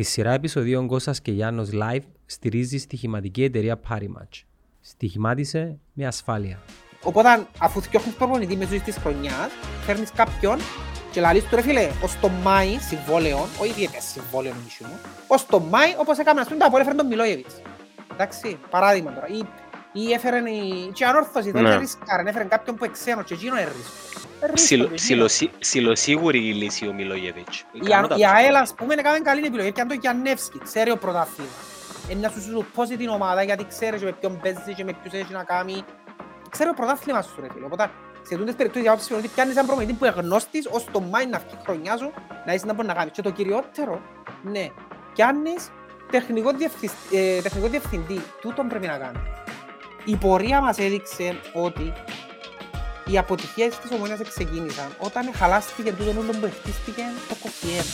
Τη σειρά επεισοδίων Κώστας και Γιάννος Live στηρίζει στοιχηματική εταιρεία Parimatch. Στοιχημάτισε με ασφάλεια. Οπότε αφού φτιάχνεις προπονητή μέσω της χρονιάς, φέρνεις κάποιον και λαλείς του ρε φίλε, ως το Μάη συμβόλαιο, όχι διέτες συμβόλαιο νησιού μου, ως το Μάη όπως έκαμε να πούμε τα απόλυτα έφερε τον Μιλόγεβιτς. Εντάξει, παράδειγμα τώρα. Ή, ή έφεραν η... και ανόρθωση, δεν Ναι. ρίσκαραν, έφεραν κάποιον που εξένω και εκείνο είναι ρίσκο. Ε, ρίσκο, Ψιλο- το ψιλοσί- Ψιλοσίγουρη η λύση ο Μιλόγεβιτς. Η Α- Η ΑΕΛ, ας πούμε, έκαμε καλή επιλογή. Έπιαν το Γιαννεύσκι, ξέρει ο πρωτάθλημα. Είναι να σου σου πόσει την ομάδα, γιατί ξέρει και με ποιον παίζεις και με ποιους έχεις να κάνει. Ξέρει ο πρωτάθλημα σου, ρε φίλε. Οπότε, σε τούτες περιπτώσεις, για άποψη μου, ότι πιάνεις έναν προμηθευτή που είναι γνώστης, ως το Μάη να βγει η χρονιά σου, να είσαι να μπορείς να κάνεις. Και το κυριότερο, ναι, πιάνεις τεχνικό, διευθυ- ε, τεχνικό διευθυντή. Τούτον πρέπει να κάνεις. Η πορεία μας έδειξε ότι οι αποτυχίες της ομόνιας ξεκίνησαν όταν χαλάστηκε τούτο όλο που χτίστηκε το κοφιέρ.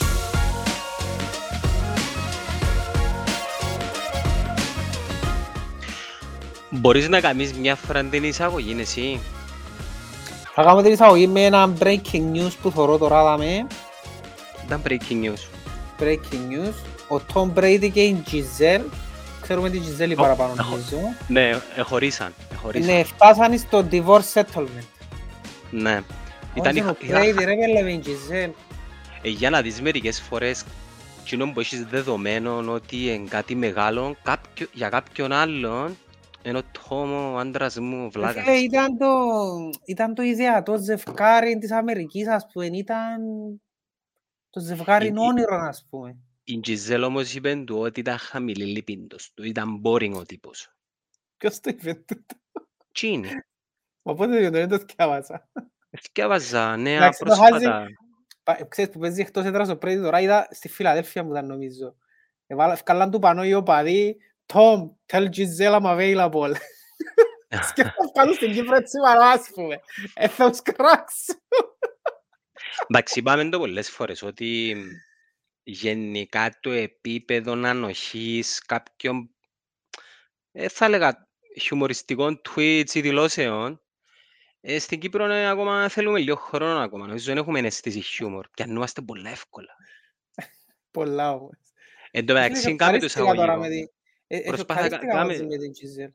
Μπορείς να κάνεις μια φορά την εισαγωγή εσύ; Θα κάνω την εισαγωγή με ένα breaking news που θωρώ τώρα δάμε. Ήταν breaking news. Breaking news. Ο Tom Brady και η Giselle, ξέρουμε τη Giselle η Ω, παραπάνω έχω. νομίζω, Ναι, εχωρίσαν. εχωρίσαν. ναι, φτάσαν στο divorce settlement. Ναι. Ήταν Ήταν ο είχα- Brady ρε πέλε με η Giselle. Ε, για να δεις μερικές φορές εκείνο που έχεις δεδομένο ότι είναι κάτι μεγάλο κάποιο, για κάποιον άλλον ενώ το ο άντρας μου ο Ρε βλάκας. Φίλε, ήταν το, ήταν το ιδεατό ζευκάρι της Αμερικής, ας πούμε, ήταν το ζευγάρι Η- η- όνειρο, ας πούμε. Η Γκιζέλ όμως είπε του ότι ήταν χαμηλή λιπίντος τους, ήταν boring ο τύπος. Ποιος το είπε τούτο; Τι είναι. Μα πότε δεν το- δεν το θυκάβασα. Θυκεύαζα νέα Εντάξει, το πρόσφατα. Πα- Ξέρεις που παίζει εκτός έδρας ο Πρέδι τώρα, είδα στη Φιλαδέλφια μου ήταν νομίζω. Εβάλα- Ευκάλαν του πανώ οι οπαδοί, Tom, tell Giselle I'm available. Σκέφτομαι πάνω στην Κύπρο έτσι μαρώ, ας πούμε. Ε, θα τους κράξω. Εντάξει, είπαμε το πολλές φορές ότι γενικά το επίπεδο ανοχής κάποιων, ε, θα έλεγα, χιουμοριστικών tweets ή δηλώσεων, ε, στην Κύπρο ε, ακόμα θέλουμε λίγο χρόνο ακόμα. Νομίζω δεν έχουμε αίσθηση χιούμορ. Και ανούμαστε πολλά εύκολα. Πολλά όμως. Εν τω μεταξύ, Φίλε, κάμε το ευχαρίστηκα τώρα εισαγωγικό. με την- ε, ε, Προσπάθα να ευχαρίστηκα κάμε- μαζί με την Giselle.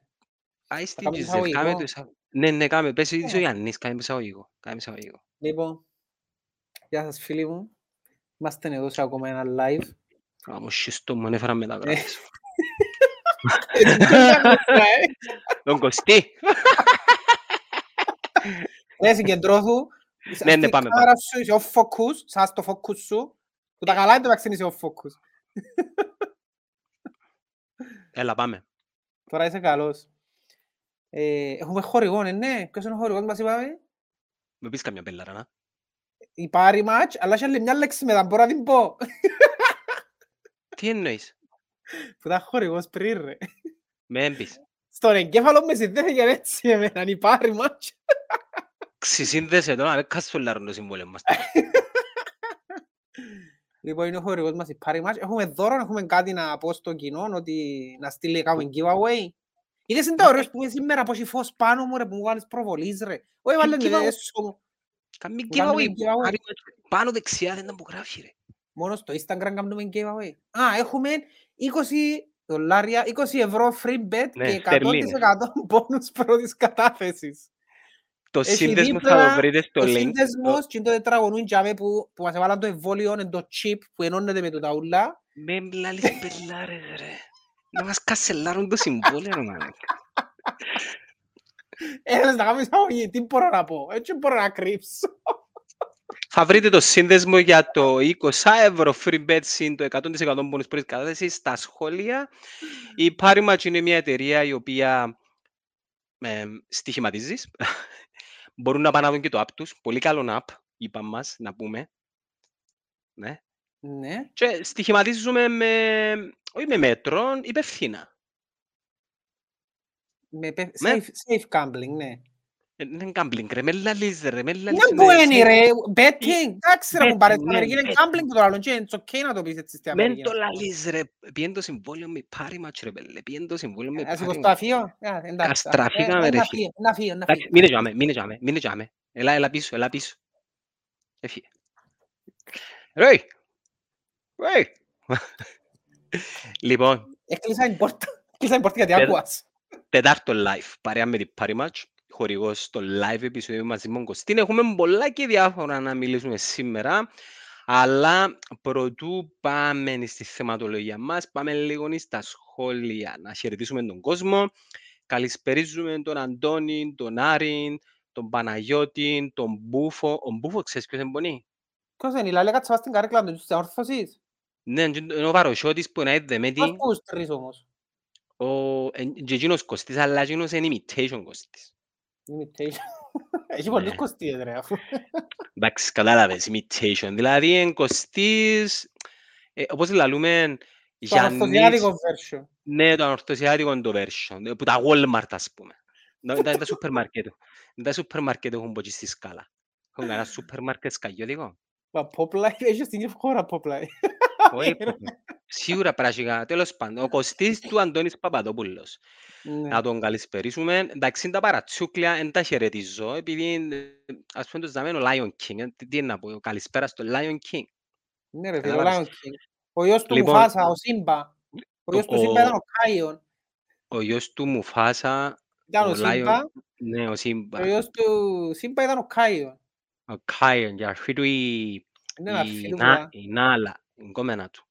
Άι στην κάμε Γκιζέλ, κάμε εισαγωγικό. το εισαγωγικό. Ναι, ναι, κάμε. Πες είσαι ο Ε. Γιάννης, κάμε εισαγωγικό. Κάμε εισαγωγικό. Λοιπόν, γεια σας φίλοι μου. Είμαστε εδώ σε ακόμα ένα live. Α, μου σχιστώ μου, ανέφερα μεταγράφες. Τον Κωστή. Ναι, συγκεντρώθου. Ναι, ναι, Στη πάμε, κάμερα σου είσαι off focus, σαν το focus σου. Που τα καλά είναι το vaccine είσαι off focus. Έλα, πάμε. Τώρα είσαι καλός. Ε, έχουμε χορηγό, ναι, ναι. Ποιος είναι ο χορηγός μας είπαμε; Με πεις καμιά πέλαρα, να. Η Πάρη Match, αλλά έχει άλλη μια λέξη μετά, μπορώ να την πω. Τι εννοείς; Που ήταν χορηγός πριν, ρε. Με έμπεις. Στον εγκέφαλο με συνδέθηκε έτσι εμένα, η Πάρη Match. Ξυσύνδεσε το να μην κασφολάρουν το συμβόλαιο μας. Λοιπόν, είναι ο χορηγός μας η Πάρη Match. Έχουμε δώρο, έχουμε κάτι να πω στο κοινό, ότι να στείλει κάνουμε giveaway. Είδες είναι το ωραίο που είναι σήμερα, πως έχει φως πάνω μου, ρε, που μου βάλεις προβολής, ρε. Όχι, βάλε με giveaway? έσω μου. Καμί Που κάνουμε giveaway. giveaway. Άρη, Πάνω δεξιά δεν ήταν που γράφει, ρε. Μόνο στο Instagram κάνουμε giveaway. Α, έχουμε 20 δολάρια, 20 ευρώ free bet Ναι, και 100% στερλίνες. bonus πρώτης κατάθεσης. Το Έχει σύνδεσμος θα δίπλα το βρείτε στο Ο link. σύνδεσμος και είναι το τετραγωνούν τζάμε που, που μας έβαλαν το εμβόλιο, είναι το chip που ενώνεται με το ταούλα. Με λάλης πελάρες, ρε. Να μας κασελάρουν το συμβόλαιο, ρε, μάνα. Έλα να κάνουμε εισαγωγή, τι μπορώ να πω, έτσι μπορώ να κρύψω. Θα βρείτε το σύνδεσμο για το 20 ευρώ free bet συν το 100% bonus πρώτης κατάθεσης στα σχόλια. Η Parimatch είναι μια εταιρεία η οποία ε, στοιχηματίζεις. Μπορούν να πάνε να δουν και το app τους. Πολύ καλό app, είπαμε μας, να πούμε. Ναι. Ναι, Και στοιχηματίζουμε με, όχι με μέτρο, υπευθύνα. με πε- Ναι. safe, safe gambling, ναι. Ε, Δεν είναι gambling, ρε. Με λαλείς, ρε. Με λαλείς, Δεν είναι που είναι safe. ρε, betting, εντάξει ρε μου betting, πάρε, στην ναι, Αμερική είναι betting. gambling το άλλο, και είναι ok να το πεις έτσι στην Μεν Αμερική. το λαλείς, ρε. Πιέν το συμβόλαιο με Parimatch, ρε. πέλε. Πιέν το συμβόλαιο με Ας σηκώσω Parimatch. το αφείο, Α, εντάξει. Καστραφήκαμε, Ε, ρε, να φίλε. φύγει, Να φύγει, να Εντάξει, φύγει. μείνε τζάμε, μείνε τζάμε, μείνε τζάμε. Έλα, έλα πίσω, έλα πίσω. Έφυγε. Ρε! Ρε! Λοιπόν, Έκλεισα την πόρτα. Έκλεισα την πόρτα γιατί Πέρα- άκουας. τετάρτο live, παρέα με την Party Match, χορηγός στο live επεισόδιο μαζί με τον Κωστίν. Έχουμε πολλά και διάφορα να μιλήσουμε σήμερα, αλλά προτού πάμε στη θεματολογία μας, πάμε λίγο στα σχόλια, να χαιρετήσουμε τον κόσμο. Καλησπερίζουμε τον Αντώνη, τον Άρην, τον Παναγιώτη, τον Μπούφο. Ο Μπούφο, ξέρεις ποιος είναι πονή. Ποιος είναι, η Λάλη κάτσε στην καρέκλα τους, της όρθωσης. Ναι, είναι ο Βαροσιώτης που είναι Πώς δεμέτη, πούς τρεις όμως. ο εν- και εκείνος Κωστής, αλλά εκείνος είναι imitation Κωστής. Imitation. Έχει πολλούς Ναι. κοστίες ρε αφού. Εντάξει, κατάλαβες, imitation. Δηλαδή, εν Κωστής, ε, όπως λαλούμε, Το ανορθωσιάτικο Γιάννης, version. ναι, το ανορθωσιάτικο το version, ε, που τα Walmart, ας πούμε. Να- Είναι τα σούπερ μάρκετ. Είναι τα σούπερ μάρκετ έχουν πω και στη σκάλα. Έχουν κανένα σούπερ μάρκετ σκαγιώτικο. Μα Popline, έχει στην ίδια χώρα Popline. Όχι, πω, σίγουρα πράσικα. Τέλος πάντων, ο Κωστής του Αντώνης Παπαδόπουλος. Ναι. Να τον καλησπερίσουμε. Εντάξει, είναι τα παρατσούκλια, δεν τα χαιρετίζω, επειδή ε, ας πούμε το ζάμε ο Lion King. ε, Τι τι είναι να πω, καλησπέρας στο Lion King. Ναι ρε φίλε, ο Κατάλαβες. Lion King. Ο γιος του Λοιπόν, Μουφάσα, ο Σύμπα. Ο γιος ο- του Σύμπα ήταν ο Κάιον. Ο γιος του Μουφάσα, Ήταν ο ο Lion- Σύμπα. ναι, ο Σύμπα. Ο γιος του Σύμπα ήταν ο Κάιον. Ο Κάιον, και αρχή του η, Είναι αρχή η, του Να- πουλά. η Νάλα, η κόμενα του.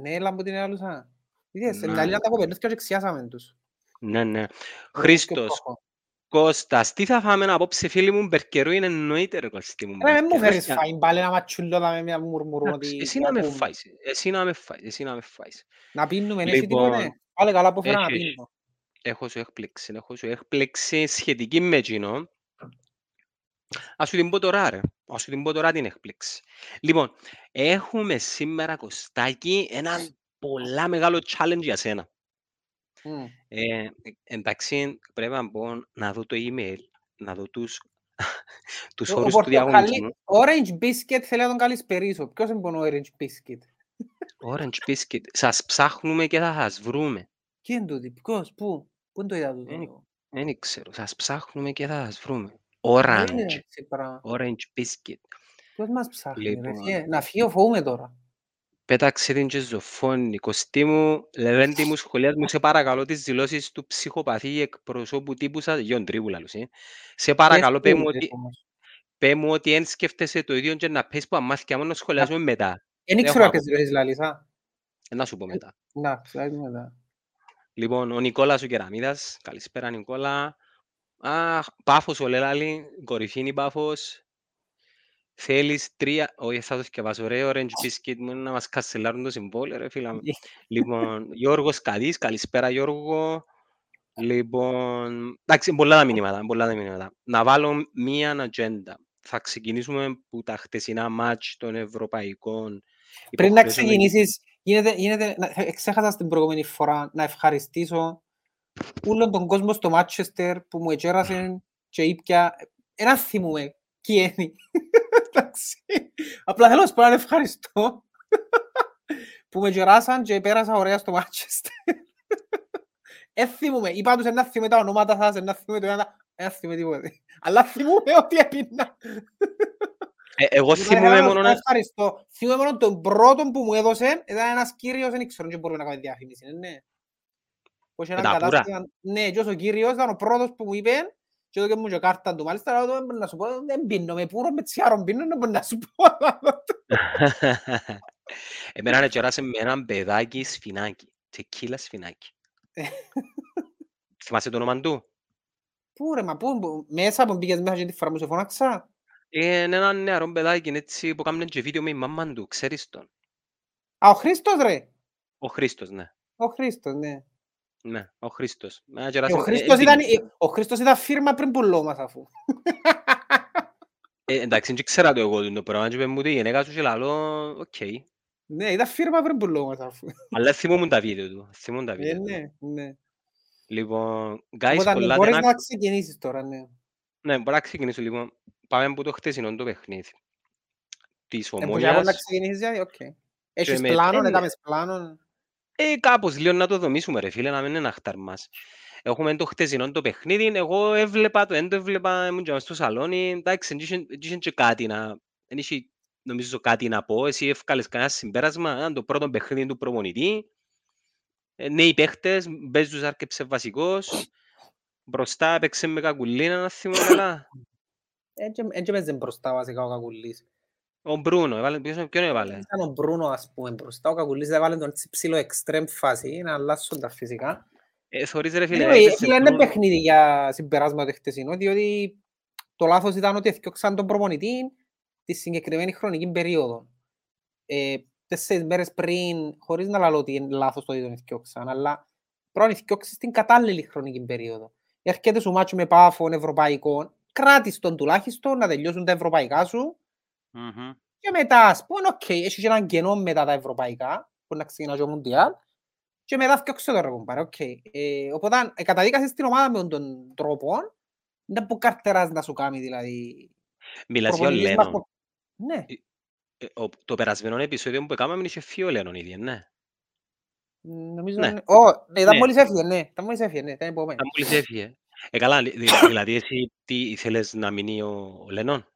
Ναι, έλα μου την έλουσα. Είδες, Να. δηλαδή τα κοπελούθηκια και ξιάσαμε τους. Ναι, ναι. Ωραίος και Χρήστος, πρόχο. Κώστας, τι θα φάμε απόψε φίλοι μου, μπερκερού είναι εννοείται ρε Κωστή μου. Ρε, μην μου μπερκερού. φέρεις φάιν πάλι να ματσουλώ με μια μουρμουρούν Εντάξει, ότι... Εσύ να με ακούμε. φάεις, εσύ να με φάεις, εσύ να με φάεις. Να πίνουμε, έχει Λοιπόν, τίποτε. Πάλι καλά που φέρα να έχει, έχει. πίνουμε. Έχω σου έκπληξη, έχω σου έκπληξη σχετική με εκείνο. Ας σου την πω τώρα ρε, ας σου την πω τώρα την έκπληξη. Λοιπόν, έχουμε σήμερα Κωστάκη ένα πολλά μεγάλο challenge για σένα. Μμ. Ε, εντάξει, πρέπει να πω να δω το email, να δω τους, τους Ο- Ο όρους του πορτοκαλί, διαγωνισμού. Orange Biscuit θέλει να τον καλησπερίσω. Ποιος είναι ο Orange Biscuit; Orange Biscuit, σας ψάχνουμε και θα σας βρούμε. Ποιο είναι τούτη, ποιος, πού, πού είναι το είδα Είναι τούτο. Δεν ξέρω, σας ψάχνουμε και θα σας βρούμε. Δεν είναι Orange, έτσι πράγμα. Orange Biscuit. Ποιος μας ψάχνει ρε Λοιπόν. φίλε; Να φύγω φοβούμαι τώρα. Πέταξε την και ζωφώνει. Κωστή μου, Λεβέντη μου, σχολιάς μου, σε παρακαλώ τις δηλώσεις του ψυχοπαθή εκπροσώπου τύπου σας, Γιον Τρίπου λαλούς, ε. Σε παρακαλώ, πέ μου Ποιες ότι, τούτες όμως. πέ μου ότι εν σκέφτεσαι το ίδιο και να πες που αμάθηκια μόνο σχολιάζουμε μετά. Εν έχω ήξερα ακούσει. ποιες δηλώσεις λαλείς, α. Ε, Να σου πω μετά. Να, ξυλάζει μετά. Λοιπόν, ο Νικόλας ο Κεραμίδας, καλησπέρα Νικόλα. Α, Πάφος ο Λελάλη, κορυφή είναι η Πάφος. Θέλεις τρία, όχι θα το σκευάσω ρε, orange biscuit μου είναι να μας κασελάρουν το συμβόλαιο ρε φίλα μου. Λοιπόν, Γιώργος Καδής, καλησπέρα Γιώργο. Λοιπόν, εντάξει, πολλά τα μηνύματα, πολλά τα μηνύματα. Να βάλω μία ατζέντα. Θα ξεκινήσουμε που τα χτεσινά μάτς των ευρωπαϊκών Πριν να υποχρεώσεων. ξεκινήσεις, γίνεται, γίνεται, να- ε, ξέχασα στην προηγούμενη φορά να ευχαριστήσω όλον τον κόσμο στο Μάτσεστερ που μου ετσέρασε και ήπια. Ένα θυμούμε ποιοι είναι. Εντάξει. Απλά θέλω να σου πω ένα ευχαριστώ που με κεράσαν και πέρασα ωραία στο Μάτσεστερ. Δεν θυμούμε. Είπα τους ένα θυμούμε τα ονόματα σας, ένα θυμούμε το ένα, ένα θυμούμε τίποτε. Αλλά θυμούμε ότι έπινα. Ε, εγώ Θέλω θυμούμαι να μόνο σου να... Ευχαριστώ. Θυμούμαι μόνο τον πρώτο που μου έδωσε, ήταν ένας κύριος, δεν ξέρω, δεν μπορούμε να κάνουμε διαφήμιση, ε, ναι. Που είχε Με έναν τα πουρα. κατάστημα- Ναι, και ο κύριος ήταν ο πρώτος που μου είπε και έδωκε μου και κάρτα του. Μάλιστα, λέω, «Δεν μπορώ να σου πω, δεν πίνω, με πουρο, με τσιάρο πίνω, δεν μπορώ να σου πω. Εμένα να κεράσει με έναν παιδάκι σφινάκι. Τεκίλα σφινάκι. Θυμάσαι το όνομα του. Πού ρε, μα πού, πού, μέσα που μπήκες μέσα και τη φορά μου σε φώναξα. Ε, Είναι ένα νεαρό παιδάκι έτσι, που κάμουν και βίντεο με η μαμά του. Ξέρεις τον. Α, ο Χρήστος ρε. Ο Χρήστος, ναι. Ο Χρήστος, ναι. Ναι, ο Χρήστος. Εμένα Και κεράσει- Ο ε, Χρήστος ε, ήταν, την- ο Χρήστος ήταν φίρμα πριν πουλό μας αφού. ε, Εντάξει, δεν ήξερα το εγώ το πράγμα. Και είπε μου τη γεναίκα σου και λαλώ, οκ. Ναι, ήταν φίρμα πριν πουλό μας αφού. Αλλά θυμόμουν τα βίντεο του. Θυμόμουν τα Ε, βίντεο του. ναι, ναι. Λοιπόν, guys, Οπότε ναι, πολλά μπορείς δεν να ξεκινήσεις τώρα, ναι. Ναι, μπορώ να ξεκινήσω λοιπόν. Πάμε από το χτεσινό το παιχνίδι. Της Ε, που για να Ομόνοιας. ξεκινήσεις, δηλαδή, οκ. Έχεις με- πλάνο, ε, ναι. έκαμες πλάνο. Ε, κάπως λίγο να το δομήσουμε ρε φίλε, να μην είναι ένας αχταρμάς. Έχουμε το χτεσινό το παιχνίδι, εγώ έβλεπα το, δεν το έβλεπα, ήμουν και μες στο σαλόνι, εντάξει, δεν είχε- δεν είχε και κάτι να... Δεν είχε νομίζω κάτι να πω. Εσύ εύκαλες κανένα συμπέρασμα, αν το πρώτο παιχνίδι του προπονητή, ε, νέοι παίχτες, Μπέζους άρκεψες βασικός, μπροστά έπαιξε με κακουλίνα, να θυμώ καλά. Έτσι παίζε μπροστά βασικά ο Κακουλής. Ο Μπρούνο, έβαλε, ποιος, ποιον έβαλε; Ήταν ο Μπρούνο ας πούμε μπροστά, ο Κακουλής έβαλε τον έτσι ψηλό εξτρέμ φάση, να αλλάσουν τα φυσικά. Ε, θωρείς ρε φίλε, Anyway, έπαιξε Φίλε, είναι Μπρούνο. παιχνίδι για συμπεράσματα χτεσινό, διότι το λάθος ήταν ότι έδιωξαν τον προπονητή τη συγκεκριμένη χρονική περίοδο. Ε, τέσσερις μέρες πριν, χωρίς να λέω ότι είναι λάθος το ότι τον έδιωξαν, αλλά πρέπει να διώξεις στην κατάλληλη χρονική περίοδο. Έρχεται σου ματς με Πάφον ευρωπαϊκόν, κράτης τον τουλάχιστον να τελειώσουν τα ευρωπαϊκά σου Μμμ. και μετά, ας πούμε, οκ, έχει και έναν κενό μετά τα ευρωπαϊκά, που να ξεκινά και ο Μουντιάλ, και μετά διώξε τώρα, κομπάρε, οκ. Ε, οπότε, ε, καταδίκασες την ομάδα με τον τρόπο, δεν που καρτεράς να σου κάνει, δηλαδή. Μιλάς για ο προπονητής Λένον. μας- Ναι, Ε, ο- Το περασμένο επεισόδιο που έκαναμε είχε φύγει ο Λένον ήδη, ναι. νομίζω... Ναι. είναι- Ω, ναι, ήταν Ναι. μόλις έφυγε, ναι, ήταν μόλις έφυγε, ναι, ήταν επόμενο. Αν μόλις έφυγε. Ε, καλά, δη- δη- δηλαδή εσύ τι ήθελες να μείνει ο ο Λένον.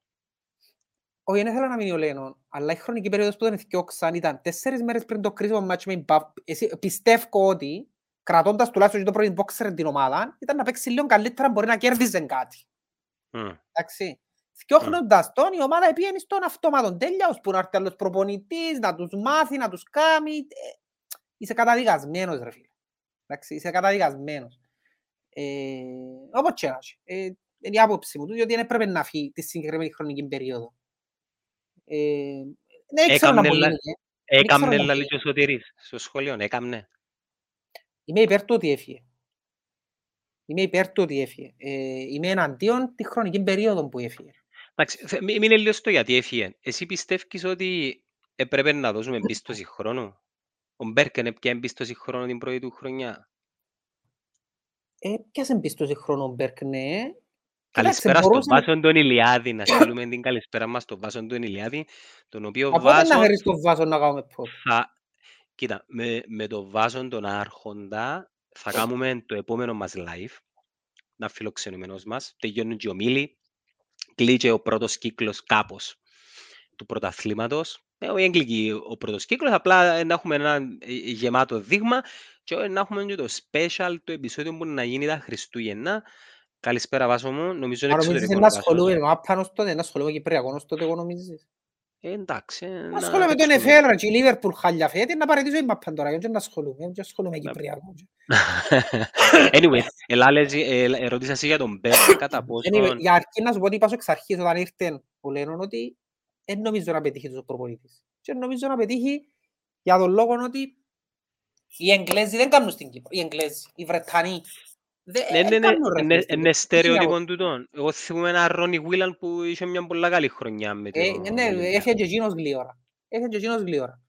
Όχι, δεν ήθελα να μείνει ο Λένον, αλλά η χρονική περίοδος που τον έφτιαξαν ήταν τέσσερις μέρες πριν το κρίσιμο μάτσο με την Παπ. Εσύ, πιστεύω ότι, κρατώντας τουλάχιστον και το πρώτο boxer την ομάδα, ήταν να παίξει λίγο καλύτερα, μπορεί να κέρδιζε κάτι. Μμ. Εντάξει. Θκιόχνοντας τον, η ομάδα πήγαινε στον αυτόματο τέλεια, ώσπου να έρθει άλλος προπονητής, να τους μάθει, να τους κάνει. Ε, Είσαι καταδικασμένος, ρε φίλε. Εντάξει, είσαι καταδικασμένος. Ε, όπως και να έχει. Ε, είναι η άποψη μου, του, διότι δεν έπρεπε να φύγει τη συγκεκριμένη χρονική περίοδο. Ε, δεν ξέρω να Έκαμνε μπορεί λα- να γίνει. Έκαμνε ξέρω να λαλή πει. και ο Σωτηρής στο σχολείο, έκαμνε. Είμαι υπέρ του ότι έφυγε. Είμαι υπέρ του ότι έφυγε. Ε, είμαι εναντίον τη χρονική περίοδο που έφυγε. Εντάξει, θε- μη- μείνε λίγο στο γιατί έφυγε. Εσύ πιστεύεις ότι έπρεπε να δώσουμε εμπίστοση χρόνου; Ο Μπέρκεν έπια εμπίστοση χρόνου την πρώτη του χρονιά; Ε, ποιας εμπίστοση χρόνο ο Μπέρκ, ναι. Καλησπέρα στον μπορούσε- Βάσον τον Ηλιάδη, να στείλουμε την καλησπέρα μας στον Βάσον τον Ηλιάδη, τον οποίο Από πότε να Βάσον φέρεις τον Βάσο να κάνουμε pod. θα... Κοίτα, με, με τον Βάσον τον Άρχοντα θα κάνουμε το επόμενο μας live, να φιλοξενούμενος μας, τελειώνουν και ο Μίλη, κλείτσε ο πρώτος κύκλος κάπως του πρωταθλήματος. Ε, όχι έγκλικη ο πρώτος κύκλος, απλά ε, να έχουμε ένα ε, γεμάτο δείγμα και ε, να έχουμε και το special, το επεισόδιο που να γίνει τα Χριστούγεννα. Καλησπέρα Βάσο μου, νομίζω είναι Αν νομίζεις εξωτερικό να ο Βάσος. ασχολούμαι με Άπανος τότε, να ασχολούμαι με Κυπριακός τότε, εγώ νομίζεις. Ε, εντάξει. ε, Να να ασχολούμαι με τον παίξουμε. Εφέλ, ρε, και η Λίβερπουλ χάλια φέτη, να παραιτήσω η Μαπάν τώρα, γιατί να ασχολούμαι, δεν ασχολούμαι με Κυπριακό. anyway, ελά, λες, ε, ε, ερώτησα εσύ για τον Μπέρκ κατά Anyway, πόσο... Για αρχή να σου πω ότι είπα σου εξ αρχής όταν ήρθε ο Λένον ότι δεν νομίζω να πετύχει τους προπονητής. Και νομίζω να πετύχει για τον λόγο ότι οι Εγγλέζοι δεν κάνουν στην Κύπρο. Οι Εγγλέζοι, οι Βρετανοί. Δεν- Ναι, ναι, δεν ναι, κάνουν, ρε, ναι, φίλε, στην είναι Κύπρο. στερεότυπο τούτον. Εγώ θυμούμαι έναν Ρόνι Βίλαν που είχε μια πολλά καλή χρονιά με Ε, το ναι, Ολυμπιακό. έφυγε και εκείνος γλύωρα. Έφυγε και εκείνος γλύωρα.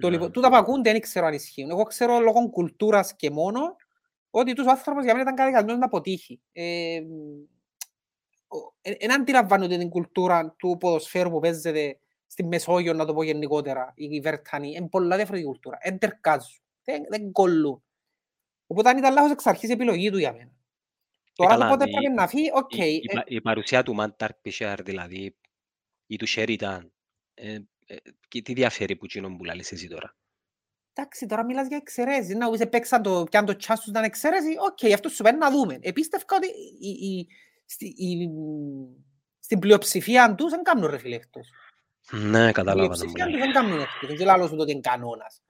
Το Ναι. λοιπόν, τούτα που ακούνται δεν ξέρω αν ισχύουν. Εγώ ξέρω λόγω κουλτούρας και μόνο ότι τους ο άνθρωπος για μένα ήταν καταδικασμένος να αποτύχει. Ε, δεν αντιλαμβάνονται την κουλτούρα του ποδοσφαίρου που παίζεται στη Μεσόγειο, να το πω γενικότερα, οι Βερτανοί. Είναι πολλά διαφορετική κουλτούρα. Δεν τερκάζουν. Δεν, δεν κολλούν. Οπότε αν ήταν λάθος εξ αρχής η επιλογή του για μένα. Τώρα καλά, το πότε η- πρέπει να φύγει, οκ. Η, η, ε, πα- η παρουσία του Μάνταρ Πισέρ, δηλαδή, ή του Σέριταν, ε, ε, και τι διαφέρει που εκείνον που λαλείς εσύ τώρα; Εντάξει, τώρα μιλάς για εξαιρέσεις. Να πεις παίξαν το, πιάν το τσάς τους να είναι εξαιρέση. Οκ, αυτό σου παίρνει να δούμε. Επίστευκα ότι η, η, στη, η, στην πλειοψηφία τους δεν κάνουν ρε φίλε εκτός. Ναι, Στην κατάλαβα να μου πλειοψηφία τους λέει. δεν κάνουν εκτός. Δεν λάλλω σου το ότι είναι κανόνας.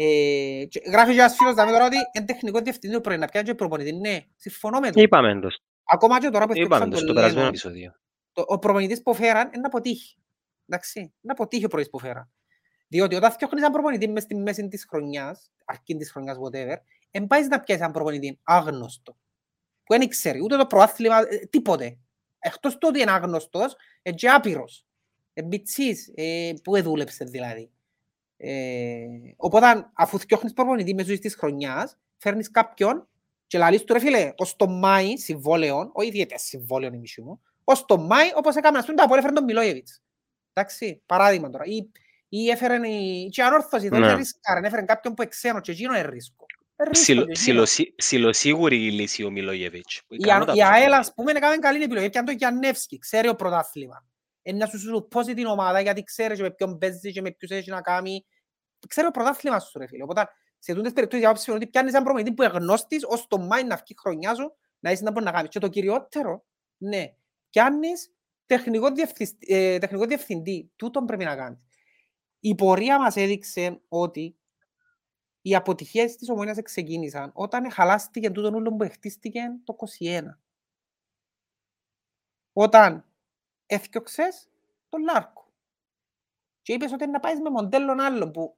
Ε, και γράφει και ένας φίλος δάμε τώρα ότι είναι τεχνικό διευθυντή πρέπει να πιάνει και προπονητή. Ναι, συμφωνώ με το. Είπαμε το, Ακόμα και τώρα που είπαμε έφτιαξαν το τον στο περασμένο Λένον, επεισόδιο. το- ο προπονητής που φέραν είναι να αποτύχει. Εντάξει, να αποτύχει ο προπονητής που φέραν. Διότι όταν φτιάχνεις έναν προπονητή μες στη μέση της χρονιάς, αρχή της χρονιάς, whatever, εν πάεις να πιάσεις έναν προπονητή άγνωστο. Που δεν ξέρει ούτε το προάθλημα, ε, τίποτε. Εκτός του ότι είναι άγνωστος, είναι και άπειρος. Ε, μπιτσής, ε, που εδούλεψε δηλαδή. Ε, οπότε αφού φτιάχνεις προπονητή μέσω της χρονιάς, φέρνεις κάποιον και λαλείς του ρε φίλε, ως το Μάη συμβόλαιον, όχι ιδιαίτερα συμβόλαιον η μισή μου, ως το Μάη, όπως έκαμε, ας πούμε, τα Απόλλη έφερε τον Μιλόγεβιτς. Εντάξει, παράδειγμα τώρα. Ή, ή έφεραν η... και ανόρθωση, δεν Ναι. ρίσκαραν, έφεραν κάποιον που εξένο και εκείνο είναι ρίσκο. Ε, ρίσκο Ψιλο- και εκείνο. ψιλοσί- Ψιλοσίγουρη η λύση ο Μιλόγεβιτς. Η, Α- η ΑΕΛ, ας πούμε, έκαμε καλή επιλογή. Έπιαν τον Γιαννεύσκι, ξέρει ο πρωτάθλημα. Είναι να σου σου πόσει την ομάδα γιατί ξέρεις και με ποιον παίζεις και με ποιους έχεις να κάνει. Ξέρει ο πρωτάθλημα σου ρε φίλε. Οπότε σε τούτες περιπτώσεις για άποψη ότι πιάνεις έναν προμηθευτή που είναι γνώστης ως το μάιν να βγει χρονιά σου να είσαι να μπορεί να κάνεις. Και το κυριότερο, ναι, πιάνεις τεχνικό, διευθυντή, ε, τεχνικό διευθυντή. Τούτον πρέπει να κάνεις. Η πορεία μας έδειξε ότι οι αποτυχίες της ομόνιας ξεκίνησαν όταν χαλάστηκε τούτον ούλο που χτίστηκε το 21. Όταν έφτιαξες τον Λάρκο. Και είπες ότι να πάεις με μοντέλο άλλο που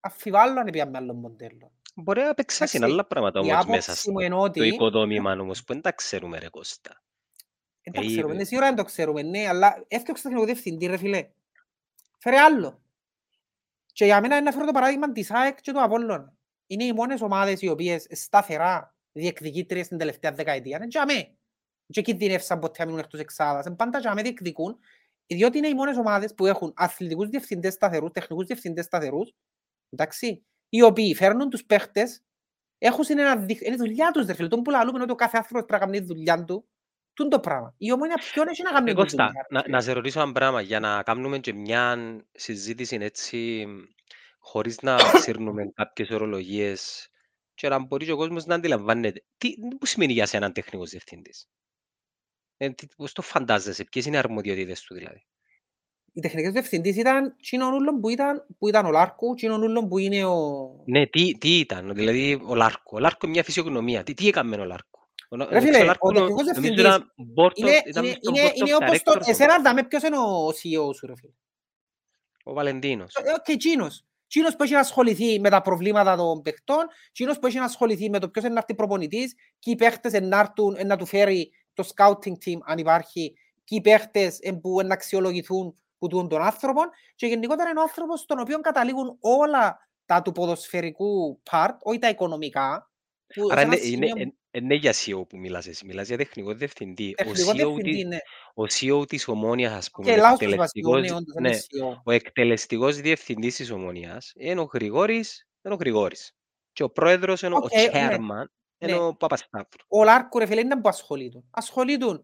αφιβάλλω αν πήγαμε άλλο μοντέλο. Μπορεί να επεξάσει άλλα πράγματα όμως μέσα στο το οικοδόμημα όμως που δεν τα ξέρουμε ρε Κώστα. Δεν τα ξέρουμε, είναι σίγουρα δεν το ξέρουμε, ναι, αλλά έφτιαξε τεχνικό διευθυντή ρε φίλε. Φέρε άλλο. Και για μένα είναι να φέρω το παράδειγμα της ΑΕΚ και του Απόλλωνα. Είναι οι μόνες ομάδες οι οποίες σταθερά διεκδικήτριες στην τελευταία δεκαετία. Είναι για μέ. Και κινδυνεύσαν ποτέ να μείνουν εκτός εξάδας. Είναι πάντα για μέ διεκδικούν. Διότι είναι οι μόνες ομάδες που έχουν αθλητικούς διευθυντές σταθερούς, τεχνικούς διευθυντές σταθερούς, εντάξει, οι οποίοι φέρνουν τους παίχτες, έχουν ένα δίκτυο, είναι δουλειά τους, δε φίλε, τον που λαλούμε ότι ο κάθε άνθρωπος πρέπει να κάνει δουλειά του, τούν το πράγμα. Η ομόνια ποιον έχει να κάνει δουλειά. Να, να σε ρωτήσω ένα πράγμα, για να κάνουμε και μια συζήτηση έτσι, χωρίς να σύρνουμε κάποιες ορολογίες και να μπορεί και ο κόσμος να αντιλαμβάνεται. Τι, τι σημαίνει για σένα τεχνικός διευθυντής; Ε, πώς το φαντάζεσαι, ποιες είναι οι αρμοδιότητες του δηλαδή; Ο τεχνικός διευθυντής ήταν εκείνον ούλλον που ήταν, που ήταν ο Λάρκο, εκείνον ούλλον που είναι ο... Ναι, τι, τι ήταν, δηλαδή ο Λάρκο. Ο Λάρκο είναι μια φυσιογνωμία. Τι, τι έκαμε ο Λάρκο. Ρε φίλε, ο τεχνικός διευθυντής είναι, είναι, είναι, είναι όπως το... Εσένα δάμε ποιος είναι ο CEO σου, ρε φίλε; Ο Βαλεντίνος. Ε, και εκείνος. Εκείνος που έχει να ασχοληθεί με τα προβλήματα των παιχτών, εκείνος που έχει να ασχοληθεί με το ποιος είναι να έρθει προπονητής, και οι παίχτες να του φέρει το scouting team, αν υπάρχει, και οι παίχτες που να αξιολογηθούν που τούν τον άνθρωπο και γενικότερα είναι ο άνθρωπος στον οποίο καταλήγουν όλα τα του ποδοσφαιρικού part, όχι τα οικονομικά. Άρα είναι, σημείο... είναι, είναι για CEO που μιλάς εσύ, μιλάς για τεχνικό διευθυντή. Τεχνικό ο, CEO διευθυντή ναι. ο CEO της Ομόνιας, ας πούμε, okay, εκτελεστικός, ναι, ο εκτελεστικός διευθυντής της Ομόνιας είναι ο Γρηγόρης, είναι ο Γρηγόρης. Και ο πρόεδρος είναι okay, ο chairman, ναι. είναι ναι. ο Παπασταύρου. Ο Λάρκο, ρε φίλε, είναι που ασχολείται. Ασχολείται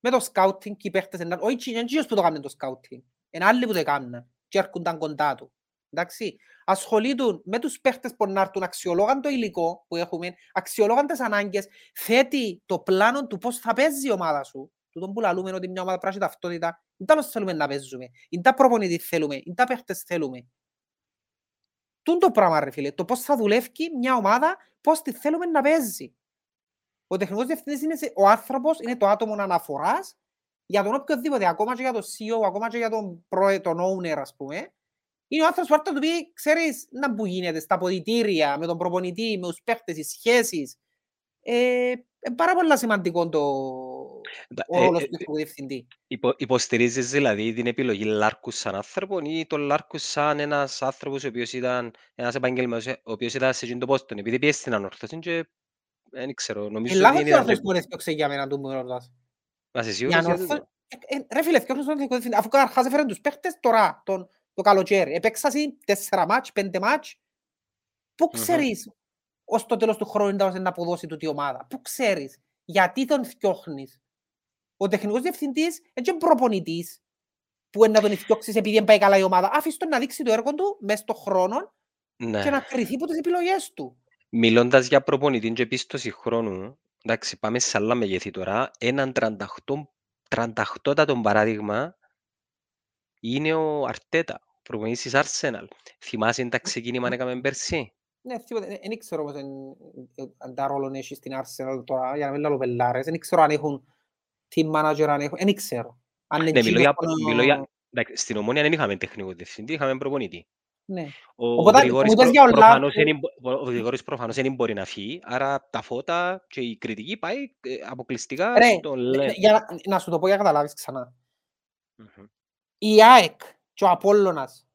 με το σκάουτινγκ και οι παίχτες, όχι είναι που το κάνουν το σκάουτινγκ. Είναι άλλοι που το κάνουν και έρχονταν κοντά του. Εντάξει. Ασχολείται με τους παίχτες που να έρθουν, αξιολόγαν το υλικό που έχουμε, αξιολόγαν τις ανάγκες, θέτει το πλάνο του πώς θα παίζει η ομάδα σου. Του τον που λαλούμε ότι μια ομάδα πράσι ταυτότητα, δεν τα θέλουμε να παίζουμε, δεν τα προπονητής θέλουμε, δεν τα παίχτες θέλουμε. Τούν το πράγμα ρε φίλε, το πώς θα δουλεύει μια ομάδα, πώς τη θέλουμε να παίζει. Ο τεχνικός διευθυντής είναι ο άνθρωπος, είναι το άτομο αναφοράς για τον οποιοδήποτε, ακόμα και για τον CEO, ακόμα και για τον, προ, τον owner, ας πούμε, είναι ο άνθρωπος που θα του πει, ξέρεις, να που γίνεται στα ποδητήρια, με τον προπονητή, με τους παίχτες, οι σχέσεις. Ε, ε, πάρα πολύ σημαντικό το ο ε, ρόλος ε, του τεχνικού διευθυντή. Υπο, υποστηρίζεις δηλαδή την επιλογή Λάρκους σαν άνθρωπο ή τον Λάρκους σαν ένας άνθρωπος ο οποίος ήταν ένας επαγγελματίας, ο οποίος ήταν σε το πόστον, επειδή πιέσει στην ανόρθωση και δεν ξέρω, νομίζω ότι είναι... Ελάχος που έφτιαξε για μένα του Μουρόρδας. Μα είσαι σίγουρος για το. Ρε φίλε, έφτιαξε τον τεχνικό διευθυντής, αφού καταρχάς έφεραν τους παίχτες τώρα, τον, το καλοκαίρι. Επέξασαν τέσσερα μάτς, πέντε μάτς. Πού ξέρεις ως το τέλος του χρόνου ήταν να αποδώσει τούτη ομάδα. Πού ξέρεις γιατί τον φτιάχνεις. Ο τεχνικός διευθυντής είναι προπονητής που είναι να τον φτιάξεις επειδή δεν πάει καλά η ομάδα. Άφησε τον να δείξει το έργο του μέσα στον χρόνο ναι. και να κρυθεί από τις επιλογές του. Μιλώντας για προπονητή και πίστοση χρόνου, εντάξει, πάμε σε άλλα μεγέθη τώρα. Έναν 38, 38 παράδειγμα είναι ο Αρτέτα, προπονητής της Arsenal. Θυμάσαι τα ξεκίνημα να έκαμε πέρσι; Ναι, δεν ξέρω πώς αν τα ρόλο έχει στην Arsenal τώρα, για να μην λέω πελάρες. Δεν ξέρω αν έχουν team manager, αν έχουν, δεν ξέρω. Ναι, μιλώ για, στην Ομόνια δεν είχαμε τεχνικό διευθυντή, είχαμε προπονητή. Ναι. Ο Γρηγόρης προφανώς, ο Γρηγόρης προφανώς δεν μπορεί να φύγει, άρα τα φώτα και η κριτική πάει ε, αποκλειστικά Ρε, στον Λέ. Για να, να σου το πω για να καταλάβεις ξανά. Mm-hmm. Η ΑΕΚ και ο Απόλλωνας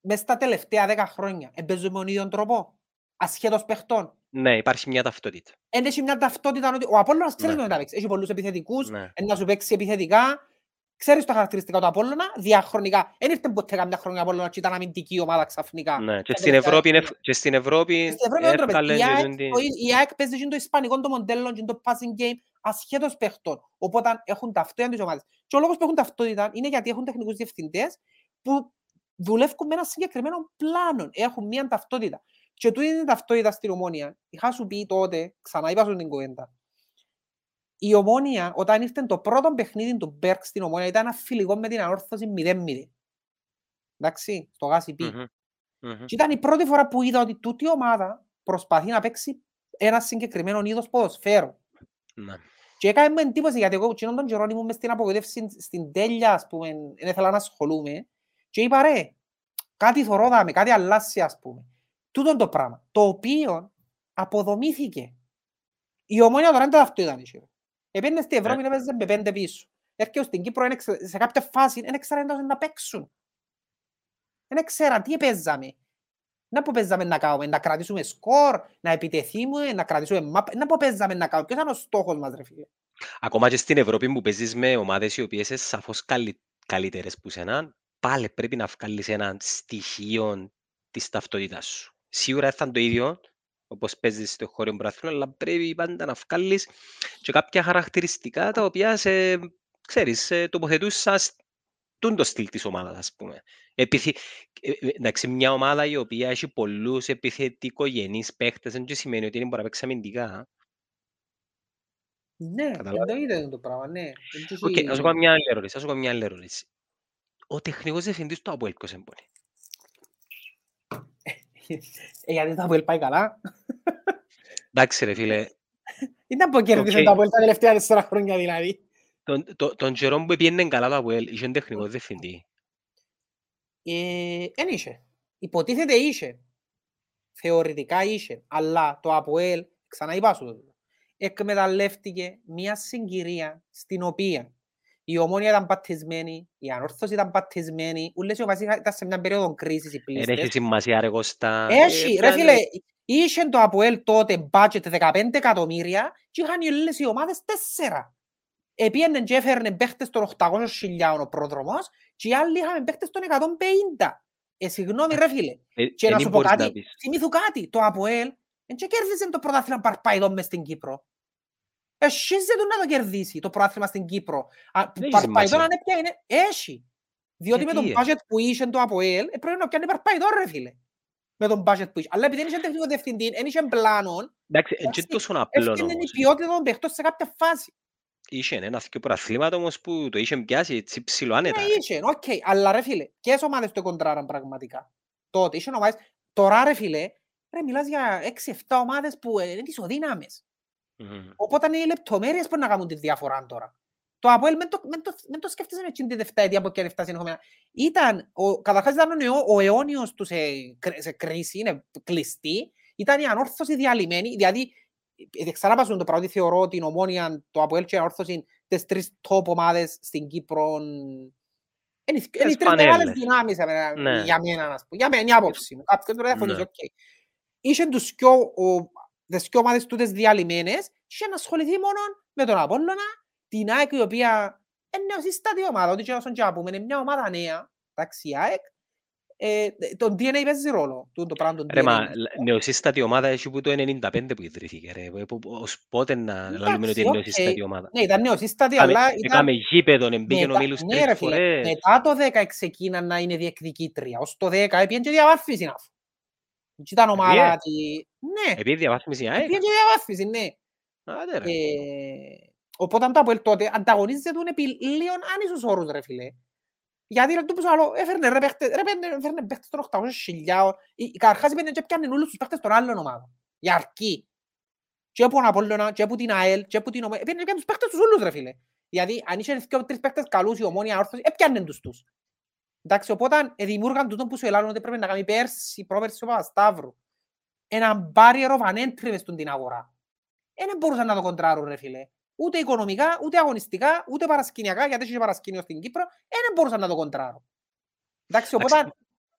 μες στα τελευταία δέκα χρόνια εμπέζουν με τον ίδιο τρόπο, ασχέτως παιχτών. Ναι, υπάρχει μια ταυτότητα. Έχει μια ταυτότητα ότι ο Απόλλωνας ξέρει ναι. να παίξει. Έχει πολλούς επιθετικούς, ναι. να σου παίξει επιθετικά, Ξέρεις τα χαρακτηριστικά του Απόλλωνα, διαχρονικά. Δεν ήρθε ποτέ καμιά χρονιά Απόλλωνας και ήταν αμυντική ομάδα ξαφνικά. Ναι, και Τα στην τελευταία Ευρώπη, είναι- χρόνια. και στην Ευρώπη Στην Ευρώπη δεν το εύκαλε παίζει. Η και ΑΕΚ- την- το- Η ΑΕΚ παίζει και το ισπανικό το μοντέλο και το passing game ασχέτως παιχτών. Οπότε έχουν ταυτότητα τις ομάδες. Και ο λόγος που έχουν ταυτότητα είναι γιατί έχουν τεχνικούς διευθυντές που δουλεύουν με ένα συγκεκριμένο πλάνο. Έχουν μία ταυτότητα. Και τούτη είναι η ταυτότητα στην Ομόνια. Είχα σου πει τότε, ξανά είπα σου την κουβέντα. Η Ομόνια, όταν ήρθε το πρώτο παιχνίδι του Μπέρκ στην Ομόνια, ήταν ένα φιλικό με την ανόρθωση 0-0. Εντάξει, στο γάσι πει. Μμμ, μμμ. Και ήταν η πρώτη φορά που είδα ότι τούτη η ομάδα προσπαθεί να παίξει ένα συγκεκριμένο είδος ποδοσφαίρου. Ναι. Και έκανε μου εντύπωση γιατί εγώ εκείνον τον καιρό ήμουν μες στην απογοήτευση στην τέλεια, ας πούμε, δεν ήθελα να ασχολούμαι. Και είπα ρε, κάτι θωρόδαμε, κάτι αλλάσει, ας πούμε. Τούτον το πράγμα, το οποίο αποδομήθηκε. Η ομόνια τώρα δεν το αυτό ήταν. είχε. Επέντε στη Ευρώπη να παίζει με πέντε πίσω. Έρχεται στην Κύπρο εν εξε- σε κάποια φάση, δεν ξέραν να παίξουν. Δεν ξέραν τι παίζαμε. Να που παίζαμε να κάνουμε, να κρατήσουμε σκορ, να επιτεθούμε, να κρατήσουμε μάπ, να που παίζαμε να κάνουμε. Ποιος ήταν ο στόχος μας ρε φίλε; Ακόμα και στην Ευρώπη που παίζεις με ομάδες οι οποίες είναι σαφώς καλυ- καλύτερες που σένα, πάλι πρέπει να βγάλεις ένα στοιχείο της ταυτότητάς σου. Σίγουρα δεν θα είναι το ίδιο, όπως παίζεις στο χώριο μπράθυνο, αλλά πρέπει πάντα να βγάλεις και κάποια χαρακτηριστικά τα οποία σε, ξέρεις, σε τοποθετούν σαν τούν το στυλ της ομάδας, ας πούμε. Επιθυ... ε, ε, Εντάξει, μια ομάδα η οποία έχει πολλούς επιθετικογενείς παίχτες δεν και σημαίνει ότι δεν μπορεί να παίξει αμυντικά. Ναι, Καταλάβες. εννοείται το πράγμα, ναι. Δεν τους Οκ, έχει- ας σου κάνω μια άλλη ερώτηση. Ας σου κάνω μια άλλη ερώτηση. Ο τεχνικός διευθυντής του Αποέλ ποιος εμπονεί. Ε, γιατί το Αποέλ πάει καλά. Εντάξει ρε φίλε, Ήταν που κέρδισε Οκ. το Αποέλ τα τελευταία τέσσερα χρόνια δηλαδή. τον, το, τον καιρό που πήγαινε καλά το Αποέλ, είχε τεχνικό διευθυντή. Ε, Εν είχε. Υποτίθεται είχε. Θεωρητικά είχε. Αλλά το Αποέλ, ξαναείπα σου το, εκμεταλλεύτηκε μια συγκυρία στην οποία η Ομόνοια ήταν πατισμένη, η Ανόρθωση ήταν πατισμένη, ούλες οι ομάδες είχα- ήταν σε μια περίοδο κρίσης οι Δεν έχει πλείστες. σημασία ρε Κώστα. Έχει, Ε, ρε πιάνε- φίλε, είχε το Αποέλ τότε budget 15 εκατομμύρια και είχαν οι όλες οι ομάδες 4. Επίενε και έφερνε παίχτες των 800.000 ο πρόδρομος και οι άλλοι είχαν παίχτες των 150. Ε, συγγνώμη ρε φίλε. Ε, Και εν να σου πω μπορείς να κάτι, πεις. θυμήθου κάτι, το Αποέλ δεν και κέρδισε το πρωτάθλημα Παρπαϊδόν μες στην Κύπρο. Εσύζε του να το κερδίσει το πρωτάθλημα στην Κύπρο. Α, Δεν έχει Παρπαϊδόν σημασία. αν έπια είναι, έχει. Διότι με τον Γιατί, ε; budget που είχε το Αποέλ, ε, πρέπει να πιάνει Παρπαϊδόν ρε φίλε. Με τον budget που είχε. Αλλά επειδή δεν είχε τεχνικό διευθυντή, δεν είχε πλάνο, Εντάξει, εν και εντάξει, τόσο απλό έφτιανε η όμως. ποιότητα των παιχτών σε κάποια φάση. Είχε ένα δύο πρωταθλήματα όμως που το είχε πιάσει έτσι ψηλό άνετα. Ναι, ρε. είχε, οκ. Αλλά ρε φίλε, ποιες ομάδες το κοντράραν πραγματικά; Τότε είχε ομάδες, τώρα ρε φίλε, ρε μιλάς για 6-7 ομάδες που ε, είναι ισοδύναμες. Μμμ. Οπότε είναι οι λεπτομέρειες που να κάνουν τη διαφορά τώρα. Το Αποέλ μεν το, μεν το, μεν το σκέφτεσαι με εκείνη τη δευταετία που έκανε φτάσει ενδεχομένα. Ήταν, ο, καταρχάς ήταν ο, αιώ- ο αιώνιος του σε, κρ- σε κρίση, είναι κλειστή. Ήταν η ανόρθωση διαλυμένη, δηλαδή ε, ξαναπάσουν το πράγμα ότι θεωρώ την ομόνια, το Αποέλ και η ανόρθωση τις τρεις top ομάδες στην Κύπρο είναι οι- είναι οι τρεις πανέλες. μεγάλες δυνάμεις εμένα, Ναι. για μένα, να πω. για μένα, είναι η άποψη μου. Κάποιος μπορεί να διαφωνήσει, Ναι. οκ. Είχε τους δυο, ο, τις δυο ομάδες τούτες διαλυμένες και να ασχοληθεί μόνο με τον Απόλλωνα, την ΑΕΚ η οποία είναι νεοσύστατη ομάδα, ό,τι και όσον και να πούμε, είναι μια ομάδα νέα, εντάξει, η ΑΕΚ. Ε, τον DNA παίζει ρόλο, τούτο το πράγμα τον Ρε, DNA. μα λ- νεοσύστατη ομάδα έχει που το 95 που ιδρύθηκε ρε. Ε, που- που- Ως πότε να Εντάξει, λέμε ότι είναι οκ. νεοσύστατη ομάδα. Ναι, ήταν νεοσύστατη, Έκαμε- αλλά ήταν... Έκαμε γήπεδο, εμπήκε ο Μετά- Μίλους ναι, ρε τρεις φίλε, φορές. μετά το 10 ξεκίναν να είναι διεκδικήτρια. Ως το 10 έπιαν και διαβάθμιση να φω. Και ήταν ομάδα Επίε. τη... Ναι, Επειδή διαβάθμιση η ΑΕΚ. έπιαν και διαβάθμιση, ναι. Άντε ρε. Ε, οπότε αν το Αποέλ τότε ανταγωνίζεται τον επί λίγων άνισους όρους ρε φίλε. Γιατί ρε τούτος άλλο έφερνε ρε παίχτες, ρε παίρνε- έφερνε παίχτες των 800.000. Ε, Καταρχάς έπαιρνε και έπιανε όλους τους παίχτες των άλλων ομάδων. Για αρκή. Και από τον Απόλλωνα, και από την ΑΕΛ, και από την Ομόνια. Έπαιρνε και τους παίχτες τους όλους ρε φίλε. Γιατί αν είχε δύο τρεις παίχτες καλούς η Ομόνια όρθωση, έπιανε τους τους. Εντάξει, οπότε ε, δημιούργαν τούτο που σου ελάλουν ότι πρέπει να κάνει πέρσι, πρόπερσι ο Παπασταύρου. Έναν barrier of entry μες στον την αγορά. Ε, Δεν μπορούσαν να το κοντράρουν ρε φίλε. Ούτε οικονομικά, ούτε αγωνιστικά, ούτε παρασκηνιακά, γιατί έχεις και παρασκήνιο στην Κύπρο, ε, δεν μπορούσαν να το κοντράρουν. Εντάξει, οπότε Εντάξει,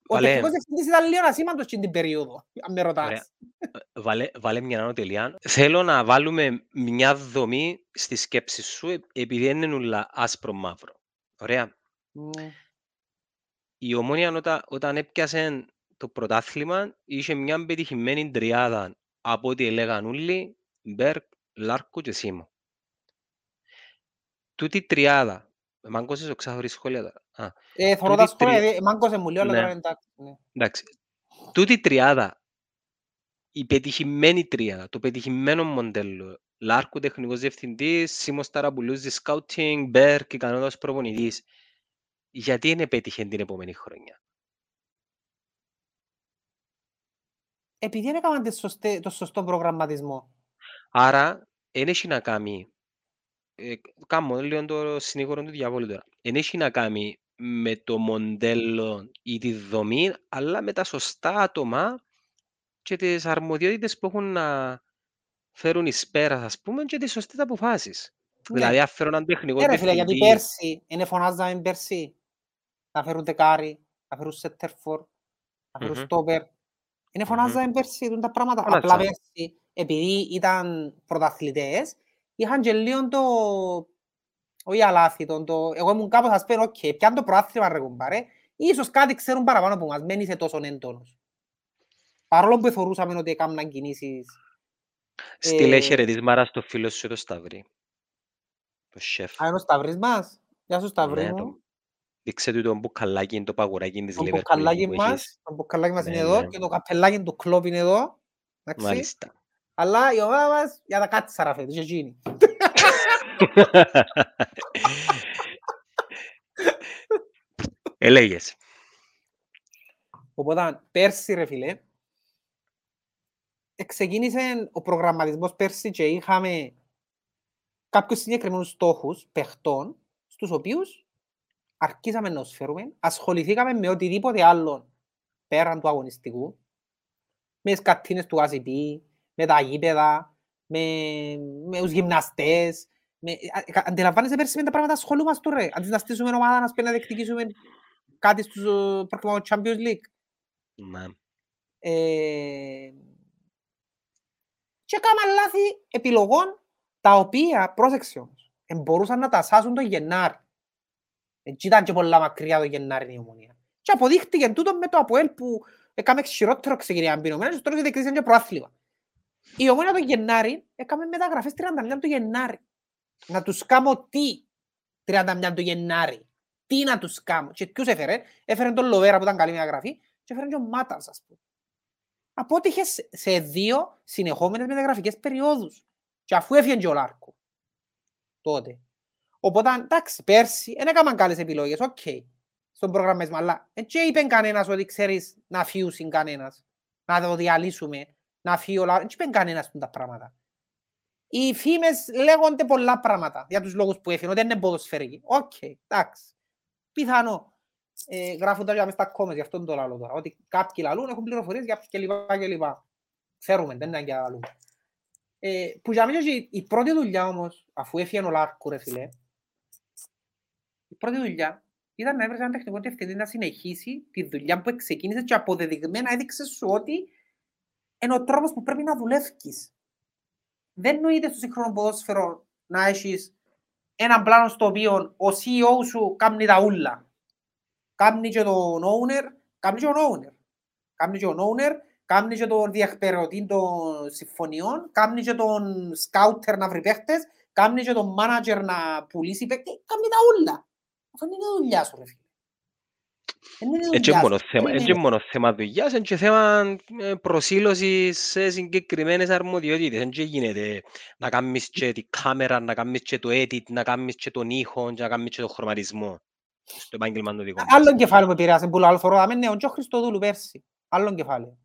ο Βαλέ. τεχνικός διευθυντής ήταν λίγο ασήμαντος στην την περίοδο, αν με ρωτάς. Ωραία. Ε, Βάλε, βάλε μια ανωτελεία. Θέλω να βάλουμε μια δομή στη σκέψη σου ε, επειδή είναι όλα άσπρο μαύρο. Ωραία. Ναι. Η Ομόνια όταν, όταν έπιασε το πρωτάθλημα είχε μια πετυχημένη τριάδα από ό,τι έλεγαν όλοι, Μπέρκ, Λάρκο και Σίμω. Τούτη η τριάδα, μάγκωσες ο ξάχωρης σχόλια τώρα. Α, Ε, θωρώ Τούτη τα σχόλια, τρι- ε, μάγκωσε μου λίγο, αλλά Ναι. τώρα εντάξει. ναι. εντάξει. Τούτη η τριάδα, η πετυχημένη τριάδα, το πετυχημένο μοντέλο, Λάρκο τεχνικός διευθυντής, Σίμος Ταραμπουλούζης scouting, Μπέρκ ικανότητας προπονητής, γιατί δεν επέτυχε την επόμενη χρονιά. Επειδή δεν έκαναν τη σωστή- το σωστό προγραμματισμό. Άρα, δεν έχει να κάνει, ε, κάνω λίγο το συνήγορο του διαβόλου τώρα, δεν έχει να κάνει με το μοντέλο ή τη δομή, αλλά με τα σωστά άτομα και τις αρμοδιότητες που έχουν να φέρουν εις πέρας, ας πούμε, και τις σωστές αποφάσεις. Ναι. Δηλαδή, αν φέρω έναν τεχνικό Ε, ρε φίλε, γιατί διευθυντή, πέρσι, είναι φωνάζαμε πέρσι, να φέρουν δεκάρι, να φέρουν σέντερ φορ, να φέρουν Μμμ. στόπερ. Είναι Μμμ. φωνάζαμε πέρσι τούν τα πράγματα. Φωνάζαμε. Απλά πέρσι, επειδή ήταν πρωταθλητές, είχαν και λίγο το... Όχι αλάθητο, το... Εγώ ήμουν κάπως, ας πούμε, οκ, πιάνε το πρωτάθλημα ρε κουμπάρε, ίσως κάτι ξέρουν παραπάνω από μας, μένει σε τόσο έντονος. Παρόλο που θεωρούσαμε ότι έκαναν κινήσεις. στείλε ε, χαιρετίσματα στο φίλο σου το Σταυρί. Το σεφ. Α, είναι ο Σταυρής μας. Γεια σου Σταυρί Ναι, μου. Το- Δείξε του το μπουκαλάκι, το παγουράκι της Το Liverpool μπουκαλάκι που έχεις. μας, το μπουκαλάκι μας Ναι, είναι εδώ ναι. και το καπελάκι του κλόπ είναι εδώ. Εντάξει. Μάλιστα. Αλλά η ομάδα μας για τα κάτσαρα φέτος, και εκείνη. Έλεγες. Οπότε πέρσι ρε φίλε, ξεκίνησε ο προγραμματισμός πέρσι και είχαμε κάποιους συγκεκριμένους στόχους παιχτών, στους οποίους αρχίσαμε να τους φέρουμε, ασχοληθήκαμε με οτιδήποτε άλλο πέραν του αγωνιστικού, με τις κατίνες του ACP, με τα γήπεδα, με, με τους γυμναστές. Με, α- κα- αντιλαμβάνεσαι πέρσι με τα πράγματα ασχολούμαστε ρε. Αντί να στήσουμε ομάδα, να πούμε να διεκδικήσουμε κάτι στους ε, προκριματικούς Champions League. Ναι. Ε, και έκαναν λάθη επιλογών τα οποία, πρόσεξε όμως, ε, μπορούσαν να τα σάσουν το Γενάρη. Έτσι ήταν και πολλά μακριά το Γενάρη η ομονία. Και αποδείχτηκε τούτο με το Αποέλ που έκαμε χειρότερο ξεκινία αμπινωμένα και τώρα διεκδίκησαν και προάθλημα. Η ομονία το Γενάρη έκαμε μεταγραφές 31 του Γενάρη. Να τους κάνω τι 31 του Γενάρη. Τι να τους κάνω. Και ποιους έφερε; Έφερε τον Λοβέρα που ήταν καλή μεταγραφή και έφερε και ο Μάτας ας πούμε. Απότυχε σε- σε δύο συνεχόμενες μεταγραφικές περιόδους. Και αφού έφυγε και ο Λάρκο. Τότε. Οπότε, εντάξει, πέρσι δεν έκαναν καλές επιλογές, οκ, στον προγραμματισμό, αλλά δεν και είπε κανένας ότι ξέρεις να φύγουν κανένας, να το διαλύσουμε, να φύγει ο Λάρκο, δεν είπε κανένας τα πράγματα. Οι φήμες λέγονται πολλά πράγματα για τους λόγους που έφυγαν, ότι δεν είναι ποδοσφαιρικοί. Οκ, εντάξει. Πιθανό. Ε, γράφουν τα μες στα comments, γι' αυτό το λαλό τώρα. Ότι κάποιοι λαλούν, έχουν πληροφορίες για και λοιπά και λοιπά. Ξέρουμε, δεν είναι για να λαλούν. Ε, που για μένα και η πρώτη δουλειά όμως, αφού έφυγε ο Λάρκο ρε φίλε, η πρώτη δουλειά ήταν να έβρεσε έναν τεχνικό διευθυντή να συνεχίσει τη δουλειά που ξεκίνησε και αποδεδειγμένα έδειξε σου ότι είναι ο τρόπος που πρέπει να δουλεύεις. Δεν νοείται στο σύγχρονο ποδόσφαιρο να έχεις έναν πλάνο στο οποίο ο CEO σου κάνει τα ούλα. Κάνει και τον owner, κάνει και τον owner. Κάνει και τον owner, κάνει και τον διεκπαιρεωτή των συμφωνιών, κάνει και τον σκάουτερ να βρει παίχτες, κάνει και τον manager να πουλήσει παίχτες, κάνει τα ούλα. Αυτό είναι η δουλειά σου ρε φίλε. Δεν είναι η Έτσι δουλειά μόνο σου. θέμα, Περίμενε. έτσι μόνο θέμα δουλειάς, είναι και θέμα ε, προσήλωσης σε συγκεκριμένες αρμοδιότητες. Δεν και γίνεται να κάνεις και τη κάμερα, να κάνεις και το edit, να κάνεις και τον ήχο και να κάνεις και τον χρωματισμό. Στο επάγγελμα το δικό μας. Άλλον κεφάλαιο που επηρεάσε που άλλο φορό, δάμε ναι, ο Τζο Χριστοδούλου πέρσι. Άλλον κεφάλαιο.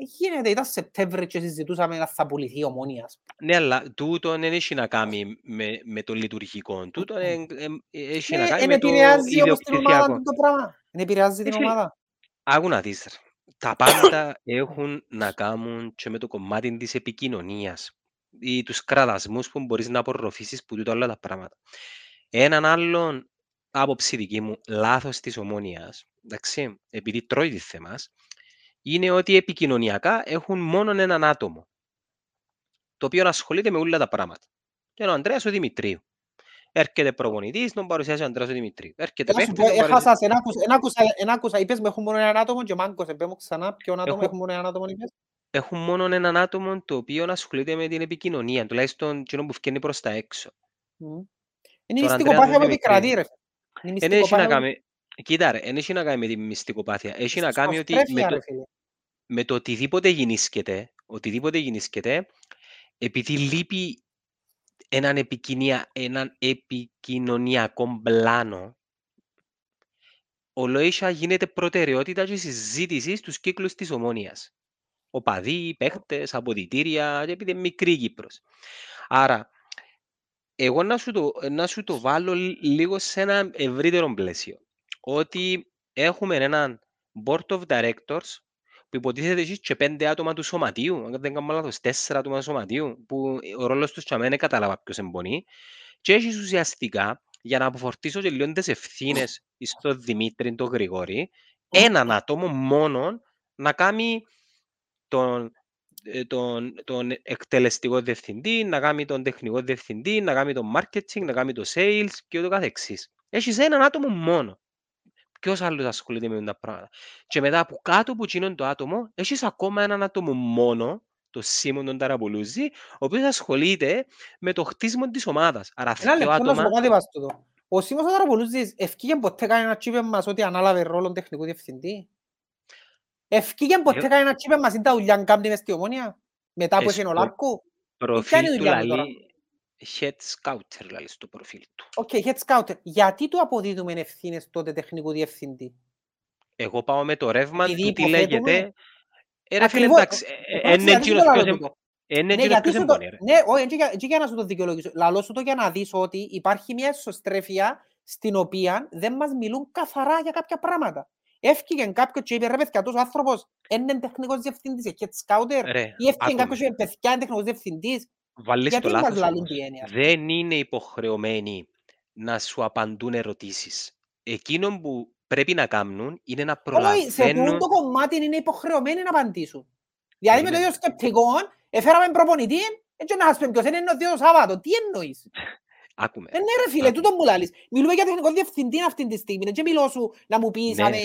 Ε, Γίνεται, ήταν Σεπτέμβρη και συζητούσαμε να θα πουληθεί η ομόνια. ας πούμε. Ναι, αλλά τούτο δεν έχει να κάνει με, με το λειτουργικό. Τούτο Μμμ. εν- εν- έχει να Ναι, κάνει εν με το επηρεάζει όμως την ομάδα ιδιοκτησιακό. του το πράγμα. Εν επηρεάζει την Έχει- ομάδα. Άκου να δεις, ρε. Τα πάντα έχουν να κάνουν και με το κομμάτι της επικοινωνίας ή τους κραδασμούς που μπορείς να απορροφήσεις που τούτα όλα τα πράγματα. Έναν άλλον άποψη δική μου λάθος της ομόνιας, εντάξει, επειδή τρώει τη θέμας, είναι ότι επικοινωνιακά έχουν μόνο έναν άτομο, το οποίο ασχολείται με όλα τα πράγματα. Και είναι ο Ανδρέας ο Δημητρίου. Έρχεται προπονητής, τον παρουσιάζει ο Αντρέας ο Δημητρίου. Έρχεται Να σου πω, παίχτης, τον έχασα, παρουσιάζει... σε, εν άκουσα, εν άκουσα, εν άκουσα, είπες με έχουν μόνο έναν άτομο και μάγκωσε, πέ μου ξανά, ποιον άτομο Έχω- έχουν μόνο έναν άτομο, είπες. Έχουν μόνο έναν άτομο το οποίο ασχολείται με την επικοινωνία, τουλάχιστον εκείνο που βγαίνει προς τα έξω. Μμ. Είναι η Τον μυστικοπάθεια Ανδρέα που τον επικρατεί, ρε. Είναι η Δεν έχει να μυστικοπάθεια που- κάνει... Κοίτα ρε, δεν έχει να κάνει με τη μυστικοπάθεια. Έχει να κάνει ότι με Σωστρέφεια, το, ρε φίλε. με το οτιδήποτε γεννήσκεται, οτιδήποτε γεννήσκεται, επειδή λείπει έναν, επικοινία, έναν επικοινωνιακό πλάνο, ο Λόισα γίνεται προτεραιότητα και συζήτηση στους κύκλους της ομόνιας. Οπαδοί, παίχτες, αποδητήρια, και επειδή είναι μικρή η Κύπρος. Άρα, εγώ να σου, το, να σου το βάλω λι- λίγο σε ένα ευρύτερο πλαίσιο. Ότι έχουμε έναν board of directors που υποτίθεται εσείς και πέντε άτομα του σωματείου, αν δεν κάνω λάθος, τέσσερα άτομα του σωματείου, που ο ρόλος τους και δεν κατάλαβα ποιος εμπονεί. Και έχεις ουσιαστικά, για να αποφορτήσω και λίγο τις ευθύνες στον Δημήτρη, τον Γρηγόρη, έναν άτομο μόνο να κάνει τον, ε, τον, τον εκτελεστικό διευθυντή, να κάνει τον τεχνικό διευθυντή, να κάνει το marketing, να κάνει το sales και ούτω καθεξής. Έχεις έναν άτομο μόνο. Ποιος άλλος ασχολείται με τα πράγματα. Και μετά από κάτω από εκείνον το άτομο, έχεις ακόμα έναν άτομο μόνο, το Σίμον τον Ταραπολούζη, ο οποίος ασχολείται με το χτίσιμο της ομάδας. Άρα Ένα δύο λεπτό να σου άτομα... πω κάτι πας τούτο. Ο Σίμος ο Ταραπολούζης ευκήγε ποτέ κανένας τζι' είπε μας ότι ανάλαβε ρόλο τεχνικού διευθυντή; Ευκήγε ποτέ Εγώ- κανένας τζι' είπε μας είναι τα ουλιάν κάμπτη μες στη ομόνια. Μετά που Εσ- έφυγε ο ο- Λάρκου. Προφίλ η του δουλειά του τώρα; λαλεί head scouter, λαλεί στο προφίλ του. OK, head scouter. Γιατί του αποδίδουμε ευθύνες τότε τεχνικού διευθυντή; Εγώ πάω με το ρεύμα Επειδή του τι υποθέτουμε- λέγεται. Ε, ρε φίλε, Ακριβώς, εντάξει, ε, ε, εντάξει, είναι γιατί εκείνος το ποιος λαλώ εμ- τούτο. είναι Ναι, εκείνος γιατί ποιος σου το... εμπονεί, ρε. Ναι, όχι, έτσι για- έτσι για να σου το δικαιολογήσω. Λαλώ σου το για να δεις ότι υπάρχει μια ισοστρέφεια στην οποία δεν μας μιλούν καθαρά για κάποια πράγματα. Έφυγε κάποιος και είπε ρε παιδιά, αυτός ο άνθρωπος είναι τεχνικός διευθυντής, έχει head scouter. Ρε, Ή έφυγε άκουμε. κάποιος και είπε παιδιά, είναι τεχνικός διευθυντής. Βάλεις Γιατί το μας λάθος λαλούν όμως. τη έννοια. Δεν είναι υποχρεωμένοι να σου απαντούν ερωτήσεις. Εκείνο που πρέπει να κάνουν είναι να Όχι, σε προλαβαίνουν... τούτο το κομμάτι είναι υποχρεωμένοι να απαντήσουν. Δηλαδή με το Περίμενε. ίδιο σκεπτικό, έφεραμε προπονητή, έτσι να σας πει ποιος είναι εννοεί το Σάββατο. Τι εννοείς; Άκουμε. Ε, ναι ρε φίλε, Άκουμε. τούτο μου λάλης. Μιλούμε για τεχνικό διευθυντή αυτή τη στιγμή. Δεν μιλώ σου να μου πεις Ναι, αν ρε. ε,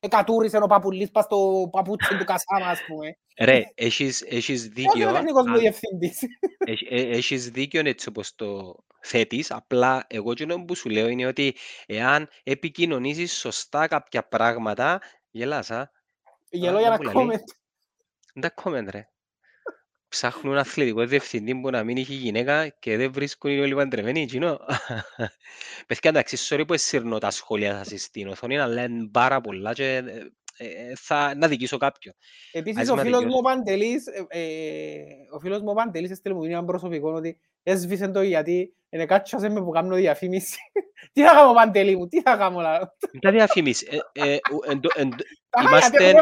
εκατούρισε ο παπουλής πας στο παπούτσι του Κασάμα, ας πούμε. Ρε, έχεις, έχεις Ποιος είναι δίκιο. ο τεχνικός μου αν- διευθυντής. έχ- ε, Έχεις δίκιο έτσι όπως το θέτεις, απλά εγώ εκείνο που σου λέω είναι ότι εάν επικοινωνήσεις σωστά κάποια πράγματα, γελάς, α, Γελώ Α, για δεν να μου λαλεί. comment. δεν τα comment, ρε. Ψάχνουν αθλητικό διευθυντή που να μην έχει γυναίκα και δεν βρίσκουν είναι όλοι παντρεμένοι, εκείνο. Παιδιά, εντάξει, sorry που εσύρνω τα σχόλια σας στην οθόνη, αλλά είναι πάρα πολλά και ε, ε, θα να δικήσω κάποιον. Επίσης Ας ο με φίλος μου αδικιώσει. ο Παντελής, ε, ε, ο φίλος μου ο Παντελής έστειλε μου ένα προσωπικό ότι έσβησε το γιατί είναι κάτσασε με που κάνω διαφήμιση. Τι θα κάνω Παντελή μου, τι θα κάνω λαλό. Μην τα διαφημίσεις. Ε, ε, ου- εν τω- εν τω- Τα γιατί Είμαστε-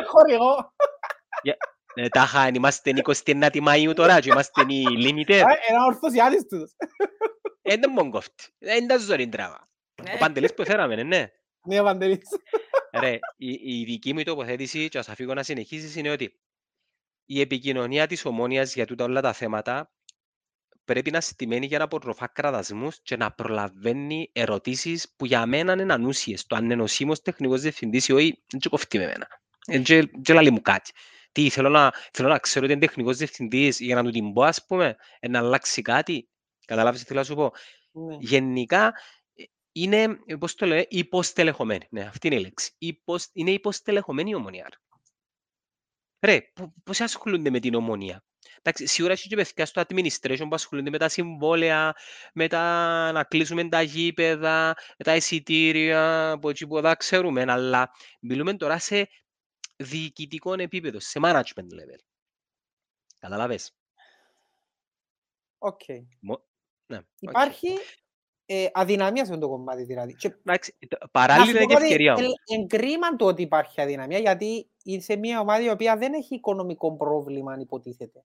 έχουμε χορηγό. ε, Τάχα, είμαστε 29 Μαΐου τώρα και είμαστε οι limited. Α, Ένα ορθωσιάτης τους. Ε, δεν μου κόφτει. Ε, Είναι τα ζωρή τράβα. Ο Παντελής που φέραμε, ναι, ναι. Ναι, ο Παντελής. Ρε, η, η δική μου τοποθέτηση, και ας αφήγω να συνεχίσεις, είναι ότι η επικοινωνία της ομόνιας για τούτα όλα τα θέματα πρέπει να στημένη για να απορροφά κραδασμούς και να προλαβαίνει ερωτήσεις που για μένα είναι ανούσιες. Το αν είναι ο Σίμος τεχνικός διευθυντής ή όχι, δεν και κοφτεί με εμένα. Δεν και- και λαλεί μου κάτι. Τι, θέλω να, θέλω να ξέρω ότι είναι τεχνικός διευθυντής για να του την πω, ας πούμε, ε, να αλλάξει κάτι. Καταλάβεις τι θέλω να σου πω. Ναι. Γενικά ε, είναι, ε, πώς το λέω, υποστελεχωμένη. Ναι, αυτή είναι η λέξη. Υποσ... Είναι υποστελεχωμένη η ομονία. ρε. Ρε, πο- πώς ασχολούνται με την ομονία; Εντάξει, σίγουρα έχει και παιδιά στο administration που ασχολούνται με τα συμβόλαια, με τα να κλείσουμε τα γήπεδα, με τα εισιτήρια, από εκεί που εδώ ξέρουμε, αλλά μιλούμε τώρα σε διοικητικό επίπεδο, σε management level. Καταλάβες; Οκ. Μο- Ναι, οκ. Υπάρχει ε, αδυναμία σε αυτό το κομμάτι δηλαδή. Και Εντάξει, το- να σου παράλληλα πω είναι και κάτι, ευκαιρία ε, όμως. εν κρίμα το ότι υπάρχει αδυναμία γιατί είσαι μια ομάδα η οποία δεν έχει οικονομικό πρόβλημα αν υποτίθεται.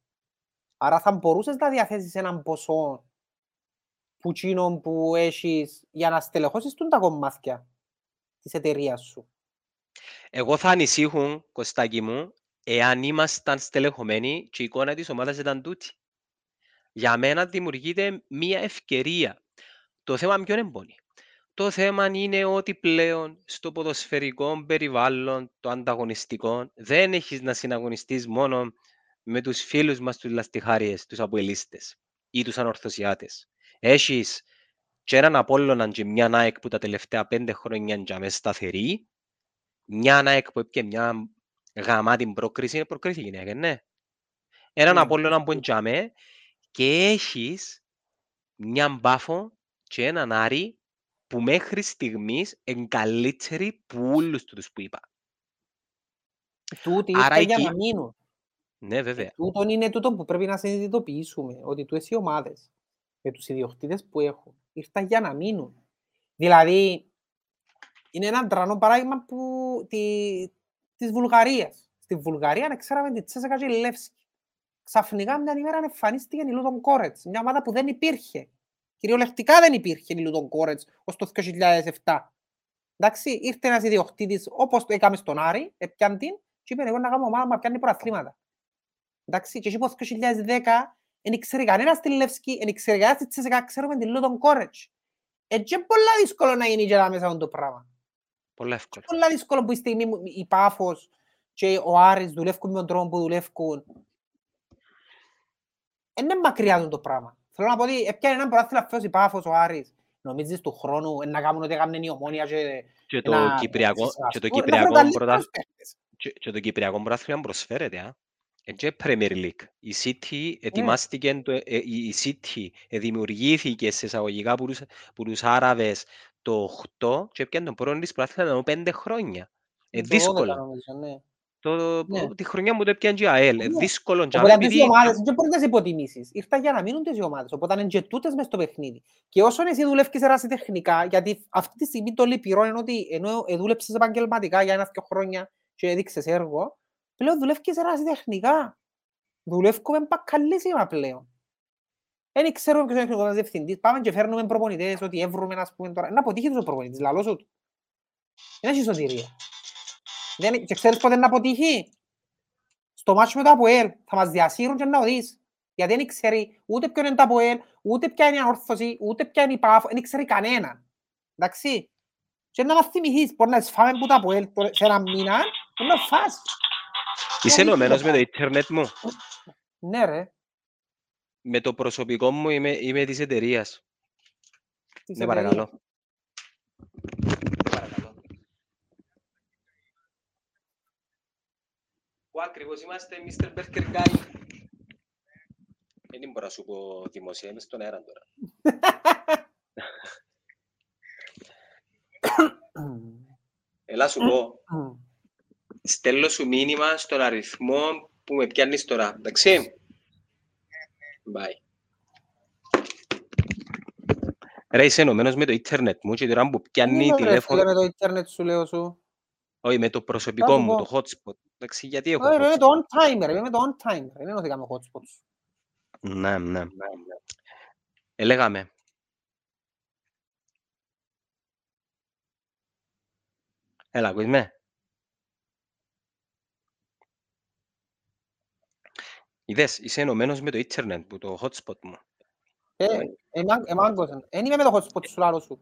Άρα θα μπορούσες να διαθέσεις έναν ποσό που τζείνον που έχεις για να στελεχώσεις τούν τα κομμάτια της εταιρείας σου. Εγώ θα ανησύχουν, Κωστάκη μου, εάν ήμασταν στελεχωμένοι και η εικόνα της ομάδας ήταν τούτη. Για μένα δημιουργείται μία ευκαιρία. Το θέμα ποιον εμπονεί; Το θέμα είναι ότι πλέον στο ποδοσφαιρικό περιβάλλον, το ανταγωνιστικό, δεν έχεις να συναγωνιστείς μόνο με τους φίλους μας τους λαστιχάριες, τους αποελίστες ή τους ανορθωσιάτες. Έχεις και έναν Απόλλωνα και μια ΑΕΚ που τα τελευταία πέντε χρόνια είναι μέσα σταθερή, μια ΑΕΚ που έπιε μια γαμάτη πρόκριση, είναι πρόκριση γυναίκα, ναι. Έναν Ναι. Απόλλωνα που είναι και έχεις μια μπάφο και έναν Άρη που μέχρι στιγμής είναι καλύτεροι που όλους τους που είπα. Τούτοι Άρα ήρθαν για εκεί- να μείνουν. Ναι, βέβαια. Τούτον είναι τούτο που πρέπει να συνειδητοποιήσουμε, ότι τούτες οι ομάδες με τους ιδιοκτήτες που έχουν ήρθαν για να μείνουν. Δηλαδή, είναι ένα τρανό παράδειγμα που, τη, της Βουλγαρίας. Στη Βουλγαρία να ξέραμε τη Τσέσσεκα και η Λεύσκη. Ξαφνικά μια ημέρα εμφανίστηκε η Λούτον Κόρετς, μια ομάδα που δεν υπήρχε. Κυριολεκτικά δεν υπήρχε η Λούτον Κόρετς ως το 2007. Εντάξει, ήρθε ένας ιδιοκτήτης όπως το έκαμε στον Άρη, έπιαν την και είπε εγώ να κάνω ομάδα που να πιάνει προαθλήματα. Εντάξει, και εκεί από το 2010 δεν ήξερε κανένας τη Λεύσκη, δεν ήξερε κανένας τη Τσέσσεκα, ξέρουμε την Λούτον Κόρετς. Έτσι είναι πολλά δύσκολο να γίνει και εδώ μέσα το πράγμα. Πολύ εύκολο. Πολλά δύσκολο που η στιγμή μου- η Πάφος και ο Άρης δουλεύουν με τον τρόπο που δουλεύουν. Δεν είναι μακριά του το πράγμα. Θέλω να πω ότι έπιανε έναν πρωτάθλημα φέτος η Πάφος, ο Άρης. Νομίζεις του χρόνου ε, να κάνουν ό,τι έκαναν η Ομόνια και Και το να Κυπριακό, και το συσσωρευτούν, να Κυπριακό βρουν καλύτερους πρωτάθλημα παίκτες. και, και το Κυπριακό πρωτάθλημα προσφέρεται. Α. Ε, και Premier League. Η Ναι. City ετοιμάστηκε, το, ε, η η City ε, δημιουργήθηκε σε εισαγωγικά που τους, που τους Άραβες το 8 και έπιανε τον πρώτο της πρωτάθλημα εδώ πέντε χρόνια. Ε, Το 12 δύσκολο. νομίζω, ναι. Το, Ναι. Τη χρονιά μου το έπιανε και η ΑΕΛ. Ε, Ναι. δύσκολο. και Οπότε αμέ, αυτές οι επειδή- ομάδες δεν μπορεί να τις υποτιμήσεις. Ήρθαν για να μείνουν τις οι ομάδες. Οπότε είναι και τούτες μες στο παιχνίδι. Και όσον εσύ δουλεύεις ερασιτεχνικά, γιατί αυτή τη στιγμή το λυπηρό είναι ότι ενώ ε, δούλεψες επαγγελματικά για ένα-δυο χρόνια και έδειξες έργο, πλέον δουλεύεις ερασιτεχνικά. Δουλεύουμε μπακαλίσιμα πλέον. Δεν ξέρουμε ποιος είναι ο τεχνικός διευθυντής. Πάμε και φέρνουμε προπονητές, ότι έβρουμε, ας πούμε, τώρα. Να αποτύχει τους ο προπονητής, λαλός σου του. Δεν έχει σωτηρία. Δεν... Και ξέρεις πότε να αποτύχει; Στο μάτσο με το ΑΠΟΕΛ θα μας διασύρουν και να το δεις. Γιατί δεν ξέρει ούτε ποιο είναι το ΑΠΟΕΛ, ούτε ποια είναι η ανόρθωση, ούτε ποια είναι η ΠΑΦ, δεν ξέρει κανένα. Εντάξει. Και να μας θυμηθείς, μπορεί να σφάμε που το ΑΠΟΕΛ τώρα σε ένα μήνα, μπορεί να φας. Είσαι δεν ενωμένος ξέρω. με το ίντερνετ μου. Ναι ρε. Με το προσωπικό μου είμαι, είμαι της εταιρείας. της Ναι, εταιρείας. παρακαλώ. Ναι, παρακαλώ. Πού ακριβώς είμαστε, Mr. Burger Guy. Δεν μπορώ να σου πω δημοσία, είμαι στον αέρα τώρα. Έλα σου πω, στέλνω σου μήνυμα στον αριθμό που με πιάνεις τώρα, εντάξει. Bye. Ρε, είσαι ενωμένος με το ίντερνετ μου και τώρα που πιάνει Δεν είμαι, ρε, τηλέφωνο, φίλε, με το ίντερνετ σου λέω σου. όχι με το προσωπικό σου μου, πω. το hotspot. Εντάξει, γιατί έχω Όχι, ρε, είμαι hotspot; το on timer, είμαι το on timer. Δεν εννοηθήκα με hotspots. Ναι, ναι. Ελέγαμε. Έλα, ακούεις με; Είδες, είσαι ενωμένος με το ίντερνετ που το hotspot μου. Ε, εμά- εμάγκωσαν. Εν είμαι με το hotspot σου λάλο σου.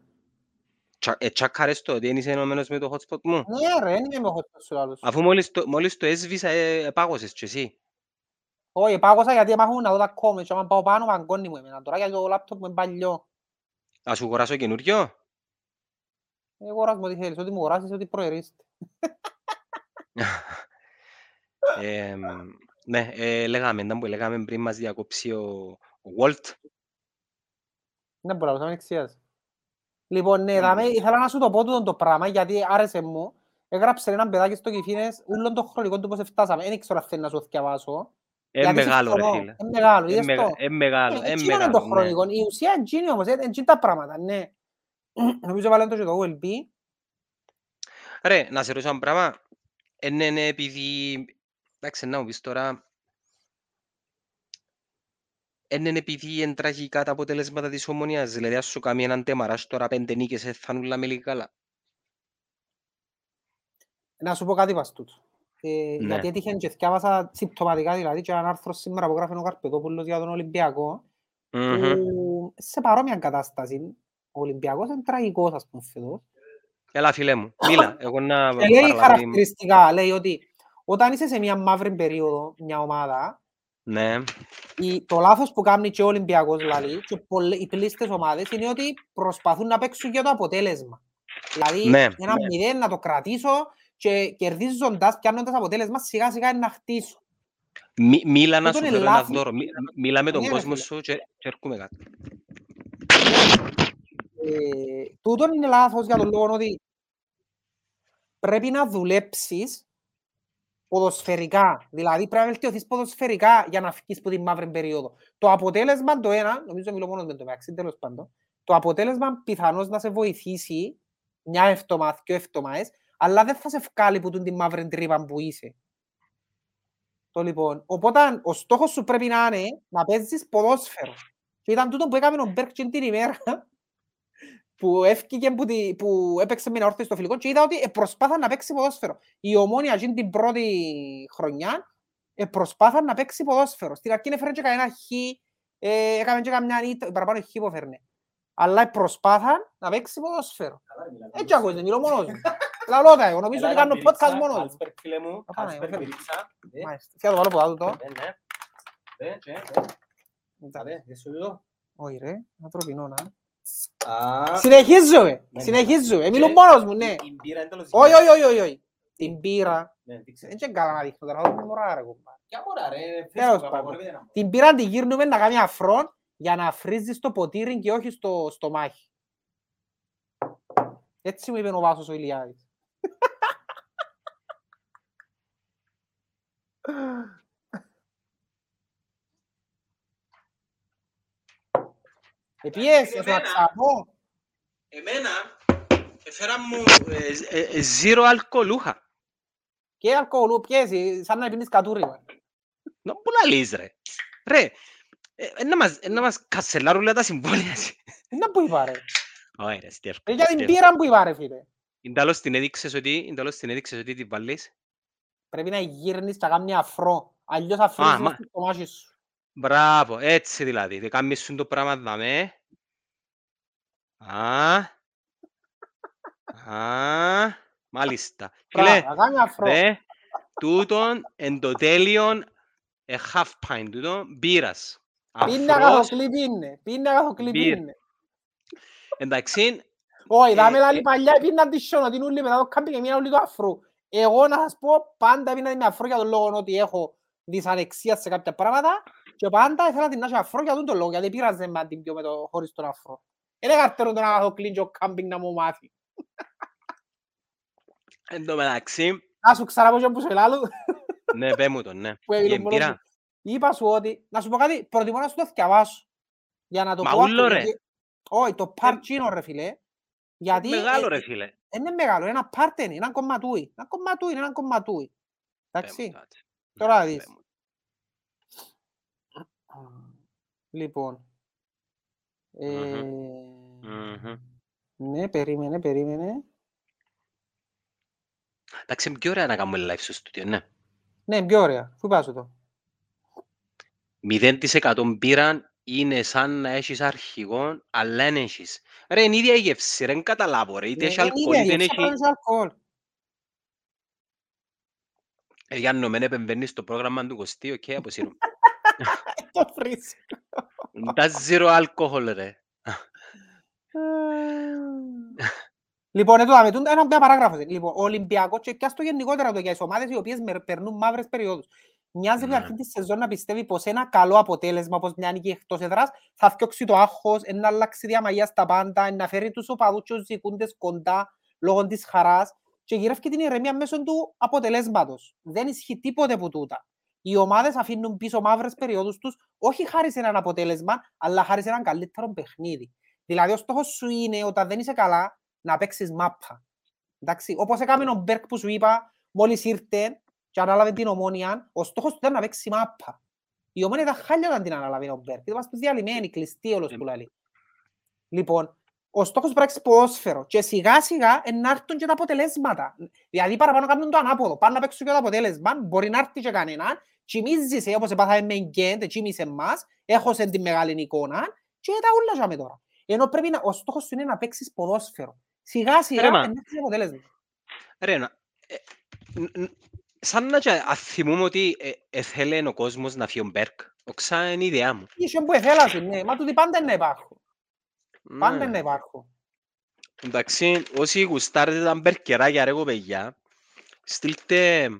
Τσα- ε, τσάκαρες το ότι δεν είσαι ενωμένος με το hotspot μου. Ναι ρε, εν είμαι με το hotspot σου λάλο σου. Αφού μόλις το, μόλις το έσβησα, ε, επάγωσες κι εσύ. Όχι, πάγωσα γιατί εμάχουν να δω τα comments και άμα πάω πάνω παγκώνει μου εμένα. Τώρα γιατί το λάπτοπ μου είναι παλιό. Ας σου αγοράσω καινούριο; Ε, αγοράς μου ό,τι θέλεις, ό,τι μου αγοράσεις, ό,τι προαιρείς. Ε, ναι, ε, λέγαμε, ήταν που λέγαμε πριν μας διακόψει ο, ο Walt. Δεν μπορώ, να μην εξιάζει. Λοιπόν, ναι, Ναι. δάμε, ήθελα να σου το πω τούτο το πράγμα, γιατί άρεσε μου. Έγραψε έναν παιδάκι στο Κιφίνες, ούλον το χρονικό του πώς φτάσαμε. Δεν ήξερα αν θέλει να σου διαβάσω. Ε, γιατί μεγάλο ρε συμφωνώ. φίλε. Ε, μεγάλο, Ε, είδες μεγα- το; ε, μεγάλο, Ε, ε, εκείνο είναι το μεγάλο, ναι. χρονικό. Η ουσία είναι εκείνη όμως, ε, είναι εκείνη τα πράγματα, ναι. Νομίζω βάλαν το και το OLB. Ρε, να σε ρωτήσω ένα πράγμα. Ε, ναι, ναι, επειδή... Εντάξει, να μου πεις τώρα... Ε, ναι, επειδή είναι τραγικά τα αποτελέσματα της ομονίας. Δηλαδή, ας σου κάνει έναν τέμαρας τώρα πέντε νίκες, ε, θα νουλάμε λίγο καλά. Να σου πω κάτι πας τούτο. Ε, Ναι. Γιατί έτυχε και θυκιάβασα συμπτωματικά δηλαδή και ένα άρθρο σήμερα που γράφει ο Καρπετόπουλος για τον Ολυμπιακό Μμμ. που σε παρόμοια κατάσταση Ο Ολυμπιακός είναι τραγικός, ας πούμε, φέτος. Έλα φίλε μου, μίλα. Εγώ να Και λέει παραλάβει- χαρακτηριστικά, λέει ότι όταν είσαι σε μια μαύρη περίοδο, μια ομάδα, Ναι, η- το λάθος που κάνει και ο Ολυμπιακός δηλαδή, και πολλε- οι πλήστες ομάδες είναι ότι προσπαθούν να παίξουν για το αποτέλεσμα. Δηλαδή, Ναι, ένα μηδέν να το κρατήσω και κερδίζοντας, πιάνοντας αποτέλεσμα, σιγά σιγά είναι να χτίσω. Μι- μίλα να Τούτον σου είναι φέρω ένα λάθος. δώρο. Μι- Μίλα με τον Ναι, ρε κόσμο φίλε. σου και και έρχομαι κάτω. Ε, τούτον είναι λάθος για τον λόγο ότι πρέπει να δουλέψεις ποδοσφαιρικά. Δηλαδή πρέπει να βελτιωθείς ποδοσφαιρικά για να φύγεις από τη μαύρη περίοδο. Το αποτέλεσμα το ένα, νομίζω μιλώ μόνος με το μεταξύ τέλος πάντων, το αποτέλεσμα πιθανώς να σε βοηθήσει μια εβδομάδα, δύο εβδομάδες, αλλά δεν θα σε βγάλει που την μαύρη τρύπα που είσαι. Το λοιπόν, οπότε ο στόχος σου πρέπει να είναι να παίζεις ποδόσφαιρο. Και ήταν τούτο που έκαμε ο Μπέρκ την ημέρα που έφυγε που, τη, που έπαιξε με όρθιο στο φιλικό και είδα ότι ε, προσπάθαν να παίξει ποδόσφαιρο. Η ομόνια εκείνη την πρώτη χρονιά ε, προσπάθαν να παίξει ποδόσφαιρο. Στην αρχή έφερε και κανένα χ, ε, έκαμε και καμιά ήττα, παραπάνω χ που έφερνε. Αλλά προσπάθαν να παίξει ποδόσφαιρο. Έτσι ακούγεται, μιλώ μόνος μου. Λαλώ τα εγώ, νομίζω ότι κάνω podcast μόνος μου. Κάλσπερ, φίλε μου. Θα πάμε, Carlsberg, φέρε. πυρίτσα. Ε, Μάλιστα. Θέλω να το βάλω από κάτω το. ναι, ναι. Ε, και, ε. Άντε, δεν σου λέω. Όχι ρε, ανθρωπινό να. Α, Συνεχίζουμε, Ναι, συνεχίζουμε. και Μιλώ μόνος μου, ναι. η- η μπύρα είναι τέλος Όχι, σημαντική. όχι, όχι, όχι. Την πήρα. Ναι, δείξε. Δεν είναι καλά να δείχνω τώρα, θα δούμε μωρά ρε κουμπά. Ποια μωρά, ρε, Τέλος φρέσκο, πάντων. απαγορεύεται να- Την πήρα την γύρνουμε να κάνει αφρόν για να φρίζεις στο ποτήρι και όχι στο, στο μάχη. Έτσι μου είπε ο Βάσος ο Ηλιάδης. Επίες, θα Εμένα. ξαναπώ. Εμένα, έφερα μου ε, ε, ε, zero αλκοολούχα. Και αλκοολού, πιες, σαν να πίνεις κατούρι. μα. Να που λαλείς ρε. Ρε, ε, ε, να μας- ε, να μας κασελάρουν λέει, τα συμβόλαια. εσύ. Είναι που είπα ρε. Όχι ρε, στέρ. Ε, Για την πήρα που είπα ρε φίλε. Ιντάλλως την έδειξες ότι, ιντάλλως την έδειξες ότι την βάλεις. Πρέπει να γύρνεις και να κάνεις αφρό. Αλλιώς θα φρύσεις μα- στο μάχη σου. Μπράβο, έτσι δηλαδή. Δεν κάνεις σου το πράγμα δαμέ. Α, α, μάλιστα. Φίλε, Μπράβο, να κάνεις αφρό. δε, τούτον εν το τέλειον ε, half pint τούτον μπύρας. Πίνε Αφρός, αγαθοκλή πίνε. Πίνε αγαθοκλή Μπύρ. πίνε. εντάξει, Όχι, Ε, δάμε λάλη ε, παλιά πίναν τη σιώνα, την ούλη μετά το κάμπινγκ και μείναν όλοι το αφρού. Εγώ να σας πω, πάντα πίνα την αφρό για τον λόγο ότι έχω δυσανεξία σε κάποια πράγματα και πάντα ήθελα την να έχει αφρό για τον τον λόγο, γιατί πήραζε με να την πιω με το, χωρίς τον αφρό. Είναι καρτερό τον αγαθοκλή και ο κάμπινγκ να μου μάθει. εν τω μεταξύ, Να σου ξαναπώ και που σε λάλλου, ναι, πέ μου τον, ναι. που έμεινε Η μόνος μου. εμπειρά. Είπα σου ότι, να σου πω κάτι, προτιμώ να σου το θυκευάσω. Για να το Μα πω ούλο, αυτό, ρε. γιατί- Όχι, το παρτσίνο ρε φίλε. Γιατί Μεγάλο ε, ρε ε, φίλε. δεν είναι μεγάλο, ένα πάρτε είναι, ένα κομματούι. Ένα κομματούι, είναι ένα κομματούι. Πέ μου Εντάξει. Το, άτσι. Τώρα Ναι, δεις. πέ μου. Λοιπόν. Ε, Μμμ. Ναι, περίμενε, περίμενε. Εντάξει, είναι πιο ωραία να κάνουμε live στο στούντιο, ναι. Ναι, πιο ωραία. Πού είπα σου το. 0% μπύραν είναι σαν να έχεις αρχηγό, αλλά δεν έχεις. Ρε, είναι η ίδια η γεύση, ρε, δεν καταλάβω, ρε. Είτε Ε, έχει είναι αλκοόλ, ίδια, είτε δεν γι' αυτό έχει... κάνεις αλκοόλ. Ε, Γιάννο, μεν επεμβαίνεις στο πρόγραμμα του Κωστή, οκ, αποσύρω. Το φρίσκο. Τα zero alcohol, ρε. Λοιπόν, εδώ δάμε, τούτο ένα μια παράγραφος. είναι. Λοιπόν, ο Ολυμπιακός και πιάσ' το γενικότερα το για τις ομάδες οι οποίες με- περνούν μαύρες περιόδους. Μοιάζει Ναι. με αρχή της σεζόν να πιστεύει πως ένα καλό αποτέλεσμα, όπως μια νίκη εκτός έδρας, θα φτιάξει το άγχος, να αλλάξει διά μαγείας στα πάντα, να φέρει τους οπαδούς και τους διοικούντες κοντά λόγω της χαράς και γυρεύει την ηρεμία μέσω του αποτελέσματος. Δεν ισχύει τίποτε από τούτα. Οι ομάδες αφήνουν πίσω μαύρες περιόδους τους, όχι χάρη σε έναν αποτέλεσμα, αλλά χάρη σε έναν καλύτερο παιχνίδι. Δηλαδή, ο στόχος σου είναι όταν δεν είσαι καλά να παίξεις μάπα. Εντάξει, όπως έκαμε ο Μπέρκ που σου είπα, μόλις ήρθε και ανάλαβε την ομόνια, ο στόχος του ήταν να παίξει μάπα. Η ομόνια ήταν χάλια όταν την ανάλαβε ο Μπέρκ. Ήταν στους διαλυμένοι, κλειστοί όλος Ε, που λέει. Λοιπόν, ο στόχος του πρέπει να παίξεις ποδόσφαιρο και σιγά σιγά να έρθουν και τα αποτελέσματα. Δηλαδή παραπάνω κάνουν το ανάποδο. Πάνε να παίξουν και το αποτέλεσμα, μπορεί να έρθει και κανέναν, τσιμίζεσαι όπως επάθαμε με γκέντ, τσίμισε μας, έχωσε την μεγάλη εικόνα και τα ούλα για με τώρα. Ενώ πρέπει να, ο στόχος σου είναι να παίξεις ποδόσφαιρο. Σιγά σιγά Ρε, μα. είναι ένα αποτέλεσμα. Ρε, να- ε, ν- ν- σαν να και αθυμούμε ότι ε, έθελε ο κόσμος να φύγει ο Μπέρκ. Οξά είναι η ιδέα μου. Είχε που εθέλασε, ναι. Μα τούτοι πάντα είναι να υπάρχουν. Πάντα Ναι. είναι να υπάρχουν. Εντάξει, όσοι γουστάρετε τα μπερκεράκια ρε κοπεγιά, στείλτε,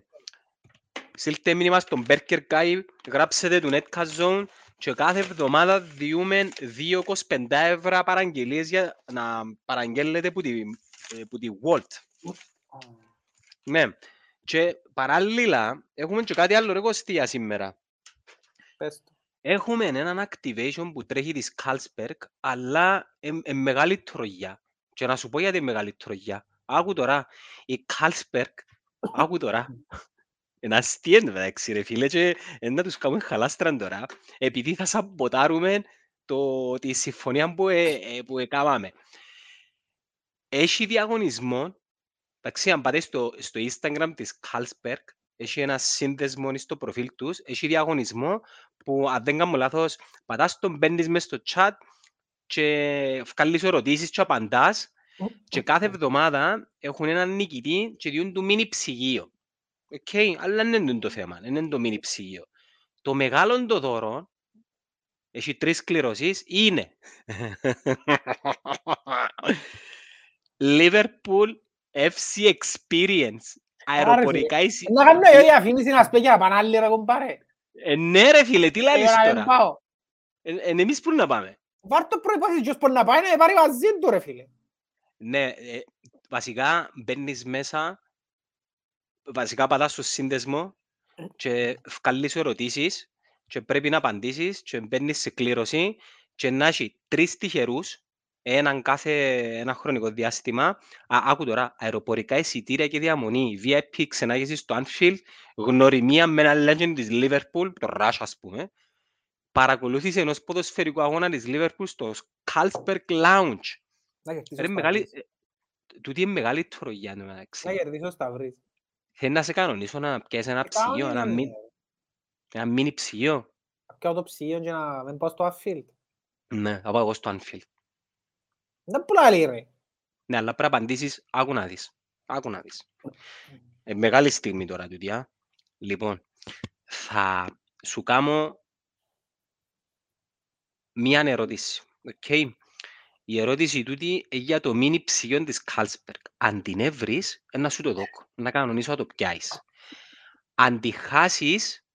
στείλτε μήνυμα στον Burger Guy, γράψετε του Netcast Zone και κάθε εβδομάδα διούμε 2,25 ευρώ παραγγελίες για να παραγγέλνετε που τη, ε, που τη Walt. Ναι. Και παράλληλα έχουμε και κάτι άλλο ρε Κωστή για σήμερα. Πες το. Έχουμε έναν activation που τρέχει της Carlsberg, αλλά είναι μεγάλη τρογιά. Και να σου πω γιατί είναι μεγάλη τρογιά. Άκου τώρα, η Carlsberg, άκου τώρα, είναι αστεία εν τω μεταξύ ρε φίλε και εν να τους κάνουμε χαλάστραν τώρα, επειδή θα σαμποτάρουμε το, τη συμφωνία που, ε, ε, που έκαναμε. Έχει διαγωνισμό, εντάξει, αν πάτε στο, στο Instagram της Carlsberg, έχει ένα σύνδεσμο στο προφίλ τους, έχει διαγωνισμό που αν δεν κάνω λάθος, πατάς τον, μπαίνεις μες στο chat και βγάλεις ερωτήσεις και απαντάς και κάθε εβδομάδα έχουν έναν νικητή και διούν του μίνι ψυγείο. Οκ, αλλά δεν είναι το θέμα, δεν είναι το μίνι ψυγείο. Το μεγάλο το δώρο, έχει τρεις κληρώσεις, είναι Liverpool FC Experience. Αεροπορικά εισι... Να κάνω εγώ διαφήμιση να σπέγει να πάνε άλλοι ρε κομπάρε. Ε, ναι ρε φίλε, τι λάλλεις Ε, να τώρα; δεν πάω. Ε, ε, εμείς πού να πάμε; Βάρ' το προϋπόθεση ποιος μπορεί να πάει να πάρει μαζί του ρε φίλε. Ναι, ε, βασικά μπαίνεις μέσα, βασικά πατάς στο σύνδεσμο και βγάλεις ερωτήσεις και πρέπει να απαντήσεις και μπαίνεις σε κλήρωση και να έχει τρεις τυχερούς έναν κάθε ένα χρονικό διάστημα. Α, άκου τώρα, αεροπορικά εισιτήρια και διαμονή, VIP ξενάγηση στο Anfield, γνωριμία με ένα legend της Liverpool, το Rush ας πούμε, παρακολούθηση ενός ποδοσφαιρικού αγώνα της Liverpool στο Carlsberg Lounge. Να κερδίσω Ρε, στα μεγάλη, βρεις. ε, τούτη είναι μεγάλη τρογιά εν τω μεταξύ. Να κερδίσω στα βρεις. Θέλει να σε κανονίσω να πιάσεις ένα Ε, κάνω ψυγείο, ένα, είναι, μι, ρε. ένα μίνι ψυγείο. Να πιάω το ψυγείο και να μην πάω στο Affield. Ναι, θα πάω εγώ στο Anfield. Δεν πουλά άλλη ρε. Ναι, αλλά πρέπει να απαντήσεις, άκου να δεις. Άκου να δεις. Ε, μεγάλη στιγμή τώρα τούτη, α. Λοιπόν, θα σου κάνω μία ερώτηση. Okay. Η ερώτηση τούτη είναι για το μίνι ψυγείο της Carlsberg. Αν την έβρεις, ε, να σου το δώκω. Να κανονίσω να το πιάσεις. Αν τη χάσεις,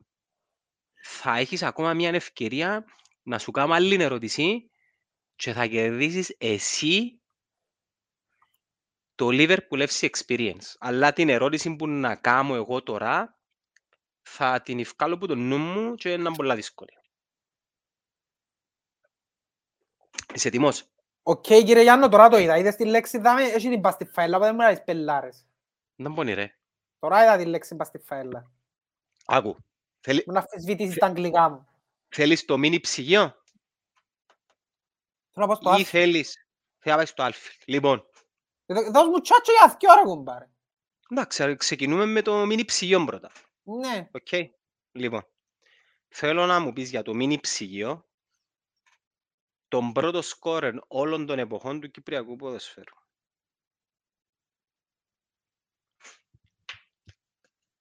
θα έχεις ακόμα μία ευκαιρία να σου κάνω άλλη ερώτηση και θα κερδίσεις εσύ το Liverpool FC Experience. Αλλά την ερώτηση που να κάνω εγώ τώρα θα την ευκάλω από το νου μου και είναι πολλά δύσκολη. Είσαι έτοιμος; Οκ κύριε Γιάννο τώρα το είδα. Είδες τη λέξη δάμε, έχει την παστιφαέλα, οπότε δεν μου να τις πελάρες. Να μπορεί ρε. Τώρα είδα τη λέξη παστιφαέλα. Άκου. Θέλει, Μου να αμφισβητήσεις τα αγγλικά μου. θέλεις το μίνι ψυγείο; Θέλω να πω στο ή Anfield. θέλεις... Θέλω να πάεις στο Anfield. Λοιπόν, Δώ- Δώσ' μου τσάτσο για δυο ώρα κουμπάρε. εντάξει, α- ξεκινούμε με το μίνι ψυγείο πρώτα. Ναι. Οκ. Λοιπόν, θέλω να μου πεις για το μίνι ψυγείο τον πρώτο σκόρερ όλων των εποχών του Κυπριακού ποδοσφαίρου.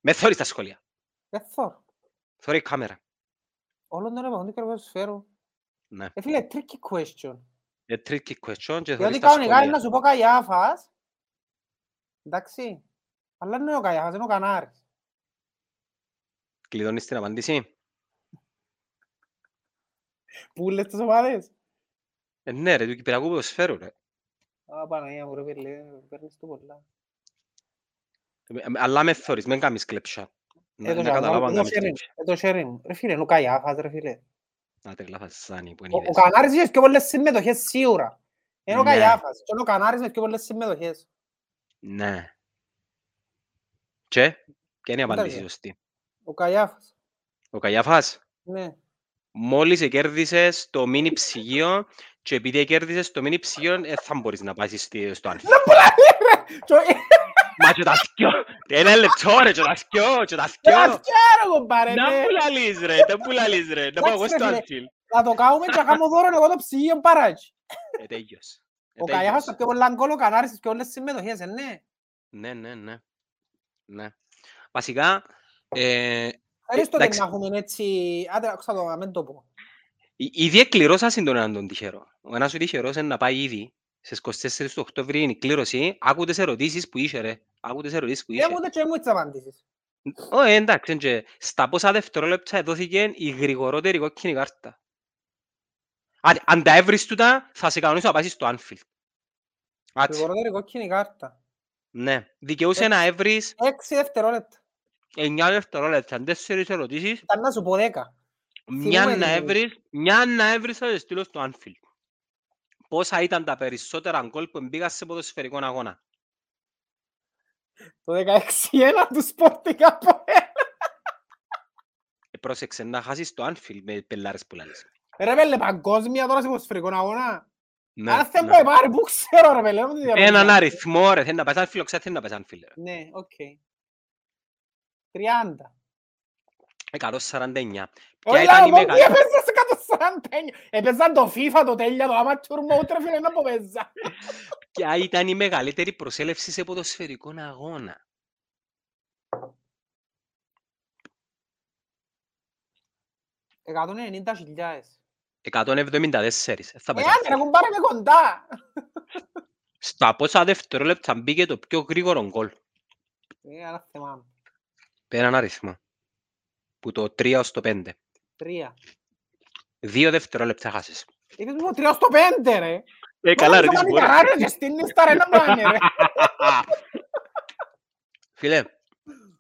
Με θωρείς τα σχόλια. Δεν θωρώ. Θωρεί η κάμερα. Όλων των εποχών του κερδοσφαίρου. Ναι. Ε, φίλε, tricky question. A tricky question και θωρείς Διότι τα κανονικά είναι σχόλια. να σου πω Καϊάφας. Εντάξει. Αλλά δεν είναι ο Καϊάφας, είναι ο Κανάρης. Κλειδώνεις την απάντηση; Πού λες τις ομάδες. Ε, ναι ρε, του Κυπριακού ποδοσφαίρου ρε. Α, Παναγία μου ρε φίλε, παίρνεις το πολλά. Ε, ε, Αλλά με θωρείς, μην κάνεις κλέψα. Να, Ε, το να sharing, καταλάβω αν ε, το κάνεις sharing, κλέψα. ε, το sharing. Ρε φίλε, είναι ο Καϊάφας ρε φίλε. Να τρελά θα ζάνει που Ο, είναι ο είδες. Κανάρης είχες πιο πολλές συμμετοχές σίγουρα. Είναι ο Ναι. Καϊάφας. Και είναι ο Κανάρης με πιο πολλές συμμετοχές. Ναι. Και, ποια είναι η Κοίτα, απάντηση ρε. σωστή; Ο Καϊάφας. Ο Καγιάφας; Ναι. Μόλις κέρδισες το μίνι ψυγείο και επειδή κέρδισες το μίνι ψυγείο δεν θα μπορείς να πάσεις στη- στο Anfield. Και- Μα και τα σκιώ! Ένα λεπτό ρε, και τα σκιώ, και τα Τα σκιώ! σκιάρα κομπάρε, Να ναι. που λαλείς ρε, να που λαλείς ρε, να πάω εγώ Εντάξει, στο ρε, Anfield. Θα το κάνουμε και να κάνω δώρο εγώ το ψυγείο παράκι. Ε, τέλειος. Ε, Ο Καγιάχος τέλειος. τα πιο πολλά γκολ, ο Κανάρης τις πιο πολλές συμμετοχές, ε, ναι. Ναι, ναι, ναι. Ναι. Βασικά, ε, Ευχαριστώ ότι εντάξει. να έχουμε έτσι... Άντε, άκουσα το, να μην το πω. Εί- Ήδη εκκληρώσασαν τον έναν τον τυχερό. Ο ένας ο τυχερός είναι να πάει ήδη. Στις 24 του Οκτώβρη είναι η κλήρωση. Άκου τις ερωτήσεις που είχε ρε. Άκου τις ερωτήσεις που Δεν είχε. μου ούτε και μου τις απαντήσεις. Ω, ε, εντάξει, είναι και στα πόσα δευτερόλεπτα δόθηκε η γρηγορότερη κόκκινη κάρτα. Αν, αν τα έβρεις τούτα, θα σε κανονίσω να πάσεις στο Anfield. Άτσι, Γρηγορότερη κόκκινη κάρτα. ναι. Δικαιούσε να έβρεις Έξι δευτερόλεπτα. 9 δευτερόλεπτα, τέσσερις ερωτήσεις, Ήταν να σου πω δέκα. μια Θυμούμαι να λίγο. έβρεις, μια να έβρεις θα σε στείλω στο Anfield. Πόσα ήταν τα περισσότερα γκολ που μπήκαν σε ποδοσφαιρικό αγώνα. Το 16-1 του Sporting από Ε, Πρόσεξε να χάσεις το Anfield με πελάρες που λάλλεις. Ρε πέλε, παγκόσμια τώρα σε ποδοσφαιρικό αγώνα. Ναι, Αν δεν ναι. πω πάρει, πού ξέρω ρε πέλε. δεν διαβάζω. Έναν αριθμό ρε, θέλει να πας Anfield, ξέρει θέλει να πας Anfield. ρε. Ναι, οκ. 30. 149. Όχι, Ποια ήταν η λάβω, τι μεγάλη... έπαιζα σε 149. Έπαιζαν το FIFA, το τέλεια, το amateur mode, ρε φίλε, να πω παίζα. Ποια ήταν η μεγαλύτερη προσέλευση σε ποδοσφαιρικό αγώνα; Εκατόν ενενήντα χιλιάδες. 174. Ε, Θα Ε, πας άντε, ρε Anfield. κουμπάρε με κοντά. Στα πόσα δευτερόλεπτα μπήκε το πιο γρήγορο γκολ. Ε, αλλά θυμάμαι. Με έναν αριθμό. Που το 3 ως το 5. Τρία. Δύο δευτερόλεπτα χάσεις. Είπες μου τρία στο πέντε, ρε. Ε, καλά ρε, Νόμιζα τι μανιταρά, μπορεί. ρε, και στείνεις τα ρε να πάνε, ρε. Φίλε,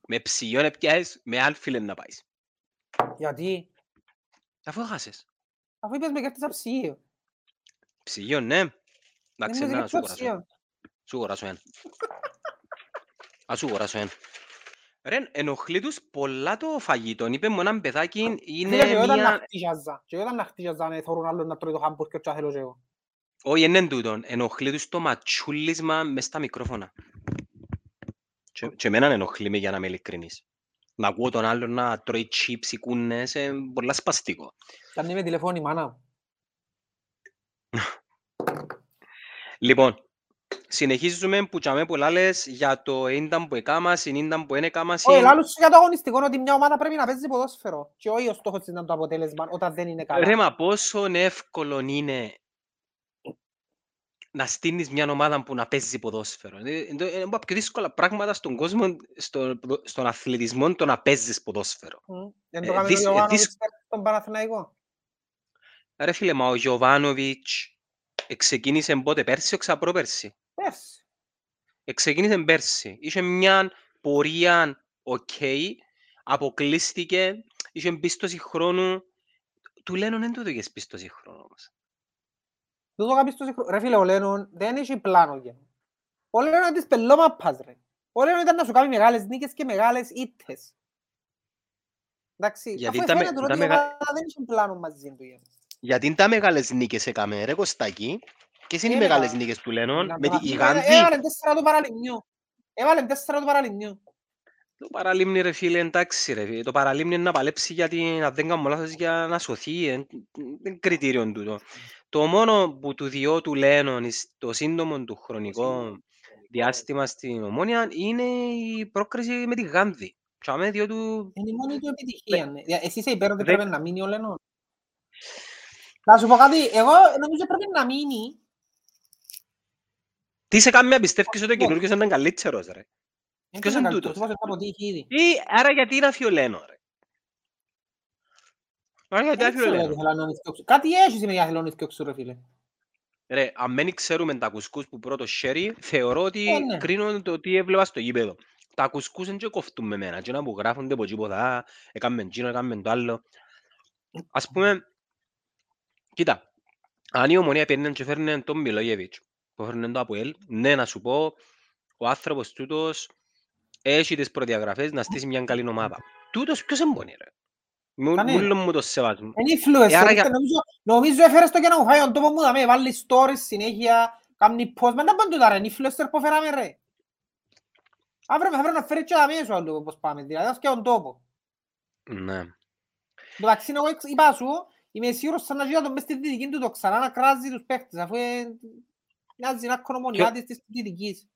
με ψυγιόν έπιασες, με άλφιλε να πάεις. Γιατί, Αφού χάσες. αφού είπες με κέρδισα ψυγείο. Ψυγιόν, ναι. Εντάξει, Δεν με να σου κέρδισα κοράσω. ψυγείο. Σου κοράσω ένα. Ας σου κοράσω ένα. Ρε, ενοχλεί τους πολλά το φαγητό. Είπε μου έναν παιδάκι είναι Φίλε, και εγώ ήταν να μια... χτίζαζα. Και εγώ ήταν να χτίζαζα, να θωρούν άλλον να τρώει το χάμπουργκερ και να θέλω και εγώ. Όχι, είναι εν τούτον. Ενοχλεί τους το ματσούλισμα μες στα μικρόφωνα. Και, και εμένα ενοχλεί με για να είμαι ειλικρινής. Να ακούω τον άλλον να τρώει chips ή κούνες, ε, πολλά σπαστικό. Κάνει με τηλεφώνη η μάνα μου. Λοιπόν, συνεχίζουμε που τσάμε πολλά λες για το ήταν που έκαμα, συνήνταν που δεν έκαμα. Όχι, λάλλον σου για το αγωνιστικό ότι μια ομάδα πρέπει να παίζει ποδόσφαιρο. Και όχι ο στόχος της να είναι το αποτέλεσμα όταν δεν είναι καλά. Ρε, μα πόσο εύκολο είναι να στείλεις μια ομάδα που να παίζει ποδόσφαιρο. Είναι είναι το- είναι από τα πιο δύσκολα πράγματα στον κόσμο, στο, στον αθλητισμό, το να παίζεις ποδόσφαιρο. Μμ. Δεν Ε, το κάνει ο δυσ- ε, Γιοβάνοβιτς δυσ- στον Παναθηναϊκό. Ρε φίλε, μα ο Γιοβάνοβιτς ξεκίνησε πότε, πέρσι ή ξαπρόπερσι. Πέρσι. Ξεκίνησε πέρσι. Είχε μια πορεία οκ, αποκλείστηκε, είχε πίστωση χρόνου. Του λένε δεν του έδωκες πίστωση χρόνου όμως. Τούτο κάποιος το συγχρό- Ρε φίλε, ο Λένον δεν έχει πλάνο για. Ο Λένον είναι της πελλόμαππας ρε. Ο Λένον ήταν να σου κάνει μεγάλες νίκες και μεγάλες ήττες. Εντάξει, Γιατί αφού τα με- φαίνεται τα ότι η μεγα- ομάδα δεν είχε πλάνο μαζί του. για. Γιατί είναι τα μεγάλες νίκες έκαμε ρε Κωστάκη. Ποιες είναι οι Ε, μεγάλες μα- νίκες του Λένον, Να με τη τώρα- γιγάντη. Έβαλε τέσσερα του παραλιμνιού. Έβαλε τέσσερα του παραλιμνιού. Το παραλίμνη ρε φίλε, εντάξει ρε φίλε. Το παραλίμνη είναι να παλέψει γιατί να δεν κάνω λάθος για να σωθεί. ε, Δεν είναι κριτήριο τούτο. Το μόνο που του διώ του Λένον στο σύντομο του χρονικό διάστημα στην Ομόνια είναι η πρόκριση με τη Γάνδη. Και αμέ διό του... Είναι η μόνη του επιτυχία. ναι. Για- Εσύ είσαι υπέρ ότι Δε- πρέπει να μείνει ο Λένον. Να σου πω κάτι, εγώ νομίζω πρέπει να μείνει. Τι σε κάνει να πιστεύεις ότι ο Όχι. καινούργιος είναι καλύτερος ρε; Δεν Ποιος είναι είναι καλύτερος, τούτος; όπως θα αποτύχει ήδη. Ή άρα γιατί είναι αφιό Λένον ρε; Άρα γιατί Δεν αφιό ξέρω γιατί Λένον. θέλω να ανηθιώξω. Κάτι έχει σήμερα για θέλω να ανηθιώξω, ρε φίλε. Ρε, αν δεν ξέρουμε τα κουσκούς που πρώτο σέρι, θεωρώ ότι Ε, ναι. κρίνω το τι έβλεπα στο γήπεδο. Τα κουσκούς δεν και κοφτούν με μένα. Εκείνα που γράφονται από τίποτα, έκαμε εκείνο, έκαμε το άλλο. Ας πούμε, κοίτα, αν η ομονία παίρνει και φέρνει τον Μιλόγεβιτς, που φέρνει το Αποέλ, ναι, να σου πω, ο άνθρωπος τούτος έχει τις προδιαγραφές να στήσει μια καλή ομάδα. Τούτος ποιος εμπονεί ρε; Μου, Κανένα. μούλον μου το σεβασμό. Είναι influencer, Ε, άρα για- ήρθε, νομίζω, νομίζω έφερες το και να μου φάει τον τόπο μου, δαμε, βάλει stories συνέχεια, κάνει post, μα δεν πάνε τούτα ρε, είναι influencer που φέραμε ρε. Αύριο θα πρέπει να φέρει και δαμε σου άλλο πώς πάμε, δηλαδή, ας και τον τόπο. Ναι. Εντάξει, εγώ εξ- είπα σου, Είμαι σίγουρος σαν να γίνει τον μες στη δυτική του το ξανά να κράζει τους παίχτες, αφού ε, μοιάζει να κονομονιάτης της δυτικής.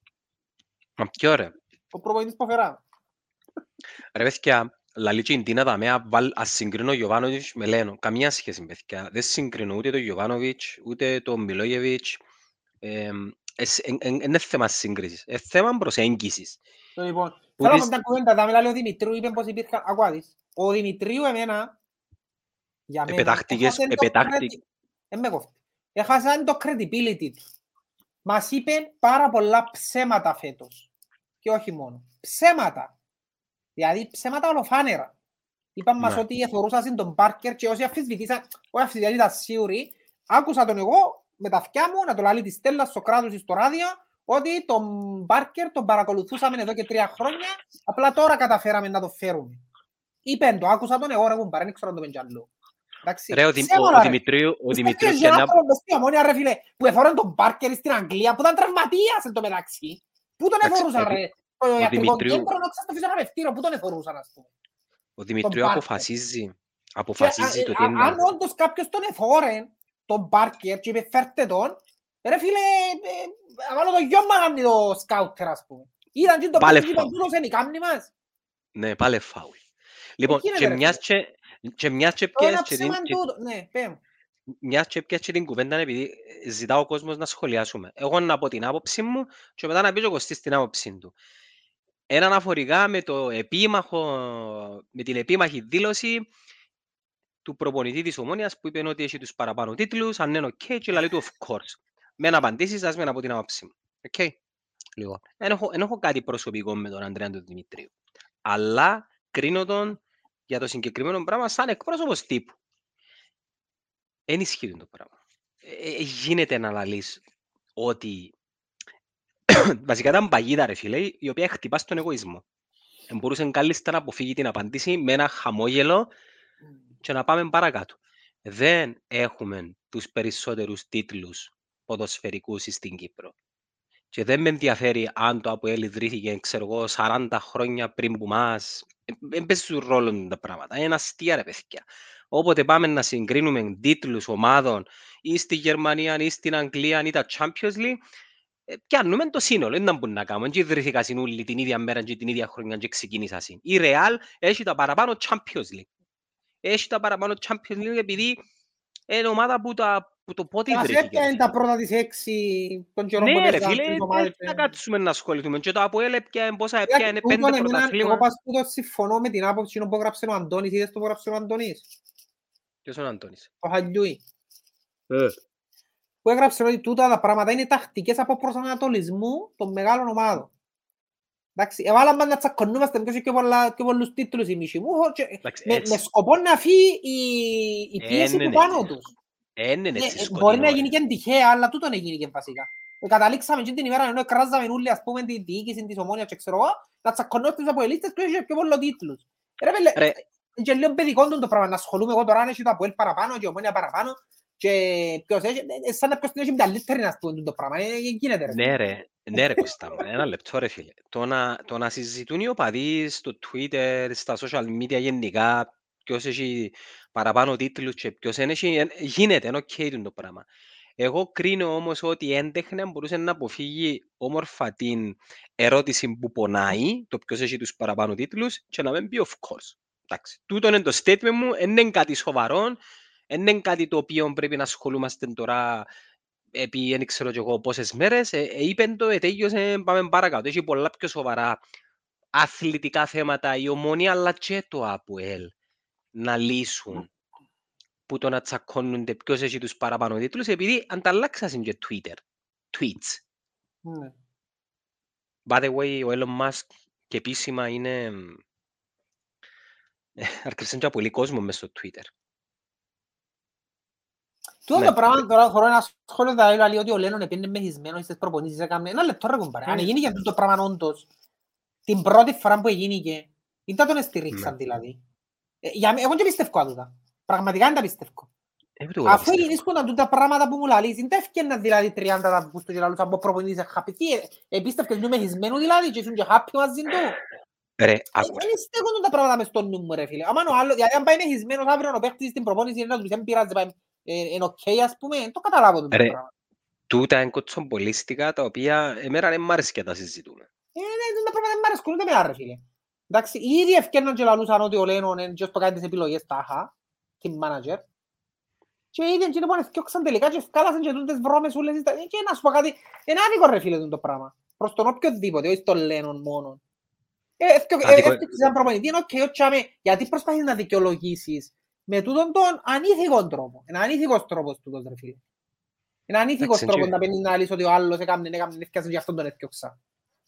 Μα ποιο ρε. Ο προπονητής που φερά. Ρε παιδιά, λαλεί και η Ντίνα δαμέα, βάλ- ας συγκρίνω Γιωβάνοβιτς με Λένο. Καμία σχέση παιδιά. Δεν συγκρίνω ούτε τον Γιωβάνοβιτς, ούτε τον Μιλόγεβιτς. Είναι θέμα σύγκρισης. Είναι θέμα προσέγγισης. Το Λοιπόν, Που θέλω να δεις- πω μια κουβέντα, θα μιλάει ο Δημητρίου, είπε πως υπήρχαν, ακούω δεις. Ο Δημητρίου εμένα, για μένα, Επετάχτηκες- έχασε το επετάχτηκ- credi- Ε, με κόφτει. Έχασαν το credibility του. Μας είπε πάρα πολλά ψέματα φέτος. Και όχι μόνο. Ψέματα. Δηλαδή ψέματα ολοφάνερα. Είπαν μας Ναι. ότι εθωρούσαν τον Πάρκερ και όσοι αφισβητήσαν, όχι αφισβητήσαν, ήταν σίγουροι. Άκουσα τον εγώ με τα αυτιά μου να το λαλεί τη Στέλλα στο κράτος ή στο ράδιο ότι τον Πάρκερ τον παρακολουθούσαμε εδώ και τρία χρόνια, απλά τώρα καταφέραμε να το φέρουμε. Είπεν το, άκουσα τον εγώ ρε κουμπάρ, δεν ξέρω αν το πεν κι αλλού. Εντάξει, Ρε, ο, Δη- ο, ψέματα, ο ρε. Δημητρίου, ο Πιστεύεις Δημητρίου για και έναν μια... άνθρωπο στη Ομόνια, ρε φίλε, που εφόραν τον Πάρκερ στην Αγγλία, που ήταν τραυματίας εν τω μεταξύ. Πού τον Εντάξει, εφορούσαν ο Δη- ρε. Το ιατρικό Δημητρίου- κέντρο, νόξα στο φυσιογραφευτήριο, πού τον εφορούσαν ας πούμε. Ο Δημητρίου Πάρκερ. αποφασίζει. Και, Αποφασίζει α, το ε, τι α, είναι. Αν όντως κάποιος τον εφόρε, τον Πάρκερ, και είπε φέρτε τον, ρε φίλε, ε, ε, βάλω το γιο μου να κάνει το σκάουτερ, ας πούμε. Είδαν και το Πάλε παιδί και φάουλ. είπαν, τούτος είναι η κάμνη μας. Ναι, πάλι φάουλ. Λοιπόν, γίνεται, και ρε, μιας και, και μιας και Το πιες ένα και την- ψέμα και- τούτο. Ναι, πέ μου. μιας και πιες και την κουβέντα επειδή ζητά ο κόσμος να σχολιάσουμε. Εγώ να πω την άποψη μου και μετά να πει και ο Κωστής την άποψη του. Ένα αναφορικά με, το επίμαχο, με την επίμαχη δήλωση του προπονητή της Ομόνιας που είπε ότι έχει τους παραπάνω τίτλους, αν είναι ok και λέει του of course. Με να απαντήσεις, ας με να πω την άποψη μου. Οκ. Λοιπόν, δεν έχω, δεν έχω κάτι προσωπικό με τον Ανδρέα του Δημητρίου. Αλλά κρίνω τον για το συγκεκριμένο πράγμα σαν εκπρόσωπος τύπου. Δεν ισχύει το πράγμα. Ε, ε, γίνεται να λαλείς ότι βασικά ήταν παγίδα ρε φίλε, η οποία χτυπάς στον εγωισμό. Ε, μπορούσε κάλλιστα να αποφύγει την απάντηση με ένα χαμόγελο και να πάμε παρακάτω. Δεν έχουμε τους περισσότερους τίτλους ποδοσφαιρικούς στην Κύπρο. Και δεν με ενδιαφέρει αν το ΑΠΟΕΛ ιδρύθηκε, ξέρω εγώ, 40 χρόνια πριν που μας. Δεν παίζουν ρόλο τα πράγματα. Είναι αστεία ρε παιδιά. Όποτε πάμε να συγκρίνουμε τίτλους ομάδων ή στη Γερμανία ή στην Αγγλία ή τα Champions League, ε, πιάνουμε το σύνολο, δεν μπορούμε να κάνουμε. Και ιδρύθηκα συνούλοι την ίδια μέρα και την ίδια χρονιά και ξεκίνησα συν. Η Real έχει τα παραπάνω Champions League. Έχει τα παραπάνω Champions League επειδή είναι ομάδα που, τα, που το πότε Ας ιδρύθηκε. έπια ρε είναι τα πρώτα της έξι των καιρών που ναι, ρε παίζαν φίλε, τις δεν ομάδες. θα κάτσουμε να ασχοληθούμε. Και το ΑΠΟΕΛ έπια πόσα Εντάξει, έπια είναι τούτον πέντε εμένα, Εγώ πρωταθλήματα. πας τούτο συμφωνώ με την άποψη που έγραψε ο Αντώνης. Είδες το που έγραψε ο Αντώνης; Ποιος είναι ο Αντώνης; Ο Χαλιούι. Που έγραψε ότι τούτα τα πράγματα είναι τακτικές από προσανατολισμού των μεγάλων ομάδων. Εντάξει, έβαλαμε να τσακωνούμαστε ποιος έχει πιο, πολλά, πιο πολλούς τίτλους η μισή μου και Εντάξει, με, έτσι. με σκοπό να φύγει η, η Ε, πίεση ναι, που ναι, πάνω ναι. τους. Ε, είναι Ναι, έτσι ε, σκοτεινό, μπορεί να ρε. γίνει και τυχαία, αλλά τούτο να γίνει και βασικά. Ε, καταλήξαμε και την ημέρα ενώ κράζαμε όλοι ας πούμε τη διοίκηση της ομόνιας και ξέρω εγώ, να τσακωνόμαστε τους αποελίστες που έχει πιο πολλούς τίτλους. Ε, Ρε φίλε, Ρε, και λίγο παιδικό του το πράγμα, να ασχολούμαι εγώ τώρα αν έχει το Αποέλ παραπάνω και η ομόνια παραπάνω και ποιος έχει, ε, ε, σαν να ποιος την έχει μεγαλύτερη να πούμε το πράγμα, ε, ε, γίνεται ρε. Ναι ρε, ναι ρε Κώστα μου, ένα λεπτό ρε φίλε. Το να, το να συζητούν οι οπαδοί στο Twitter, στα social media γενικά, ποιος έχει παραπάνω τίτλους και ποιος δεν έχει, ε, γίνεται, είναι ok το πράγμα. Εγώ κρίνω όμως ότι έντεχνα μπορούσε να αποφύγει όμορφα την ερώτηση που πονάει, το ποιος έχει τους παραπάνω τίτλους και να μην πει of course. Εντάξει, τούτο είναι το statement μου, δεν είναι κάτι σοβαρό, δεν είναι κάτι το οποίο πρέπει να ασχολούμαστε τώρα επί δεν ξέρω κι εγώ πόσες μέρες, ε, ε, είπεν το, ε, τέλειωσε, πάμε παρακάτω. Έχει πολλά πιο σοβαρά αθλητικά θέματα η ομόνια, αλλά και το ΑΠΟΕΛ να λύσουν που το να τσακώνονται ποιος έχει τους παραπάνω τίτλους, επειδή ανταλλάξασαν και Twitter, tweets. Ναι. By the way, ο Elon Musk και επίσημα είναι... μ, ε, Αρκεψαν και πολύ κόσμο μες στο Twitter. Τούτο Ναι. το πράγμα τώρα χωρώ ένα σχόλιο θα έλεγα ότι ο Λένον επίνε μεθυσμένος στις προπονήσεις έκαμε. Ένα λεπτό ρε κουμπάρε. Αν Ναι. γίνει και το πράγμα όντως, την πρώτη φορά που γίνηκε, ήταν τον εστηρίξαν Ναι. δηλαδή. Ε, για μέ- Εγώ και πιστεύω τούτα. Πραγματικά δεν τα πιστεύω. Ε, ούτε εγώ τα Αφού πιστεύω. γίνησκονταν τούτα πράγματα που μου λαλείς, δεν τα έφτιαναν δηλαδή 30 τα πούστο και λαλούς από προπονήσεις happy. Τι, ε, επίστευκες ενού μεθυσμένου δηλαδή και ήσουν και happy μαζί του. Ρε, Ε, άκου. Δεν στέκονται τα πράγματα μες στο νου μου ρε φίλε. Άμα ο άλλος, γιατί αν πάει μεχισμένος αύριο ο παίχτης στην προπόνηση να τους δεν πειράζει, πάει, ε, είναι οκ ας πούμε, δεν το καταλάβω το Ρε. πράγμα. Τούτα είναι κοτσομπολίστικα τα οποία εμένα δεν μ' αρέσει και τα συζητούμε. Ε, ναι, τα πράγματα δεν μ' αρέσκουν ούτε εμένα, ρε φίλε. Εντάξει, ήδη ευκαιρναν και λαλούσαν ότι ο Λένον είναι και στο κάνει τις επιλογές τάχα, team manager. Και ήδη εκείνο που έφτιαξαν τελικά και ευκάλασαν και τούτες βρώμες ούλες. στα- Και να σου πω κάτι, είναι άδικο ρε φίλε τούτο πράγμα. Προς τον οποιοδήποτε, όχι στον Λένον μόνο. Ε, έφτιαξε- ε, Άδικο- έφτιαξες έναν προπονητή, είναι οκ, όχι άμε, γιατί προσπαθείς να δικαιολογήσεις με τούτον τον ανήθικον τρόπο. Είναι ανήθικος τρόπος τούτος ρε φίλε. Είναι ανήθικος Εντάξει, τρόπος και- να παίρνεις να λύσεις ότι ο άλλος έκαμνε, έκαμνε, έφτιαξε και αυτόν τον έφτιαξα.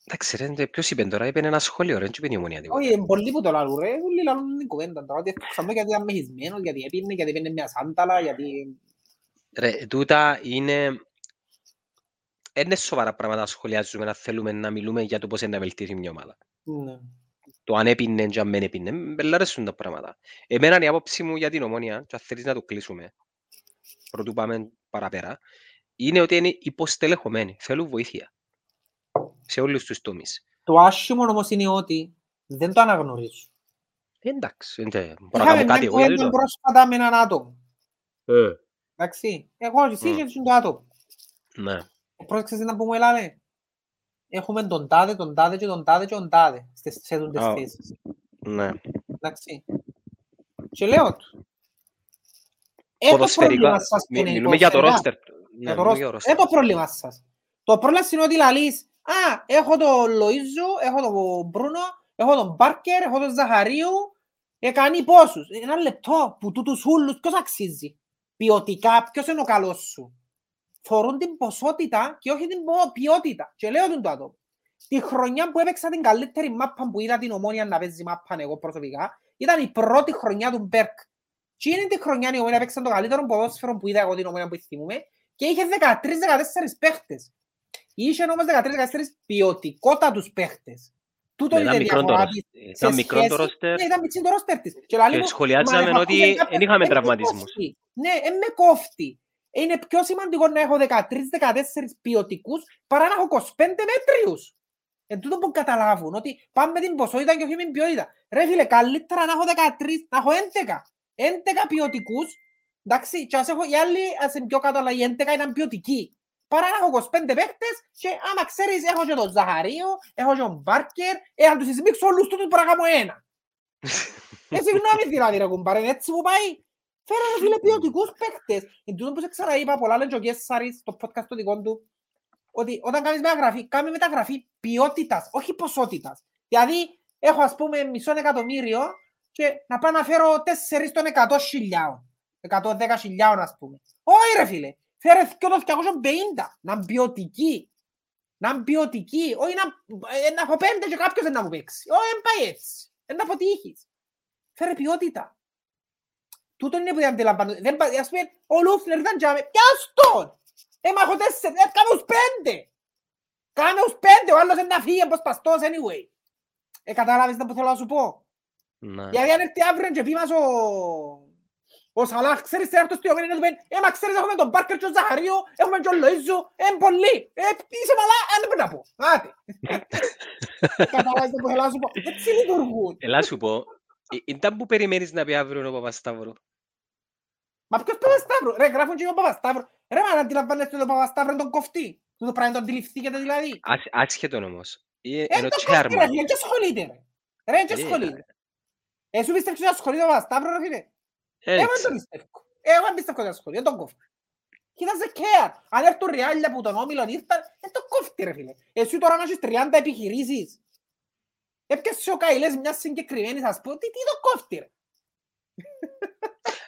Εντάξει ρε, ποιος είπε τώρα, είπε ένα σχόλιο ρε, δεν είπε η Ομόνοια τίποτα. Όχι, είναι πολλοί που το λαλούν ρε, όλοι λαλούν την κουβέντα τώρα, ότι έφτιαξαν το γιατί ήταν μεχισμένος, γιατί έπινε, γιατί έπινε μια σάνταλα, γιατί... Ρε, τούτα είναι... Είναι σοβαρά πράγματα να σχολιάζουμε να θέλουμε να μιλούμε για το πώς είναι να βελτιώσει μια ομάδα. Ναι. Το αν έπινε και αν δεν έπινε, μπελ αρέσουν τα πράγματα. Εμένα είναι η άποψη μου για την ομόνια, και αν θέλεις να το κλείσουμε, πρωτού πάμε παραπέρα, είναι ότι είναι υποστελεχωμένοι, θέλουν βοήθεια. Σε όλους τους τομείς. Το άσχημο όμως είναι ότι δεν το αναγνωρίζουν. Εντάξει, δεν μπορώ να Είχαμε κάνω κάτι μια εγώ για κουβέντα τούτο. πρόσφατα με έναν άτομο. Ε, Εντάξει, εγώ εσύ Μμ. και εσύ το άτομο. Ναι. Πρόσεξες να πούμε έλα Έχουμε τον τάδε, τον τάδε και τον τάδε και τον τάδε στις- σε τούτες Α. θέσεις. Ναι. Εντάξει. Και λέω του. Ε, το Ποδοσφαιρικά. πρόβλημα σας που Μι- είναι Μιλούμε για το ποδοσφαιρικά. ρόστερ. Για Ναι, το μιλούμε για ρόστερ. ρόστερ. Ε, το πρόβλημα σας. Το πρόβλημα είναι ότι λαλείς, α, έχω τον Λοΐζο, έχω τον Μπρούνο, έχω τον Μπάρκερ, έχω τον Ζαχαρίου, έκανε πόσους. Ένα λεπτό που τούτους ούλους ποιος αξίζει; Ποιοτικά, ποιος είναι ο καλός σου; Φορούν την ποσότητα και όχι την πο- ποιότητα. Και λέω τον το άτομο. Τη χρονιά που έπαιξα την καλύτερη μάπα που είδα την ομόνια να παίζει μάπα εγώ προσωπικά, ήταν η πρώτη χρονιά του Μπέρκ. Και είναι τη χρονιά η ομόνια έπαιξαν το καλύτερο ποδόσφαιρο που είδα εγώ την ομόνια που θυμούμαι και είχε 13-14 παίχτες. Είχε όμως 13-14 ποιοτικότατους παίχτες. Τούτο Ήταν είναι η μικρό το διαφορά ρόστερ. της. Ήταν σε μικρό το σχέση- ρόστερ. Ναι, ήταν μικρό το ρόστερ της. Και λαλεί Και μου, σχολιάζαμε «Μα, ότι εφαρμόζεται δεν είχαμε ε, με τραυματισμούς. κόφτει». Ναι, ε, με κόφτει. Είναι πιο σημαντικό να έχω 13-14 ποιοτικούς παρά να έχω 25 μέτριους. Εν τούτο που καταλάβουν ότι πάμε με την ποσότητα και όχι με την ποιότητα. Ρε φίλε, καλύτερα να έχω 13, να έχω 11. 11 ποιοτικούς, εντάξει, και ας έχω οι άλλοι, ας είναι πιο κάτω, αλλά οι 11 ήταν ποιοτικοί. Παρά να έχω 25 παίχτες και άμα ξέρεις, έχω και τον Ζαχαρίο, έχω και τον Μπάρκερ, ε, αν τους εισμίξω όλους τούτους μπορώ να κάνω ένα. Ε, συγγνώμη δηλαδή ρε κουμπάρε, είναι έτσι που πάει. Φέρε ρε φίλε ποιοτικούς παίκτες. Εν τούτο που σε ξαναείπα, πολλά λένε και ο Κέσσαρης στο podcast το δικό του, ότι όταν κάνεις μεταγραφή, κάνε μεταγραφή ποιότητας, όχι ποσότητας. Δηλαδή, έχω ας πούμε μισό εκατομμύριο και να πάω να φέρω τέσσερις των εκατό χιλιάων. Εκατό δέκα χιλιάων ας πούμε. Όχι ρε φίλε, φέρε και το 250, να είναι ποιοτική. Να είναι ποιοτική, όχι να, ε, να έχω πέντε και κάποιος δεν να μου παίξει. Όχι, δεν πάει έτσι. Δεν να αποτύχεις. Φέρε ποιότητα. Τούτο είναι που δεν αντιλαμβάνω. Δεν, πα- ας πούμε, ο Λούφνερ ήταν τζάμε. Πιάσ' τον! Ε, μα έχω τέσσερις. Ε, κάμε τους πέντε. Κάμε τους πέντε. Ο άλλος είναι να φύγει όπως παστός anyway. Ε, κατάλαβες τι που θέλω να σου πω; Ναι. Γιατί αν έρθει αύριο και πει μας ο... Ο Σαλάχ, ξέρεις τι έρθω στο ιωμένο να του πει «Ε, μα ξέρεις έχουμε τον Πάρκερ και τον Ζαχαρίο, έχουμε και τον Λοΐζο, ε, πολύ. Ε, είσαι μαλά, ε, δεν πρέπει να πω. Άτε. Κατάλαβες τι που θέλω να σου πω. Έτσι λειτουργούν. Ελά σου πω, ε, ήταν που περιμένεις να πει αύριο ο Παπασταύρο. Μα ποιος Παπασταύρο, ρε γράφουν και ο Παπασταύρο. Ρε μα να αντιλαμβάνεστε τον Παπασταύρο τον κοφτή. Του το πράγμα το αντιληφθήκετε δηλαδή. Άσ- Άσχετον όμως. Ε, Ε, Ενώ τον κοφτή ρε chairman. φίλε, και ασχολείται ρε. Ρε, και Ε, ασχολείται. Ε, σου πιστεύεις ότι ασχολείται ο Παπασταύρο ρε φίλε; Ε, Εγώ δεν έτσι. το πιστεύω. Εγώ δεν πιστεύω ότι ασχολείται, δεν τον κόφτει. Κοίταζε care. Αν έρθουν ριάλια που τον όμιλον ήρθαν, δεν τον κόφτει ρε φίλε. Εσύ τώρα να έχεις 30 επιχειρήσεις. Έπιασες ο Καηλές μιας συγκεκριμένης, ας πω, τι, τι τον κόφτει ρε;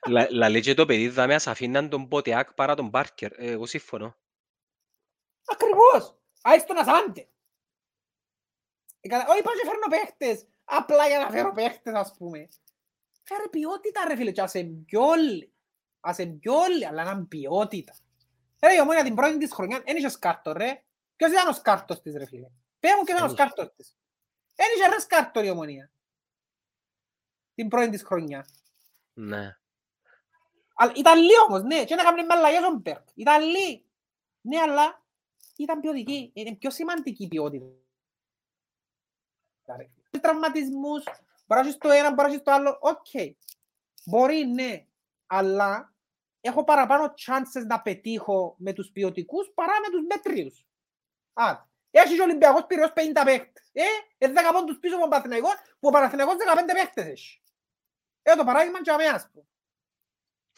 Λα- Λαλεί και το παιδί δάμε ας αφήναν τον Ποτεάκ παρά τον Μπάρκερ. Ε, Εγώ συμφωνώ. Ακριβώς. Άις τον ασάντε. Ε, κατα- Όχι πάω και φέρνω παίχτες. Απλά για να φέρω παίχτες ας πούμε. Φέρε ποιότητα ρε φίλε και ας εμπιόλοι. Ας εμπιόλοι αλλά να είναι ποιότητα. Ρε η ομόνια την πρώτη της χρονιά δεν είχες σκάρτο ρε. Ποιος ήταν ο σκάρτος της ρε φίλε; Πες μου ποιος ήταν ο Εν είχε. σκάρτος της. Δεν είχε ρε σκάρτο η ομόνια. Την πρώτη της χρονιά. Ναι. Αλλά ήταν λίγο όμως, ναι. Και να κάνουμε με αλλαγές ο Μπεργκ. Ήταν λίγο. Ναι, αλλά ήταν ποιοτική. Είναι πιο σημαντική η ποιότητα. ρε. τραυματισμούς, μπορεί να έχεις το ένα, μπορεί να έχεις το άλλο. Οκ. Μπορεί, ναι. Αλλά έχω παραπάνω chances να πετύχω με τους ποιοτικούς παρά με τους μέτριους. Α, έχεις και ο Ολυμπιακός Πυραιός 50 παίκτες. Ε, ε, 10 πόντους πίσω από τον Παναθηναϊκό, που ο Παναθηναϊκός 15 παίκτες έχει. Ε, το παράδειγμα και αμέσως πω.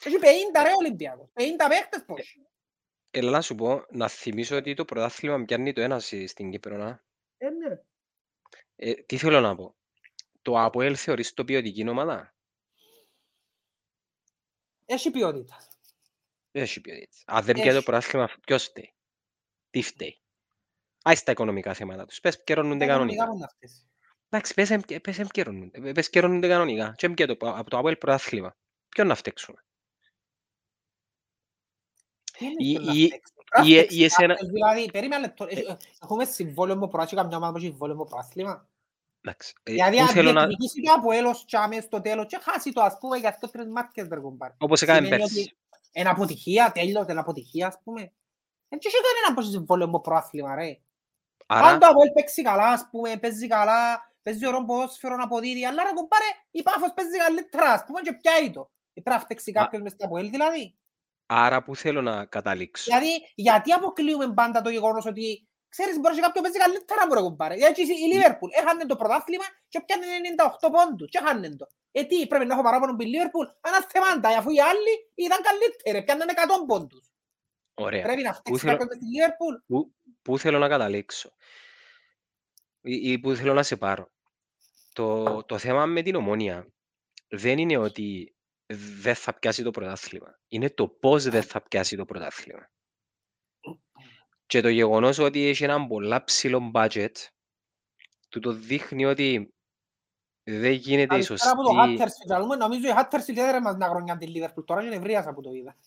Έχει 50 ρε Ολυμπιακός. 50 παίκτες πώς. Έλα να σου πω, να θυμίσω ότι το πρωτάθλημα πιάνει το ένα στη- στην Κύπρο. Να. Ε, ναι. ρε. Ε, τι θέλω να πω. Το ΑΠΟΕΛ θεωρείς το ποιοτική ομάδα; Έχει ποιότητα. Δεν έχει ποιότητα. Αν δεν πιάνει το Έχει. πρωτάθλημα, ποιος φταίει; Τι φταίει; Άι στα οικονομικά θέματα τους. Πες καιρώνονται Οικονομικά κανονικά. που να φταίσεις. Εντάξει, πες εμ- πες εμ καιρώνονται. Πες καιρώνονται κανονικά. Και εμ και το, από το ΑΠΟΕΛ πρωτάθλημα. Ποιον να φταίξουμε; Τι είναι Ή- αυτό να ή- φταίξεις; Πρέπει ή- να ή φταίξεις εσένα- κάποιος, Δηλαδή, περίμενε λεπτό. Έχει- Έχουμε συμβόλαιο με προάσιο καμιά ομάδα που έχει συμβόλαιο με προάθλημα. Εντάξει. Ε, Δηλαδή, πού αν θέλω να... διεκδικήσει το από έλος τσάμε στο τέλος και χάσει το, ας πούμε, για αυτό τρεις μάρκες, ρε κομπάρ. Όπως έκανε Σημαίνει πέρσι. ότι Εν αποτυχία, τέλος, εν αποτυχία, ας πούμε. Δεν έχει κανένα πως συμβόλαιο με προάθλημα, ρε. Αν Άρα, το Αποέλ παίξει καλά, ας πούμε, παίζει καλά, παίζει ωραίο ποδόσφαιρο να αποδίδει, αλλά ρε κομπάρε, η Πάφος παίζει καλύτερα, ας πούμε, και πιάει το. Ε, Πρέπει να φταίξει Μα- κάποιος μες στο Αποέλ, δηλαδή. άρα που θέλω να καταλήξω; Δηλαδή, γιατί αποκλείουμε πάντα το γεγονός ότι ξέρεις, μπορείς και κάποιο παίζει καλύτερα, μπορεί κομπάρε. Γιατί η Λίβερπουλ έχανε το πρωτάθλημα και πιάνε 98 πόντους και έχανε το. Ε, τι, πρέπει να έχω παράπονο με τη Λίβερπουλ, αναθεμάντα, αφού οι άλλοι ήταν καλύτεροι, πιάνε 100 πόντους. Ωραία. Πρέπει να φταίξει θέλω- κάποιος με τη Λίβερπουλ; Πού, πού θέλω να καταλήξω; Ή, ή πού θέλω να σε πάρω; Το, το θέμα με την ομόνια δεν είναι ότι δεν θα πιάσει το πρωτάθλημα. Είναι το πώς δεν θα πιάσει το πρωτάθλημα. Και το γεγονός ότι έχει έναν πολλά ψηλό budget του το δείχνει ότι δεν γίνεται η Καλησπέρα από το σωστή... Huddersfield. Αλούμε, Νομίζω η Huddersfield έδερε μας να χρονιά τη Liverpool. Τώρα είναι ευρίασα που το είδα.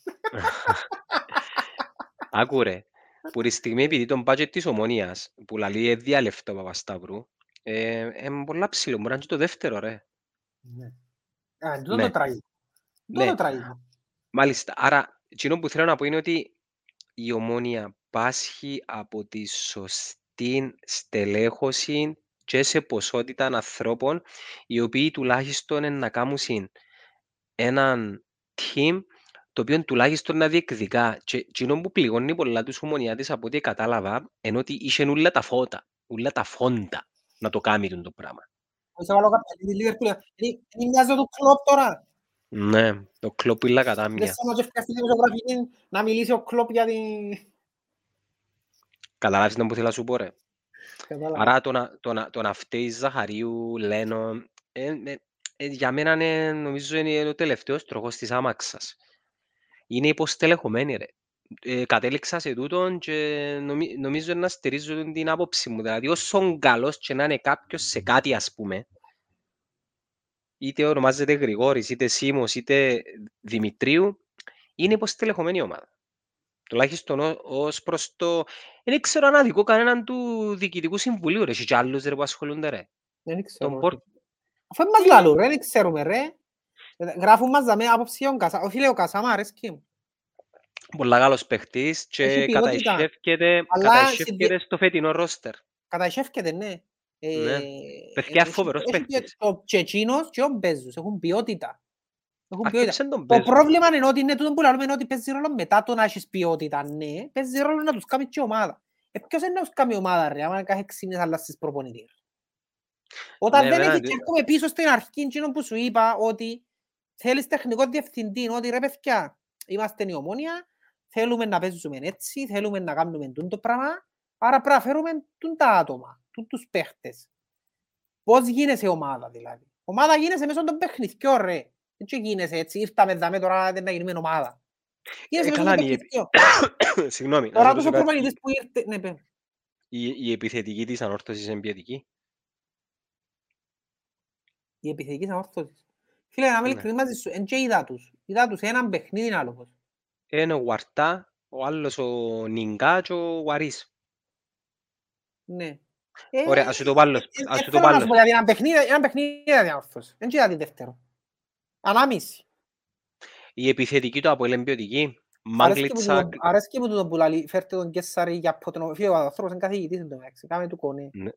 Άκου ρε, που τη στιγμή επειδή το budget της ομόνιας που λαλεί διάλευτο ο Παπασταύρου ε, είναι πολλά ψηλό, μπορεί να είναι και το δεύτερο ρε. Α, εν τούτο Ναι. το τραγικό. Ναι. Τούτο το τραγικό. Μάλιστα. Άρα, εκείνο που θέλω να πω είναι ότι η ομόνια πάσχει από τη σωστή στελέχωση και σε ποσότητα ανθρώπων οι οποίοι τουλάχιστον είναι να κάνουν συν έναν team το οποίο τουλάχιστον να διεκδικά. Και εκείνο που πληγώνει πολλά τους ομονιάτες από ό,τι κατάλαβα είναι ότι είχε ούλα τα φώτα, ούλα τα φόντα να το κάνει το πράγμα. Είσαι βάλω κάποια τη Liverpool. Είναι- Είναι μοιάζει του κλόπ τώρα. Ναι, το κλόπιλα κατά Δεν μία. σαν να ευκαστεί δημοσιογραφική να μιλήσει ο κλόπ για την... Καταλάβεις να που θέλω να σου πω ρε. Κατάλαβα. Άρα το να, το να, το να φταίει Ζαχαρίου, Λένο, ε, ε, ε, για μένα είναι, νομίζω είναι ο τελευταίος τροχός της άμαξας. Είναι υποστελεχωμένη ρε. Ε, κατέληξα σε τούτον και νομι, νομίζω να στηρίζω την άποψη μου. Δηλαδή όσο καλός και να είναι κάποιος σε κάτι ας πούμε, είτε ονομάζεται Γρηγόρης, είτε Σίμος, είτε Δημητρίου, είναι υποστελεχωμένη η ομάδα. Τουλάχιστον ω- ως προς το... Δεν ξέρω αν αδικό κανέναν του διοικητικού συμβουλίου ρε. Έχει και άλλους ρε που ασχολούνται ρε. Δεν ξέρω. Τον Πορ- Αφού είναι μας λαλούν ρε, δεν ξέρουμε ρε. Γράφουν μας δαμέ άποψη για τον Κασά. Ο φίλε ο Κασά μ' αρέσκει μου. Πολλά καλός παίχτης και Έχει ποιότητα. καταισχεύκεται, Αλλά καταισχεύκεται στο φετινό ρόστερ. Κατασχεύκεται, ναι. Ε, Ναι. ε, Παιδιά, έχει- φοβερός έχει παίκτης. ποιότητα. Ο Τσετσίνος και ο Μπέζους έχουν ποιότητα. Έχουν ποιότητα. Αρκέψε τον Το παίζο. πρόβλημα είναι ότι είναι τούτο που λέμε είναι ότι παίζει ρόλο μετά το να έχεις ποιότητα, ναι. Παίζει ρόλο να τους κάνει και ομάδα. Ε, ποιος είναι να τους κάνει ομάδα ρε, άμα κάθε έξι μήνες αλλάσεις προπονητή. ρε. Όταν Ναι, δεν βέβαια, έχεις τι- και έρχομαι πίσω στην αρχή εκείνο που σου είπα ότι θέλεις τεχνικό διευθυντή, ότι ρε παιδιά, είμαστε η ομόνια, θέλουμε να παίζουμε έτσι, θέλουμε να κάνουμε τούτο το πράγμα, άρα πρέπει να φέρουμε τούν τα άτομα, τούν τους παίχτες. Πώς γίνεσαι ομάδα δηλαδή. Ομάδα γίνεσαι μέσω των παιχνιδιών ρε. Δεν γίνεσαι έτσι, ήρθαμε δάμε τώρα δεν να γίνουμε ομάδα. Γίνεσαι Ε, μέσω καλά, των είναι η παιχνιδιών. Συγγνώμη. να Τώρα σε τους ρωτήσω ο κάτι. προπονητής που ήρθε, ναι πέ. Η, η επιθετική της ανόρθωσης είναι ποιοτική; Η επιθετική ανόρθωσης. Φίλε, να είμαι Ναι. ειλικρινής μαζί σου, εν και είδα τους. Είδα τους έναν παιχνίδι άλλο. πως. Είναι ο Γουαρτά, ο άλλος ο Νιγκά και ο Γουαρίς. Ναι. Ωραία, ας σου το βάλω. ε, Ας ε, σου το θέλω να βάλω. σου πω γιατί ένα παιχνίδι, ένα παιχνίδι δεν διόρθωσε. Εν και είδα την δεύτερο. Ανάμιση. Η επιθετική του από είναι ποιοτική. Αρέσκει μου Μάγκλητσα, τούτο- Αρέσκει μου τούτο που λαλεί, φέρτε τον Κέσσαρη για ποτέ. Φίλε, ο άνθρωπος είναι καθηγητής εν τω μεταξύ, κάμε του κονέ. Ναι.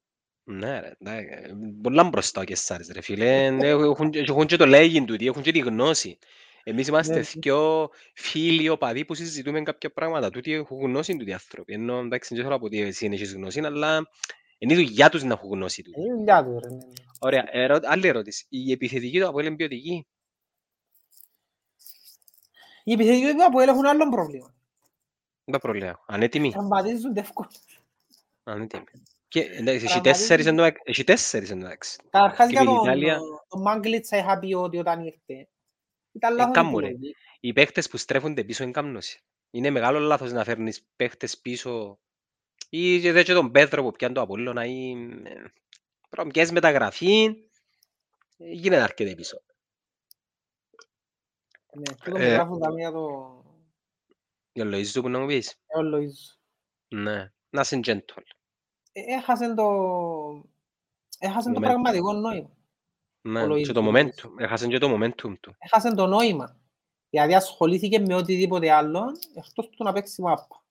Ναι ρε, εντάξει, πολλά μπροστά ο Κεσάρης ρε φίλε, Ε, έχουν, έχουν και το λέγειν τούτοι, έχουν και τη γνώση. Εμείς είμαστε Ναι. δυο φίλοι οπαδοί που συζητούμε κάποια πράγματα, τούτοι έχουν γνώση τούτοι άνθρωποι, ενώ εντάξει δεν θέλω να πω ότι εσύ έχεις γνώση, αλλά είναι η δουλειά τους να έχουν γνώση τούτη. Είναι η δουλειά του, ρε. ναι, ναι. Ωραία, ερώ, άλλη ερώτηση, η επιθετική του Αποέλ είναι ποιοτική, Οι επιθετικοί του Αποέλ έχουν άλλο πρόβλημα. δεν τα προλέω, ανέτοιμη, Τραυματίζονται εύκολα. ανέτοιμη. Και εντάξει, έχει Τραυματίζουν. τέσσερις εντωμεταξύ, έχει τέσσερις εντωμεταξύ. Καταρχάς Και για με την τον, Ιταλία- τον Μάγκλητσα είχα πει ότι όταν ήρθε ήταν λάθος κάμω, ρε. επιλογή. οι παίχτες που στρέφονται πίσω είναι κάμνωση. Είναι μεγάλο λάθος να φέρνεις παίχτες πίσω ή και δε και τον Πέτρο που πιάνει το Απόλλωνα ή ε, πρέπει να πιάσεις μεταγραφή ε, γίνεται να έρχεται πίσω. Ναι, και τον Ε, γράφουν τα μία το Για Λοΐζου που να μου πεις. ε, ο Λοΐζ. Ναι. Να είσαι gentle. Ε, Έχασε το... Έχασε το Momentum. πραγματικό νόημα. Ναι. Λοΐζου, Και το ο momentum. Έχασε και το momentum του. Έχασε το νόημα. Δηλαδή ασχολήθηκε με οτιδήποτε άλλο εκτός του να παίξει μάπα.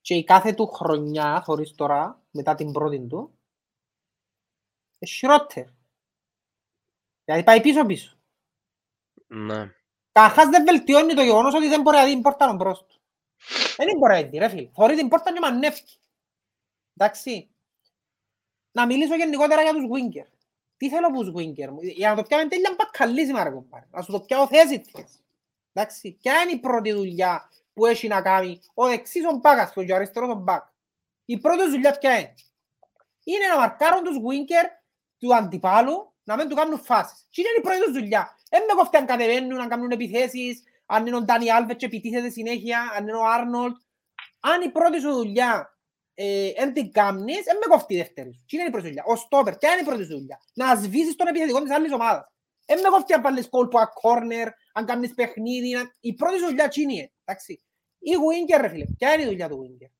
Και η κάθε του χρονιά, χωρίς τώρα, μετά την πρώτη του, είναι χειρότερη. Δηλαδή πάει πίσω-πίσω. Ναι. Καταρχάς δεν βελτιώνει το γεγονός ότι δεν μπορεί να δει την πόρτα μπρος του. Δεν μπορεί να δει ρε φίλε. Θωρεί την πόρτα και μανεύει. Εντάξει. Να μιλήσω γενικότερα για τους winger. Τι θέλω από τους winger μου; Για να το πιάμε τέλεια μπακαλίσιμα ρε κομπάρε. Να σου το πιάω θέση της. Εντάξει. Ποια είναι η πρώτη δουλειά που έχει να κάνει ο δεξής ο μπάκας και ο αριστερός ο μπάκ. Η πρώτη τους δουλειά ποια είναι; Είναι να μαρκάρουν τους winger του αντιπάλου να μην του κάνουν φάσεις. Τι είναι η πρώτη τους δουλειά. Δεν με κοφτεί αν κατεβαίνουν, αν κάνουν επιθέσεις, αν είναι ο Ντάνι Άλβετ και επιτίθεται συνέχεια, αν είναι ο Άρνολτ. Αν η πρώτη σου δουλειά ε, δεν την κάνεις, δεν με κοφτεί η δεύτερη σου. Τι είναι η πρώτη σου δουλειά. Ο στόπερ, ποια είναι η πρώτη σου δουλειά; Να σβήσεις τον επιθετικό της άλλης ομάδας. Δεν με κοφτεί αν βάλεις κόλπο, αν κόρνερ, αν κάνεις παιχνίδι. να- Η πρώτη σου δουλειά τι είναι. Εντάξει. Η winger, ρε φίλε, ποια είναι η δουλειά του winger.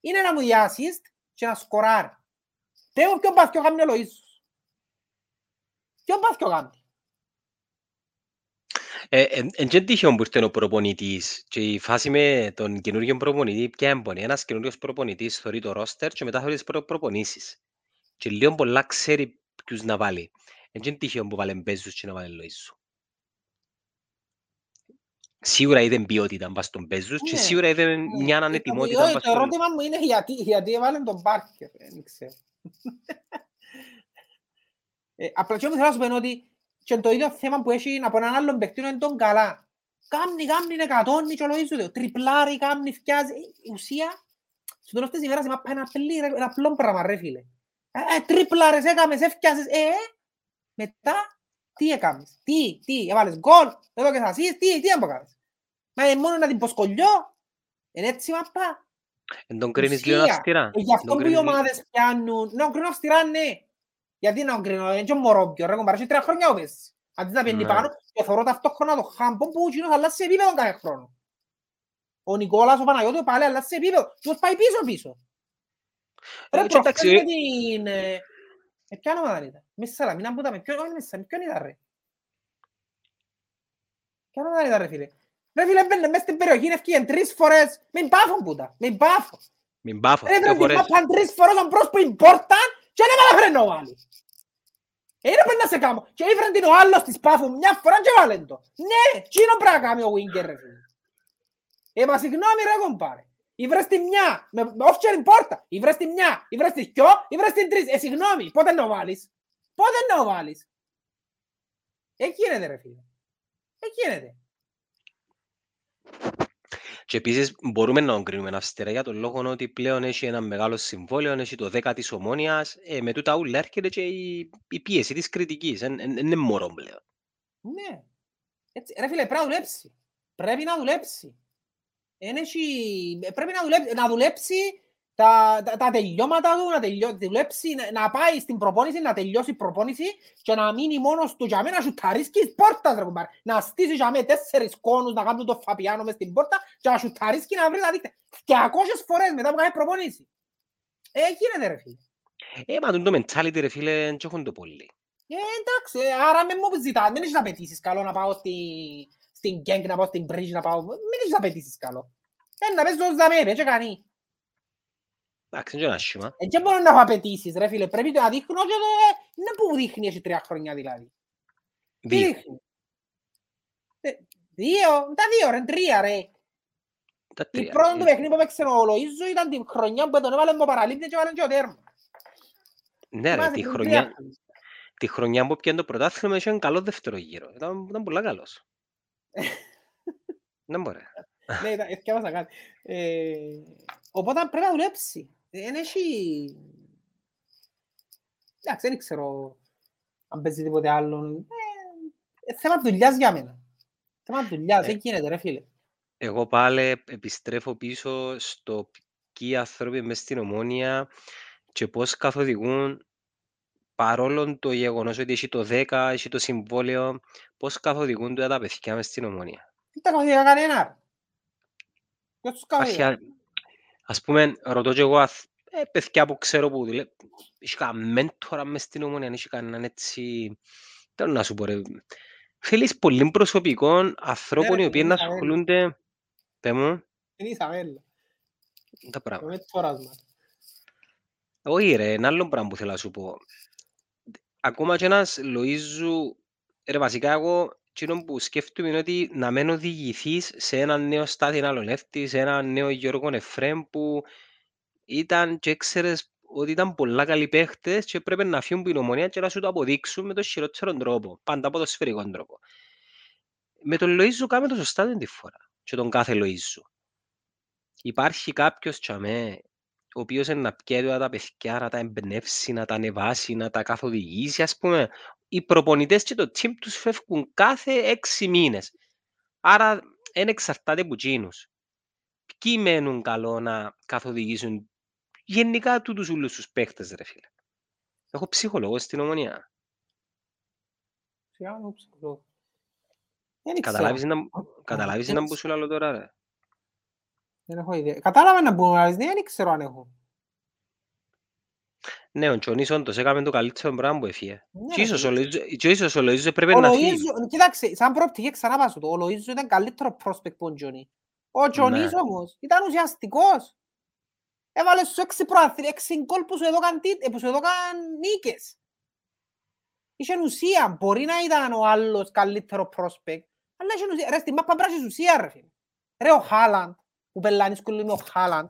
Είναι να μου δει assist και να σκοράρει. Πες μου ποιον πας και ο κάνει ο Λοΐζος. Ποιον πας και ο κάνει. Ε, εν- Εν και τύχιο που ήρθε ο προπονητής και η φάση με τον καινούργιο προπονητή ποια έμπονε. Ένας καινούριος προπονητής θωρεί το ρόστερ και μετά θωρεί τις προ- προπονήσεις. Και λίγο πολλά ξέρει ποιους να βάλει. Εν και τύχιο που βάλε Μπέζους και να βάλε Λοΐζου. Σίγουρα είδε ποιότητα μπας στον Μπέζους και Ναι, σίγουρα είδε Ναι, μια το- ανετοιμότητα το- μπας Το στον... ερώτημα μου είναι γιατί, γιατί έβαλαν τον Πάρκερ. Δεν ξέρω. Ε, απλά και όμως θέλω να σου πω είναι ότι και το ίδιο θέμα που έχει από έναν άλλον παιχτή είναι τον καλά. Κάμνει, κάμνει, εκατόνι και ολοίζονται. Τριπλάρει, κάμνει, φτιάζει. Ε, Η ουσία, στο τέλος της ημέρας, είναι ένα απλή- ρε- ένα απλό πράγμα, ρε φίλε. Ε, ε, τρίπλαρες, έκαμες, έφτιασες, ε, ε. Μετά, τι έκαμες, τι, τι, έβαλες γκολ, εδώ και ασίς, τι, τι έμποκαμες. Μα είναι μόνο να την ποσκολιώ. Είναι έτσι μαπά. Εν τον κρίνεις λίγο Ουσία. αυστηρά. Ε, Γι' αυτό Τον που οι κρίνεις λίγο- ομάδες πιάνουν... Να κρίνω αυστηρά, ναι. Γιατί να κρίνω, είναι και ο Μωρόμπιο, ρε κομπάρε, έχει τρία χρόνια ο Πες. Αντί να πιένει Ναι. πάνω, και θωρώ ταυτόχρονα το χάμπο που ο Κίνος αλλάζει επίπεδο κάθε χρόνο. Ο Νικόλας, ο Παναγιώτης, πάλι αλλάζει επίπεδο. Τους πάει πίσω-πίσω. Ρε, Ε, και προχθές εντάξει, με την... ε, ε, ποια ομάδα ήταν; Μέσα στη Σαλαμίνα που ήταν, ποιο- όχι μέσα, στη- ποιον ήταν ρε; Ποια ομάδα ήταν ρε φίλε; Ρε φίλε, μπαίνε μέσα στην περιοχή, ευκήγεν τρεις φορές. Μην πάφον που ήταν, μην πάφον. Μην πάφω. Ρε δύο βρε την φορές. μάπαν τρεις φορές τον προς που την πόρτα και δεν καταφέρει να βάλει. Ε, Είναι πρέπει να σε κάνω. Και ήφεραν την ο άλλος της πάφου μια φορά και βάλεν το. Ναι, τι είναι πρέπει να κάνει ο Winger ρε φίλε. Ε, μα συγγνώμη ρε κομπάρε. Ήβρες την μια, με με off την πόρτα. Ήβρες την μια, ήβρες την δυο, ήβρες την τρεις. Ε, συγγνώμη, πότε να το βάλεις; Πότε να το βάλεις; Ε, γίνεται ρε φίλε. Ε, γίνεται. Και επίσης μπορούμε να τον κρίνουμε αυστηρά για τον λόγο ότι πλέον έχει ένα μεγάλο συμβόλαιο, έχει το 10 της ομόνιας, ε, με τούτα ούλα έρχεται και η, η πίεση της κριτικής, δεν είναι μωρό πλέον. Ναι. Έτσι, ρε φίλε, πρέπει να δουλέψει. Πρέπει να δουλέψει. Εν έχει- Πρέπει να δουλέψει, να δουλέψει τα, τα, τα τελειώματα του, να τελειώ, δουλέψει, να, να πάει στην προπόνηση, να τελειώσει η προπόνηση και να μείνει μόνος του για μένα να σουταρίσκει τις πόρτας, ρε κουμπάρε. Να στήσει για μένα τέσσερις κόνους, να κάνουν το φαπιάνο μες στην πόρτα και να σουταρίσκει να βρει τα δίκτυα. Και ακόσες φορές μετά που κάνει προπόνηση. Ε, γίνεται ρε φίλε. Ε, μα το mentality ρε φίλε, δεν έχουν το πολύ. Ε, εντάξει, ε, άρα με μου ζητάς, δεν έχεις απαιτήσεις καλό να πάω στη, στην γκέγκ, να πάω στην bridge, να πάω, μην έχεις απαιτήσεις καλό. Ε, να πες ως δαμέ, πες και κάνει. Εντάξει, είναι και άσχημα. Ε, και μπορώ να έχω απαιτήσεις ρε φίλε, πρέπει να δείχνω και το... Είναι που δείχνει έχει τρία χρόνια δηλαδή. Τι Δύο. δείχνει; Ε, Δύο, τα δύο ρε, τρία ρε. Τα Η τρία. πρώτη του Ε, παιχνίδι που παίξε ο Λοΐζο ήταν την χρονιά που τον έβαλε με παραλήπτη και έβαλε και ο τέρμα. Ναι ρε, Θυμάσαι τη πριν χρονιά, τρία χρόνια. τη χρονιά που πιάνε το πρωτάθλημα είχε έναν καλό δεύτερο γύρο. Ήταν, ήταν πολύ καλός. Δεν μπορεί. Ναι, ήταν- έθιαβασα κάτι. Ε, Οπότε πρέπει να δουλέψει. Δεν έχει... Εντάξει, δεν ξέρω αν παίζει τίποτε άλλο. Ε, ε, θέμα δουλειάς για μένα. Θέμα δουλειάς, Ε. δεν γίνεται ρε φίλε. Εγώ πάλι επιστρέφω πίσω στο ποιοι άνθρωποι μες στην ομόνια και πώς καθοδηγούν παρόλο το γεγονός ότι έχει το 10, έχει το συμβόλαιο, πώς καθοδηγούν τώρα τα παιδιά μες στην ομόνια. Δεν τα καθοδηγά κανένα. ρε. Ποιος τους καθοδηγά. Αρχιά, ας πούμε, ρωτώ και εγώ αθ- ε, παιδιά που ξέρω που δουλεύουν, έχει κανένα μέντορα μες στην ομόνια, έχει κανέναν έτσι, θέλω να σου πω ρε, θέλεις πολύ προσωπικών ανθρώπων ρε, οι οποίοι να Ισαβέλ. ασχολούνται, πέ μου, Είναι η Ισαβέλα. τα Το πράγματα. μέτωρας μας. Όχι ρε, ένα άλλο πράγμα που θέλω να σου πω. Ακόμα και ένας Λοΐζου, ρε βασικά εγώ εκείνο που σκέφτομαι είναι ότι να μην οδηγηθείς σε έναν νέο Στάθη Αλονεύτη, σε έναν νέο Γιώργο Εφρέμ που ήταν και έξερες ότι ήταν πολλά καλοί παίχτες και πρέπει να φύγουν την ομονία και να σου το αποδείξουν με τον χειρότερο τρόπο, πάντα από το σφαιρικό τρόπο. Με τον Λοΐζου κάμε το σωστά την τη φορά και τον κάθε Λοΐζου. Υπάρχει κάποιος τσαμέ ο οποίος είναι να πιέζει όλα τα παιδιά, να τα εμπνεύσει, να τα ανεβάσει, να τα καθοδηγήσει, ας πούμε. Οι προπονητές και το team τους φεύγουν κάθε έξι μήνες. Άρα δεν εξαρτάται από εκείνους. Ποιοι μένουν καλό να καθοδηγήσουν γενικά τούτους όλους τους παίχτες, ρε φίλε. Έχω ψυχολόγο στην ομονία. Σιγά μου ψυχολόγο. Δεν ξέρω. Καταλάβεις να, καταλάβεις να έτσι. που σου λέω τώρα, ρε. Δεν έχω ιδέα. Κατάλαβα να μπουν, αλλά δεν ξέρω αν έχω. Ναι, ο Τζονής όντως έκαμε το καλύτερο πράγμα που έφυγε. Ναι, Και ρε ίσως φίλε. ο Λοΐζο- και ίσως ο Λοΐζος πρέπει Ο να φύγει. Λοΐζο, κοίταξε, σαν προοπτική ξανά πάω σου το, ο Λοΐζος ήταν καλύτερο prospect που ο Τζονί. Ο Τζονής Ναι. όμως ήταν ουσιαστικός. Έβαλε σου έξι προαθλή, έξι γκολ που σου έδωκαν, τίτ- ε, που σου έδωκαν νίκες. Είχε ουσία, μπορεί να ήταν ο άλλος καλύτερο prospect, αλλά είχε ουσία. Ρε, στη μάπα πρέπει να έχεις ουσία ρε φίλε. Ρε ο Χάλαντ, που πελάνεις κουλή με ο Χάλαντ.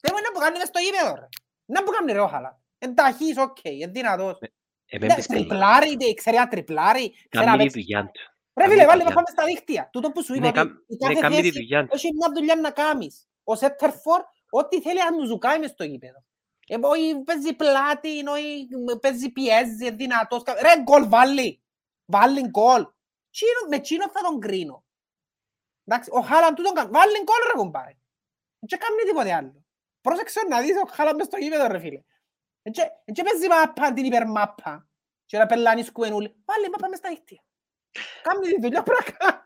Δεν μπορεί να που κάνει μες στο γήπεδο ρε. Να που κάνει ρε ο Χάλαντ. Εν ταχύς, οκ, εν δυνατός. Εμένα Ναι, πεις καλά. Τριπλάρι, τε- ξέρει να τριπλάρει, ξέρει να Κάμει τη παίξει. δουλειά του. Ρε Κάμει φίλε, τη βάλε να δουλειά πάμε στα δίχτυα. Τούτο που σου είπα, Ναι, ότι κάμ- η ναι, κάθε κάμει τη θέση δουλειά του. έχει μια δουλειά να κάνεις. Ο Σέτερφορ, ό,τι θέλει να μου ζουκάει μες στο γήπεδο. Ε, όχι παίζει πλάτη, όχι παίζει πιέζει, είναι δυνατός. κα- Ρε, γκολ βάλει. Βάλει γκολ. Τσίνο- Με τσίνο θα τον κρίνω. Εντάξει, ο Χάλαν τούτον κάνει. Βάλει γκολ ρε κομπάρε. Δεν κάνει τίποτε άλλο. Πρόσεξε να δεις ο Χάλαν μες στο γήπεδο ρε φίλε. Δεν παίζει μάπα την υπερμάπα. Και να πελάνεις κουενούλη. Βάλει μάπα μες στα δίχτυα. Κάνει τη δουλειά που να κάνει.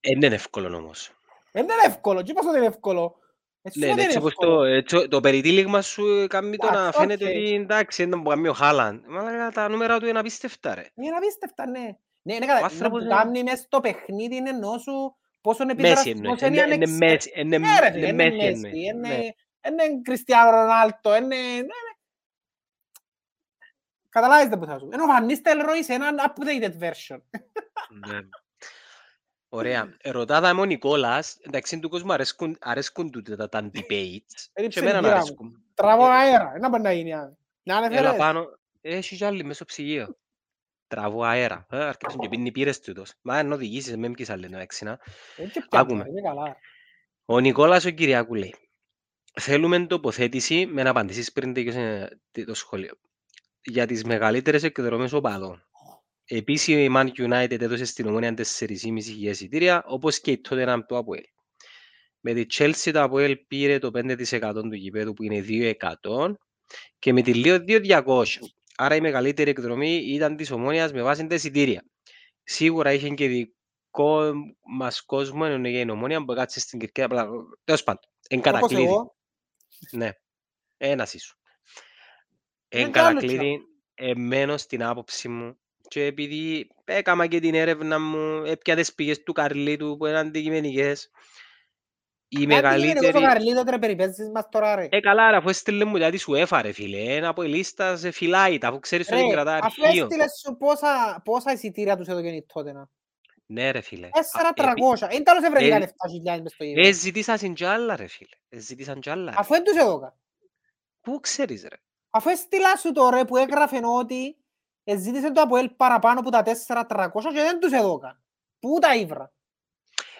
Ε, Δεν είναι εύκολο όμως. Δεν είναι εύκολο. Τι πόσο δεν είναι εύκολο. Έτσι Ναι, δεν είναι έτσι όπως εύκολο. το, έτσι, το περιτύλιγμα σου κάνει το να Εντάξει, φαίνεται οκ. ότι εντάξει, δεν μπορεί να κάνει ο Χάλαντ. Μα τα νούμερα του είναι απίστευτα ρε. Είναι απίστευτα, ναι. Ναι, ναι, κατά, άνθρωπος να είναι- κάνει μες στο παιχνίδι είναι ενώ σου πόσο Μέση επιδραστικός εννοείς. είναι η Είναι- Είναι ανεξ- μέση, είναι Ναι, ρε, φίλε, είναι είναι μέση Μέση, εννοείς. είναι- Ναι. είναι Κριστιανό Ρονάλτο, είναι... ναι, ναι. Καταλάβετε που θα σου. Είναι ο Βανίς Τελρόι σε έναν updated version. Ναι. Ωραία. Ρωτάδα με ο Νικόλας, εντάξει, του κόσμου αρέσκουν, αρέσκουν τούτα τα, τα debates. Έριψε Και εμένα την κύρα μου. αρέσκουν. Τραβώ Ε, αέρα. Να μπορεί να γίνει. α. Να Έλα ανεφέρες. πάνω. Έχει κι άλλοι μέσω ψυγείο. Τραβώ αέρα. Ε, Αρκέσουν και πίνει πύρες τούτος. Μα αν οδηγήσεις με ποιες άλλες εντάξει να. Ε, και πιάνει, Άκουμε. είναι καλά. Ο Νικόλας ο Κυριάκου λέει Θέλουμε τοποθέτηση με να απαντήσεις πριν τελειώσει το σχολείο για τις μεγαλύτερες εκδρομές οπαδών. Επίσης η Man United έδωσε στην Ομόνια 4.500 εισιτήρια όπως και η Tottenham του Αποέλ. Με τη Chelsea το Αποέλ πήρε το 5% του γηπέδου που είναι 2% και με τη Λίο 2.200. Άρα η μεγαλύτερη εκδρομή ήταν της Ομόνιας με βάση τα εισιτήρια. Σίγουρα είχε και δικό μας κόσμο ενώ για η Ομόνια που κάτσε στην Κυρκέα. μπλα, μπλα, Τέλος πάντων, εν Όπως κατακλείδη. εγώ. Ναι, ένας ίσου. Είναι Εν κι άλλο κατακλείδη, εμένω στην άποψη μου και επειδή έκανα και την έρευνα μου, έπια τις πηγές του Καρλίτου που είναι αντικειμενικές, η Κάτι γίνεται εγώ μεγαλύτερη... το Καρλίτο τώρα περιπέζεις μας τώρα ρε. Ε, καλά, ρε, αφού έστειλε μου γιατί σου έφαρε, φίλε. Ένα από η λίστας σε φυλάει τα, αφού ξέρεις ότι Ρε, κρατά αφού αρχείο. έστειλες σου πόσα, πόσα εισιτήρια τους έδωκε η Τότενα. Ναι, ρε, φίλε. Τέσσερα Α, επί- τραγώσα. Είναι τέλος ευρετικά ε, λεφτά χιλιάδες μες στο Ε, γήπεδο. ζητήσαν κι άλλα, ρε, φίλε. Ε, ζητήσαν κι άλλα. ρε. Αφού δεν τους έδωκα. Πού ξέρεις, ρε. Αφού έστειλα σου το ρε που έγραφε ότι ζήτησε το από ελ παραπάνω από τα 4-300 και δεν τους έδωκα. Πού τα ήβρα;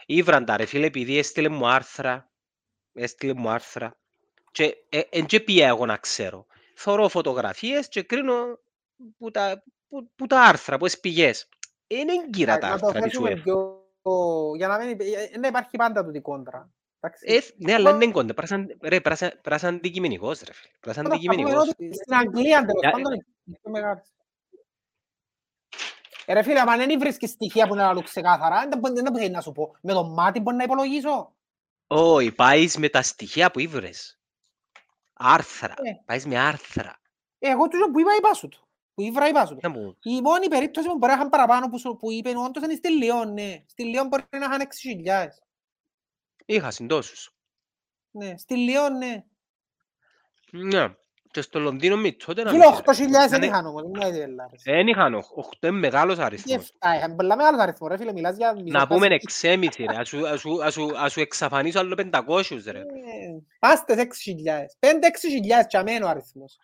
Ήβραν τα, ρε, φίλε, επειδή έστειλε μου άρθρα. Έστειλε μου άρθρα. Και ε, εν και πια εγώ να ξέρω. Θωρώ φωτογραφίες και κρίνω που τα, που, που τα άρθρα, που τις πηγές. Είναι εγκύρα τα Να το άρθρα της θέσουμε UEFA. πιο... Για να μην... ε, Να υπάρχει πάντα τούτη κόντρα. Εντάξει. Ε, ναι, αλλά είναι κόντε. Ρε, πράσαν αντικειμενικός, ρε, φίλε. Πράσαν Τώρα, θα πούμε αντικειμενικός. ότι Στην Αγγλία τέλος Για- πάντων είναι πιο μεγάλες. Ε, ρε φίλε, αν δεν βρίσκεις στοιχεία που να λαλούν ξεκάθαρα, δεν μπορεί δεν μπορεί να σου πω. Με το μάτι μπορεί να υπολογίσω. Όχι, πάεις με τα στοιχεία που ήβρες. Άρθρα. Ε. Πάεις με άρθρα. Ε, Εγώ τούτο που είπα είπα σου το. Που ήβρα είπα σου το. Να μου- Η μόνη περίπτωση που μπορεί να είχαν παραπάνω που, σου- που είπε όντως είναι στη Λιόν, ναι. Στη Λιόν μπορεί να είχαν 6.000. Είχα συντόσους. Ναι, στη Λιόν, ναι. Ναι. Και στο Λονδίνο μη τότε να Φίλε, μην 8.000 δεν Ήτανε- είχαν όμως. Δεν είναι τελάρες. Δεν είχαν οχ- οχτώ, είναι μεγάλος Τι αριθμός. εφτά είχαν, πολλά μεγάλος αριθμός, ρε φίλε, μιλάς για... μισό Να πούμε χασί. εξέμιση ρε, ας σου- ας σου- ας σου- ας σου εξαφανίσω άλλο 500 ρε. Ε, Πάστε 6.000. 5-6.000 και αμένω ο αριθμός.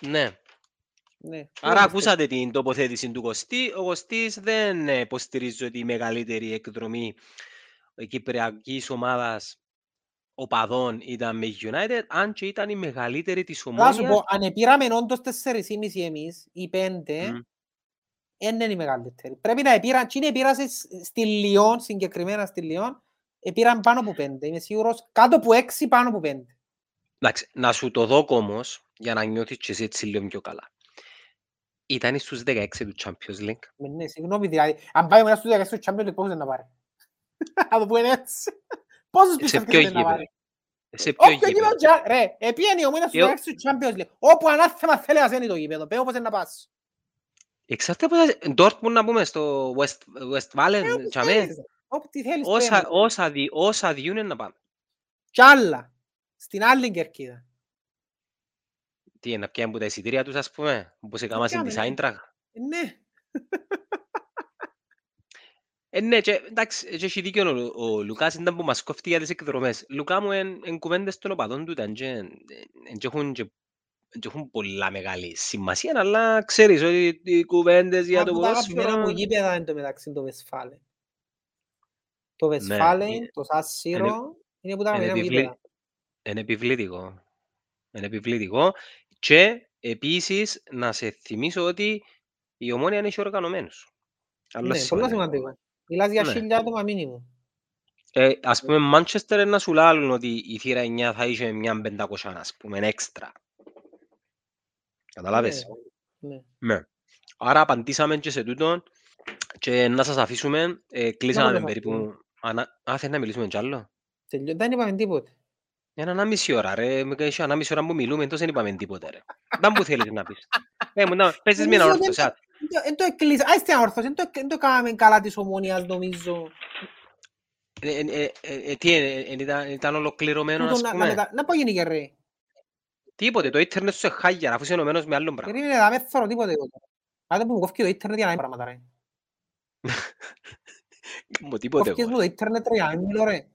Ναι. Ναι. Άρα Τι να ακούσατε την τοποθέτηση του Κωστή. Ο Κωστής δεν ε, υποστηρίζει ότι η μεγαλύτερη εκδρομή ε, κυπριακής ομάδας οπαδών ήταν με United, αν και ήταν η μεγαλύτερη της Θα σου ομόνιας. πω, αν επήραμε όντως 4,5 εμείς, ή 5, Μμ. δεν είναι η μεγαλύτερη. Πρέπει να επήραν, τι είναι επήρασε σ- στη Λιόν, συγκεκριμένα στη Λιόν, επήραν πάνω από 5. Είμαι σίγουρος, κάτω από 6 πάνω από 5. Εντάξει, να σου το δω όμως, για να νιώθεις και εσύ έτσι λίγο πιο καλά. Ήταν στους 16 του Champions League. Με Ναι, συγγνώμη, δηλαδή, αν πάει μετά στους 16 Champions League, πόσους δεν να πάρει. Να το πούμε έτσι; Πόσους Σε πιστεύεις ποιο δεν να πάρει. γήπεδο. Σε ποιο Όποιο γήπεδο; γήπεδο, τζα- ρε, επίενε η ομόνια στους Εγώ- 16 του Champions League. Όπου ανάθεμα θέλει να σένει το γήπεδο, πέ όπως είναι να πας. Εξαρτάται από τα... Dortmund να πούμε στο West, Westfalen, Ε, όπου τσαμέ. θέλεις, ρε. Όπου τι θέλεις Όσα, πέμει. όσα, δι, όσα διούν να πάμε. Κι άλλα. Στην άλλη κερκίδα. Τι είναι, να πιάνουν που τα εισιτήρια τους, ας πούμε, όπως έκαναν στην πιάνε, της ναι. Άιντραχ. Ε, Ναι. Ε, ναι, και, εντάξει, και έχει δίκιο ο, ο Λουκάς, ήταν που μας κόφτει για τις εκδρομές. Λουκά μου, εν, εν κουβέντες των οπαδών του ήταν και, εν, εν, και έχουν, και, και έχουν πολλά μεγάλη σημασία, αλλά ξέρεις ότι οι κουβέντες για το Από τα αγαπημένα μου ποδόσφαιρο... γήπεδα είναι το μεταξύ το Βεσφάλεν. Το Ναι, Βεσφάλεν, είναι- το Σάσιρο, είναι που τα είναι αγαπημένα μου επιβλή- γήπεδα. Είναι επιβλητικό. Είναι επιβλητικό. Και επίσης να σε θυμίσω ότι η ομόνια είναι και οργανωμένους. Άλλος Ναι, πολύ σημαντικό. Σημαντικό. Μιλάς για Ναι. χίλια άτομα μήνυμο. Ε, ας πούμε, Μάντσεστερ να σου λάλλουν ότι η θύρα 9 θα είχε μια 500, ας πούμε, έξτρα. Καταλάβες; Ναι. Ναι. Άρα απαντήσαμε και σε τούτο και να σας αφήσουμε. Ε, κλείσαμε σας περίπου... Ανα... Α, θέλει να μιλήσουμε κι άλλο; Τελειώ- Δεν είπαμε τίποτε. Για ένα μισή ώρα, ρε. Με έχει ένα μισή ώρα που μιλούμε, τόσο δεν είπαμε τίποτε, ρε. Δεν που θέλεις να πεις. Ε, μου, να, πες της μια Νομίζω όρθωση. δεν- Εν το εκκλείσα. Α, στην αόρθωση. Εν το- εν το κάναμε καλά της ομόνιας, νομίζω. Ε, ε, ε, ε, Τι είναι, ε, ήταν- ήταν ολοκληρωμένο, Τούτο ας να- να πούμε. μετα- Να πω γενικέ ρε. Τίποτε, το ίντερνετ σου χάγια, αφού είσαι ενωμένος με άλλον πράγμα. Περίμενε, να μες θωρώ τίποτε εγώ. τώρα. Άντε που μου κόφηκε το ίντερνετ για να είναι πράγματα ρε. Κάμω τίποτε Κόφηκες εγώ. μου το ίντερνετ ρε για να μην μιλώ ρε.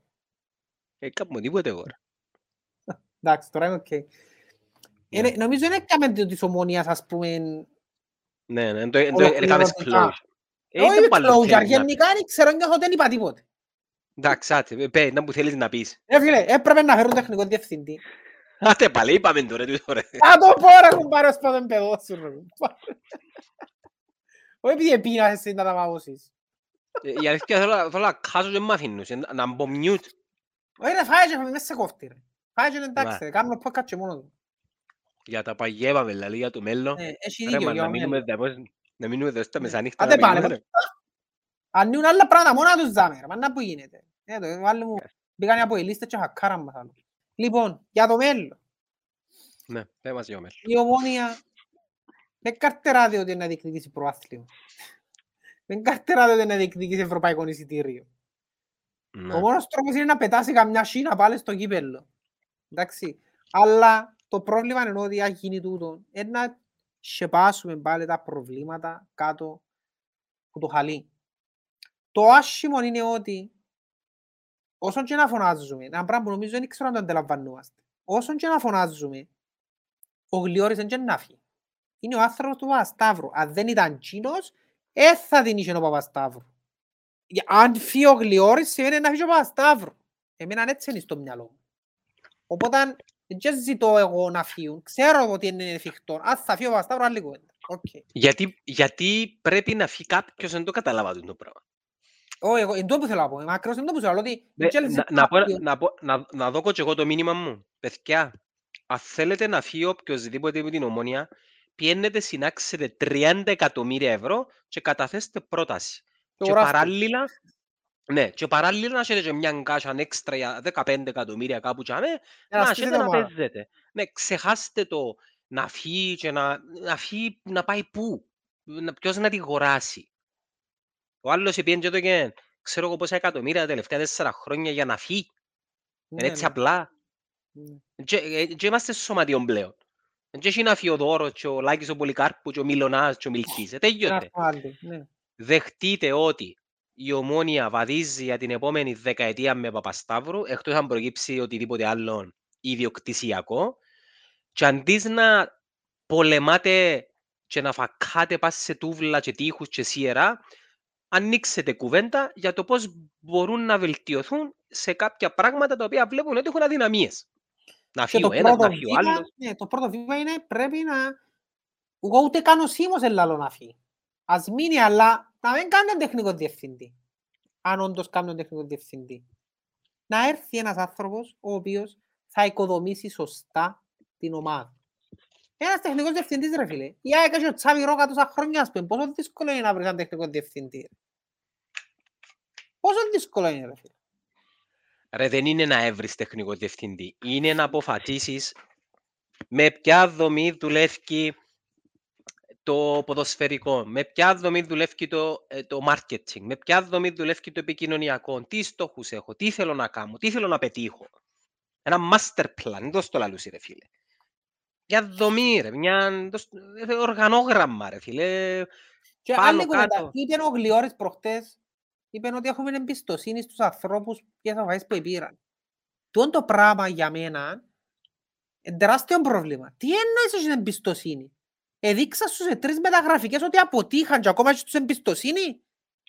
Ε, κάμω τίποτε εγώ. ρε. Εντάξει, τώρα είναι οκ. Ε, Ναι. ναι, Νομίζω είναι έκαμε το της ομόνιας, ας πούμε, Ναι, ναι, το- το- έκαμες Ολοκληρωτικά. close. Ε, Όχι ήταν που άλλο closure, θέλεις να- γενικά δεν ξέρω, νιώθω δεν είπα τίποτε. Εντάξει, άτε, ε, πέ, ήταν που θέλεις να πεις. Ε, φίλε, έπρεπε να φέρουν τεχνικό διευθυντή. Άτε πάλι, είπαμε τώρα τούτο, ρε. Θα το πω ρε κουμπάρε ως πρώτον παιδό σου ρε. κουμπάρε. Όχι επειδή επίνασες στην να τα μαγώσεις. Ε, Η αλήθεια θέλω θέλω να κάσω και μ' αφήνους, ε, να μπω mute. Όχι ρε φάε και μέσα σε κόφτη ρε. Φάε και εντάξει Ναι. ρε, κάνω podcast και μόνο του. Για τα παγιέβαμε, δηλαδή, για το μέλλον. Ε, Έχει Ρε, δίκιο μα, για να ο μείνουμε μέλλον. εδώ, να μείνουμε εδώ στα Ναι. μεσανύχτα. Άντε να πάλι, μιλούμε, ρε. Ανοίγουν άλλα πράγματα μόνα τους δάμε ρε, μα να που γίνεται. Ε, το βάλε μου, μπήκαν από οι λίστες και χακάραν μας άλλο. Λοιπόν, για το μέλλον. Ναι, πέ μας για το μέλλον. η ομόνια δεν καρτεράται ότι είναι να διεκδικήσει προάθλημα. Δεν καρτεράται ότι είναι να διεκδικήσει ευρωπαϊκό εισιτήριο. Ναι. Ο μόνος τρόπος είναι να πετάσει καμιά σίνα πάλι στο κύπελλο. Εντάξει. Αλλά το πρόβλημα είναι ότι αν γίνει τούτο, είναι να σκεπάσουμε πάλι τα προβλήματα κάτω από το χαλί. Το άσχημο είναι ότι όσο και να φωνάζουμε, ένα πράγμα που νομίζω δεν ξέρω αν το αντιλαμβανόμαστε, όσο και να φωνάζουμε, ο Γλιώρης δεν και να φύγει. Είναι ο άνθρωπος του Παπασταύρου. Αν δεν ήταν τσίνος, δεν θα την είχε ο Παπασταύρου. Για- Αν φύγει ο Γλιώρης, σημαίνει να φύγει ο Παπασταύρου. Εμένα έτσι είναι στο μυαλό μου. Οπότε δεν ζητώ εγώ να φύγουν. Ξέρω ότι είναι εφικτό. Αν θα φύγει ο Παπασταύρου, άλλη κουβέντα. Οκ. Γιατί, γιατί πρέπει να φύγει κάποιος, δεν το καταλάβα το πράγμα. Όχι, εγώ, εν τω που θέλω να πω. Είμαι ακριβώς εν τω που θέλω να πω. Ότι Ναι, δεν να, ζητώ να, πω, κάποιον. να, πω, να, να δω και εγώ το μήνυμα μου. Παιδιά, αν θέλετε να φύγει οποιοδήποτε από την ομόνια, πιένετε συνάξετε 30 εκατομμύρια ευρώ και καταθέστε πρόταση. Το Και γράφω. παράλληλα, ναι, και παράλληλα να έχετε και μια γκάσια έξτρα για 15 εκατομμύρια κάπου τζάμε, Για να να έχετε στήσετε να ομάδα. παίζετε. Ναι, ξεχάστε το να φύγει και να, να φύγει να πάει πού. Να, ποιος να τη αγοράσει. Ο άλλος επίεν και το και ξέρω εγώ πόσα εκατομμύρια τα τελευταία τέσσερα χρόνια για να φύγει. Είναι Ναι, έτσι ναι. απλά. Ναι. Και, ε, και είμαστε στο σωματιόν πλέον. Και έχει να φύγει ο Δώρος και ο Λάκης ο Πολυκάρπου και ο Μιλωνάς και ο Μιλκής. Ε, Ένα Τέλειωτε. άλλη, ναι. Δεχτείτε ότι η ομόνια βαδίζει για την επόμενη δεκαετία με Παπασταύρου, εκτός αν προκύψει οτιδήποτε άλλο ιδιοκτησιακό, και αντί να πολεμάτε και να φακάτε πας σε τούβλα και τείχους και σιερά, ανοίξετε κουβέντα για το πώς μπορούν να βελτιωθούν σε κάποια πράγματα τα οποία βλέπουν ότι έχουν αδυναμίες. Να Και φύγει το ο ένας, να πρώτο, φύγει ο βήμα, άλλος. ναι, το πρώτο βήμα είναι πρέπει να... Εγώ ούτε καν ο Σίμος ελάλο να φύγει. Ας μείνει, αλλά να μην κάνει τον τεχνικό διευθυντή. Αν όντως κάνει τον τεχνικό διευθυντή. Να έρθει ένας άνθρωπος ο οποίος θα οικοδομήσει σωστά την ομάδα. Ένας τεχνικός διευθυντής ρε φίλε. Η ΑΕΚ έχει ο Τσάβη Ρόκα τόσα χρόνια ας πούμε. Πόσο δύσκολο είναι να βρεις έναν τεχνικό διευθυντή. ρε. Πόσο δύσκολο είναι ρε φίλε. Ρε, δεν είναι να έβρεις τεχνικό διευθυντή. Είναι να αποφασίσεις με ποια δομή δουλεύει το ποδοσφαιρικό, με ποια δομή δουλεύει το, ε, το marketing, με ποια δομή δουλεύει το επικοινωνιακό, τι στόχους έχω, τι θέλω να κάνω, τι θέλω να πετύχω. Ένα master plan, δεν το στο λαλούσι ρε φίλε. Μια δομή ρε, μια το σ- ε, οργανόγραμμα ρε φίλε. Και Πάνω άλλη κουβέντα, κάτω. είπε ο Γλιώρης προχτές, είπε ότι έχουμε εμπιστοσύνη στους ανθρώπους και θα βάζεις που πήραν. Τούτο το πράγμα για μένα είναι τεράστιο πρόβλημα. Τι εννοείς έχεις εμπιστοσύνη; Εδείξα σου σε τρεις μεταγραφικές ότι αποτύχαν και ακόμα έχεις τους εμπιστοσύνη.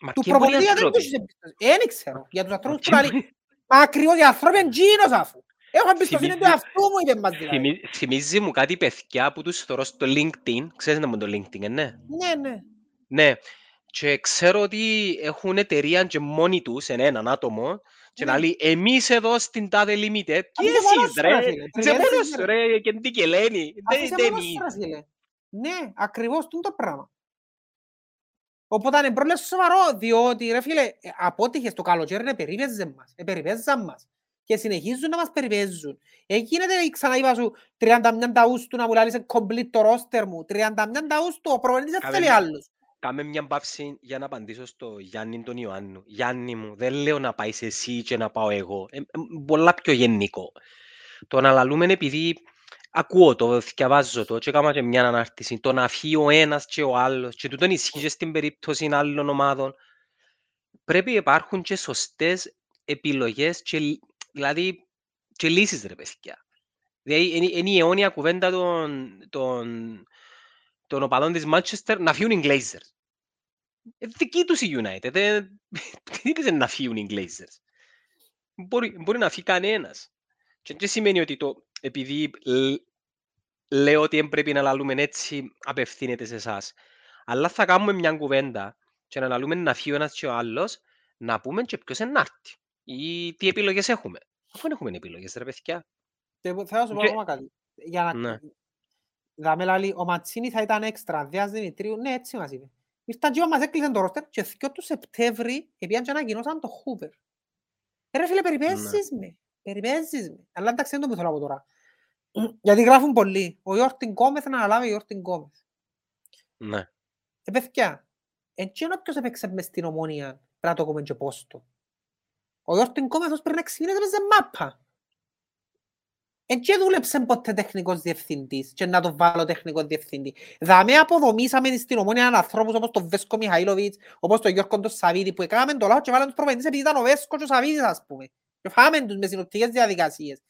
Μα Του ποιοι είναι οι προπονητή δεν άνθρωποι; έχεις εμπιστοσύνη. Ε, Δεν ξέρω. Για τους Μα ανθρώπους που ποιοι λέει, είναι- μα ακριβώς οι άνθρωποι είναι τζίνος αφού. Έχω εμπιστοσύνη του Θυμίζει- εαυτού μου, είπε μας δηλαδή. Θυμι- Θυμίζει μου κάτι παιδιά που τους θωρώ στο LinkedIn. Ξέρεις να μου το LinkedIn, ε, ναι; Ναι, ναι. Ναι. Και ξέρω ότι έχουν εταιρεία και μόνοι τους, εν έναν άτομο, και Ναι. να λέει εμείς εδώ στην τάδε limited. Και είσαι μόνος εσείς σου, ρε; ρε, φίλε. είσαι Περιμένεις, μόνος ρε. σου ρε, και τι και λένε. Αφού Δεν είσαι δεν μόνος σου, είναι. Ρε φίλε. Ναι, ακριβώς τούτο το πράγμα. Οπότε είναι πρόβλημα σοβαρό, διότι ρε φίλε, ε, απότυχες το καλοκαίρι να περιπέζαν μας, ε, περιπέζαν μας και συνεχίζουν να μας περιπέζουν. Ε, γίνεται, ξανά είπα σου, 31 Αύγουστου να μου λάλησε complete το roster μου, 31 Αύγουστου, ο προπονητής δεν Κάμε θέλει μια- άλλους. Κάμε μια παύση για να απαντήσω στο Γιάννη τον Ιωάννου. Γιάννη μου, δεν λέω να πάεις εσύ και να πάω εγώ. Ε, ε, πολλά πιο γενικό. Το να λαλούμε επειδή ακούω το, διαβάζω το και έκανα και μια ανάρτηση. Το να φύγει ο ένας και ο άλλος και τούτον ισχύει και στην περίπτωση άλλων ομάδων. Πρέπει να υπάρχουν και σωστές επιλογές και, λ- δηλαδή, και λύσεις ρε παιδιά. Δηλαδή είναι, είναι η αιώνια κουβέντα των, των, των οπαδών της Manchester να φύγουν οι Glazers. Ε, δική τους η United. Δεν δεν είπες να φύγουν οι Glazers; Μπορεί, μπορεί να φύγει κανένας. Και δεν σημαίνει ότι το, επειδή λ- λέω ότι δεν πρέπει να λαλούμε έτσι, απευθύνεται σε εσάς. Αλλά θα κάνουμε μια κουβέντα και να λαλούμε να φύγει ο ένας και ο άλλος, να πούμε και ποιος είναι να έρθει. Ή τι επιλογές έχουμε. Αφού δεν έχουμε επιλογές, ρε παιδιά. Και εγώ θέλω να σου πω Και- ακόμα κάτι. Για να... Ναι. Δάμε λαλή, ο Ματσίνη θα ήταν έξτρα, Δίας Δημητρίου, ναι, έτσι μας είπε. Ήρθαν και μας έκλεισαν το roster και δυο του Σεπτέμβρη επίαν και ανακοινώσαν το Hoover. Ε, ρε φίλε, περιπέζεις με. Περιπέζεις με. Αλλά εντάξει, δεν το που θέλω να πω τώρα. Γιατί γράφουν πολλοί. Ο Ιόρτιν Γκόμεθ να αναλάβει ο Ιόρτιν Γκόμεθ. Ναι. Ε, παιδιά, έτσι είναι όποιος έπαιξε μες στην ομόνια, πρέπει να το πούμε και πόστο. Ο Γιώργος Κόμεθος πριν 6 μήνες έπαιζε μάπα. Εν και δούλεψε ποτέ τεχνικός διευθυντής και να το βάλω τεχνικός διευθυντή. Δαμε αποδομήσαμε στην ομόνια ανθρώπους όπως τον Βέσκο Μιχαήλοβιτς, όπως τον Γιώργο τον Σαββίδη που έκαναμε το λάθος και βάλαμε τους προπονητές επειδή ήταν ο Βέσκος και ο Σαββίδης ας πούμε. Και φάμε τους μες συνοπτικές διαδικασίες.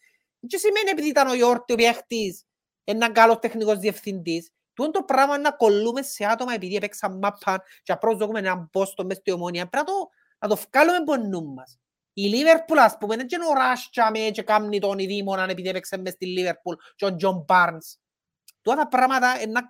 Τι σημαίνει επειδή ήταν ο Γιώργος ο παίχτης έναν καλός τεχνικός διευθυντής. Τούτο το πράγμα να κολλούμε σε άτομα επειδή έπαιξαν μάπαν και απλώς δούμε έναν πόστο μες στη ομόνια. Πρέπει να το, να το βγάλουμε από νου μας. Η Λίβερπουλ, ας πούμε, δεν είναι ο Ράσια με και κάνει τον ειδήμονα επειδή έπαιξε μες στη Λίβερπουλ και ο Τζον Μπάρνς. Τούτα τα πράγματα είναι